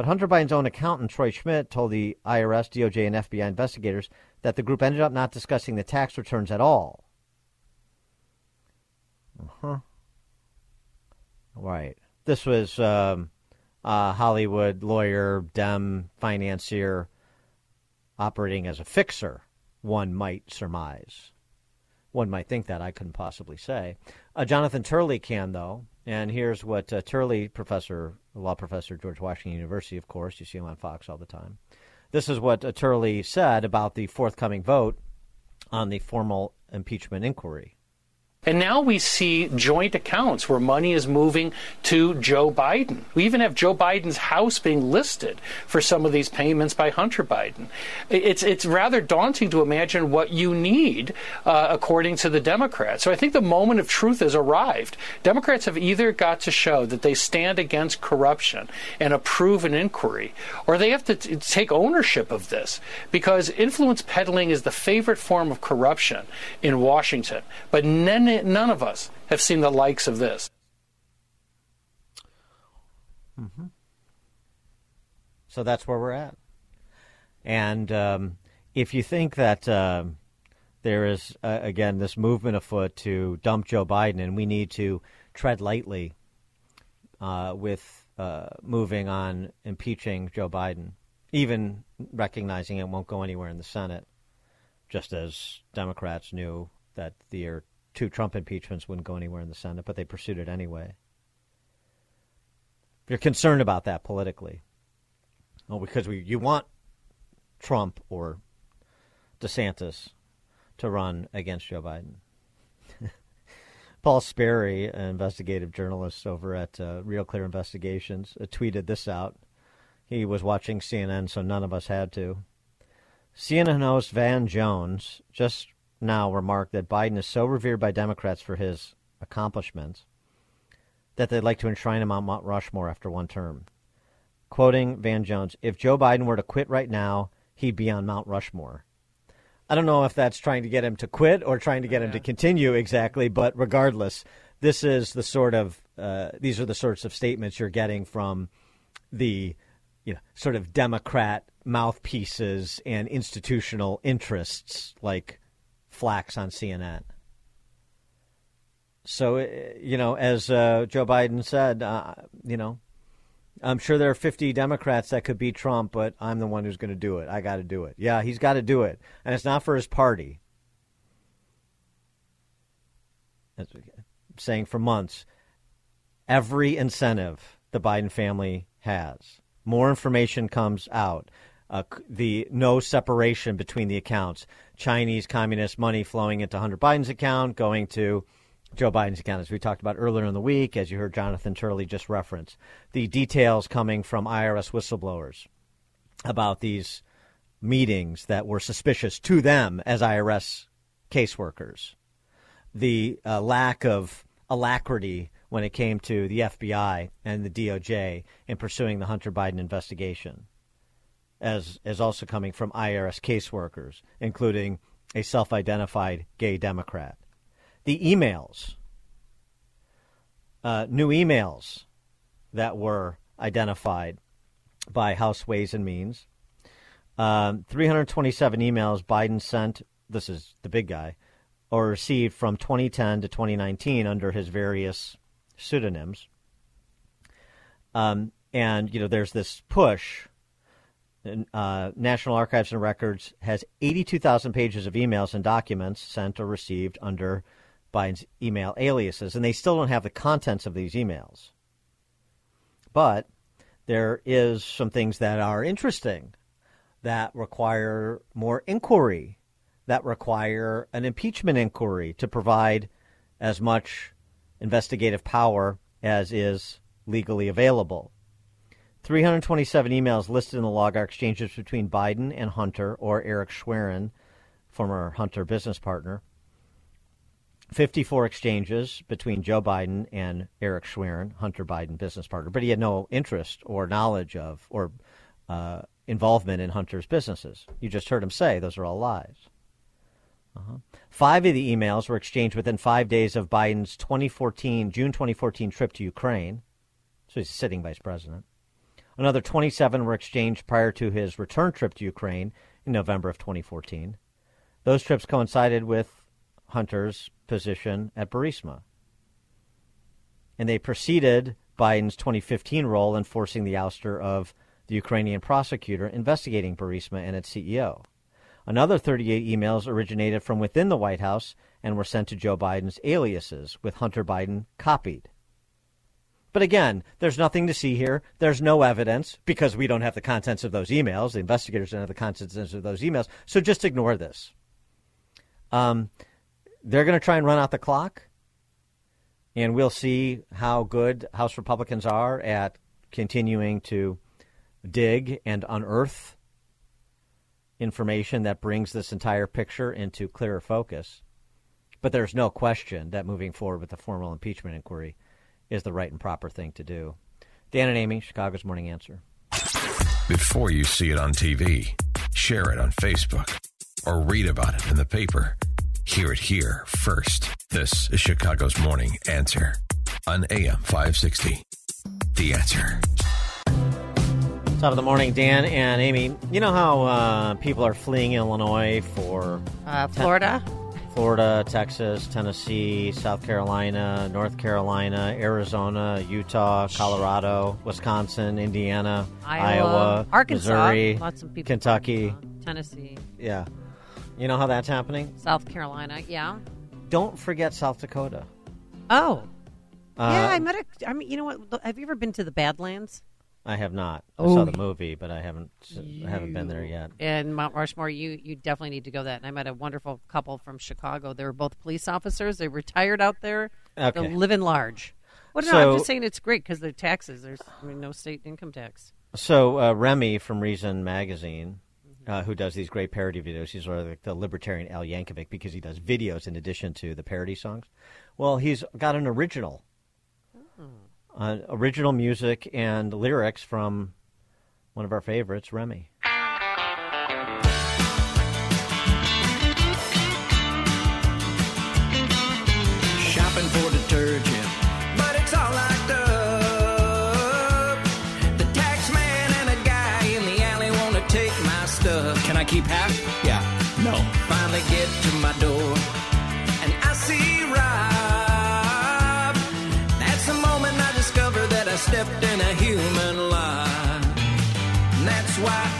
but Hunter Biden's own accountant, Troy Schmidt, told the IRS, DOJ, and FBI investigators that the group ended up not discussing the tax returns at all. Uh huh. Right. This was um, Hollywood lawyer, Dem financier, operating as a fixer, one might surmise. One might think that. I couldn't possibly say. Uh, Jonathan Turley can, though. And here's what uh, Turley, professor, law professor, at George Washington University, of course, you see him on Fox all the time. This is what Turley said about the forthcoming vote on the formal impeachment inquiry. And now we see joint accounts where money is moving to Joe Biden. We even have Joe Biden's house being listed for some of these payments by Hunter Biden. It's it's rather daunting to imagine what you need, uh, according to the Democrats. So I think the moment of truth has arrived. Democrats have either got to show that they stand against corruption and approve an inquiry, or they have to t- take ownership of this because influence peddling is the favorite form of corruption in Washington. But none none of us have seen the likes of this. Mm-hmm. So that's where we're at. And um, if you think that uh, there is, uh, again, this movement afoot to dump Joe Biden, and we need to tread lightly uh, with uh, moving on impeaching Joe Biden, even recognizing it won't go anywhere in the Senate, just as Democrats knew that the two Trump impeachments wouldn't go anywhere in the Senate, but they pursued it anyway. You're concerned about that politically, well, because we, you want Trump or DeSantis to run against Joe Biden. <laughs> Paul Sperry, an investigative journalist over at uh, Real Clear Investigations, uh, tweeted this out. He was watching CNN, so none of us had to. CNN host Van Jones just now remarked that Biden is so revered by Democrats for his accomplishments that they'd like to enshrine him on Mount Rushmore after one term. Quoting Van Jones, if Joe Biden were to quit right now, he'd be on Mount Rushmore. I don't know if that's trying to get him to quit or trying to get him to continue exactly, but regardless, this is the sort of uh, these are the sorts of statements you're getting from the you know sort of Democrat mouthpieces and institutional interests like Flax on CNN. So, uh, you know, as uh, Joe Biden said, uh, you know, I'm sure there are 50 Democrats that could beat Trump, but I'm the one who's going to do it. I got to do it. Yeah, he's got to do it. And it's not for his party. As we saying for months, every incentive the Biden family has. More information comes out uh, the no separation between the accounts. Chinese communist money flowing into Hunter Biden's account, going to Joe Biden's account, as we talked about earlier in the week, as you heard Jonathan Turley just reference. The details coming from IRS whistleblowers about these meetings that were suspicious to them as IRS caseworkers. The uh, lack of alacrity when it came to the FBI and the DOJ in pursuing the Hunter Biden investigation as as also coming from IRS caseworkers, including a self-identified gay Democrat. The emails, uh, new emails that were identified by House Ways and Means. Um, 327 emails Biden sent. This is the big guy, or received from 2010 to 2019 under his various pseudonyms. Um, and you know, there's this push uh, National Archives and Records has 82,000 pages of emails and documents sent or received under Biden's email aliases, and they still don't have the contents of these emails. But there is some things that are interesting that require more inquiry, that require an impeachment inquiry to provide as much investigative power as is legally available. 327 emails listed in the log are exchanges between Biden and Hunter or Eric Schwerin, former Hunter business partner. 54 exchanges between Joe Biden and Eric Schwerin, Hunter Biden business partner, but he had no interest or knowledge of or uh, involvement in Hunter's businesses. You just heard him say those are all lies. Uh-huh. Five of the emails were exchanged within five days of Biden's 2014 June 2014 trip to Ukraine. So he's sitting vice president. Another 27 were exchanged prior to his return trip to Ukraine in November of 2014. Those trips coincided with Hunter's position at Burisma. And they preceded Biden's 2015 role in forcing the ouster of the Ukrainian prosecutor investigating Burisma and its CEO. Another 38 emails originated from within the White House and were sent to Joe Biden's aliases, with Hunter Biden copied. But again, there's nothing to see here. There's no evidence because we don't have the contents of those emails. The investigators don't have the contents of those emails. So just ignore this. Um, they're going to try and run out the clock. And we'll see how good House Republicans are at continuing to dig and unearth information that brings this entire picture into clearer focus. But there's no question that moving forward with the formal impeachment inquiry is the right and proper thing to do. Dan and Amy, Chicago's Morning Answer. Before you see it on TV, share it on Facebook, or read about it in the paper. Hear it here first. This is Chicago's Morning Answer on AM 560. The Answer. Top of the morning, Dan and Amy. You know how uh, people are fleeing Illinois for Uh, Florida? Florida, Texas, Tennessee, South Carolina, North Carolina, Arizona, Utah, Colorado, Wisconsin, Indiana, Iowa, Arkansas. Missouri, Lots of people Kentucky. Tennessee, Yeah. You know how that's happening? South Carolina. Yeah. Don't forget South Dakota. Oh. Uh, yeah, I met a. I mean, you know what? Have you ever been to the Badlands? I have not. I Oh, saw the movie, but I haven't. I haven't been there yet. And Mount Rushmore, you you definitely need to go that. And I met a wonderful couple from Chicago. They were both police officers. They retired out there. Okay. They're living large. Well, no, So- I'm just saying it's great because their taxes. There's I mean, no state income tax. So uh, Remy from Reason Magazine, uh, who does these great parody videos, he's sort of like the libertarian Al Yankovic because he does videos in addition to the parody songs. Well, he's got an original, uh, original music and lyrics from one of our favorites, Remy. Shopping for detergent, but it's all locked up. The tax man and a guy in the alley want to take my stuff. Can I keep half? Why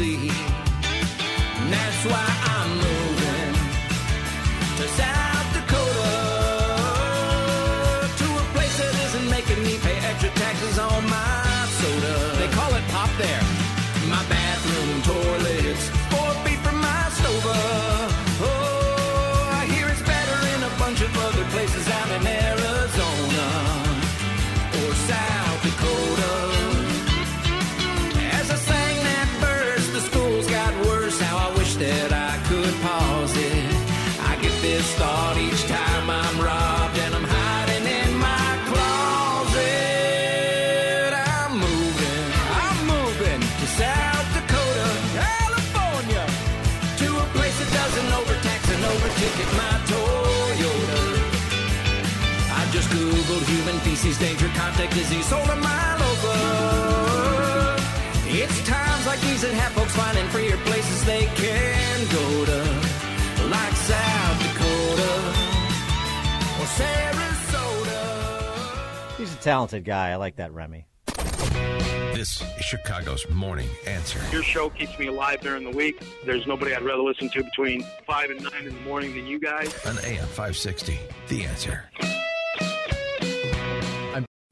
see. And that's why danger contact disease sold a mile over. It's times like these that have folks finding freer places they can go to, like South Dakota or Sarasota. He's a talented guy. I like that, Remy. This is Chicago's Morning Answer. Your show keeps me alive during the week. There's nobody I'd rather listen to between 5 and 9 in the morning than you guys. On AM 560. The Answer.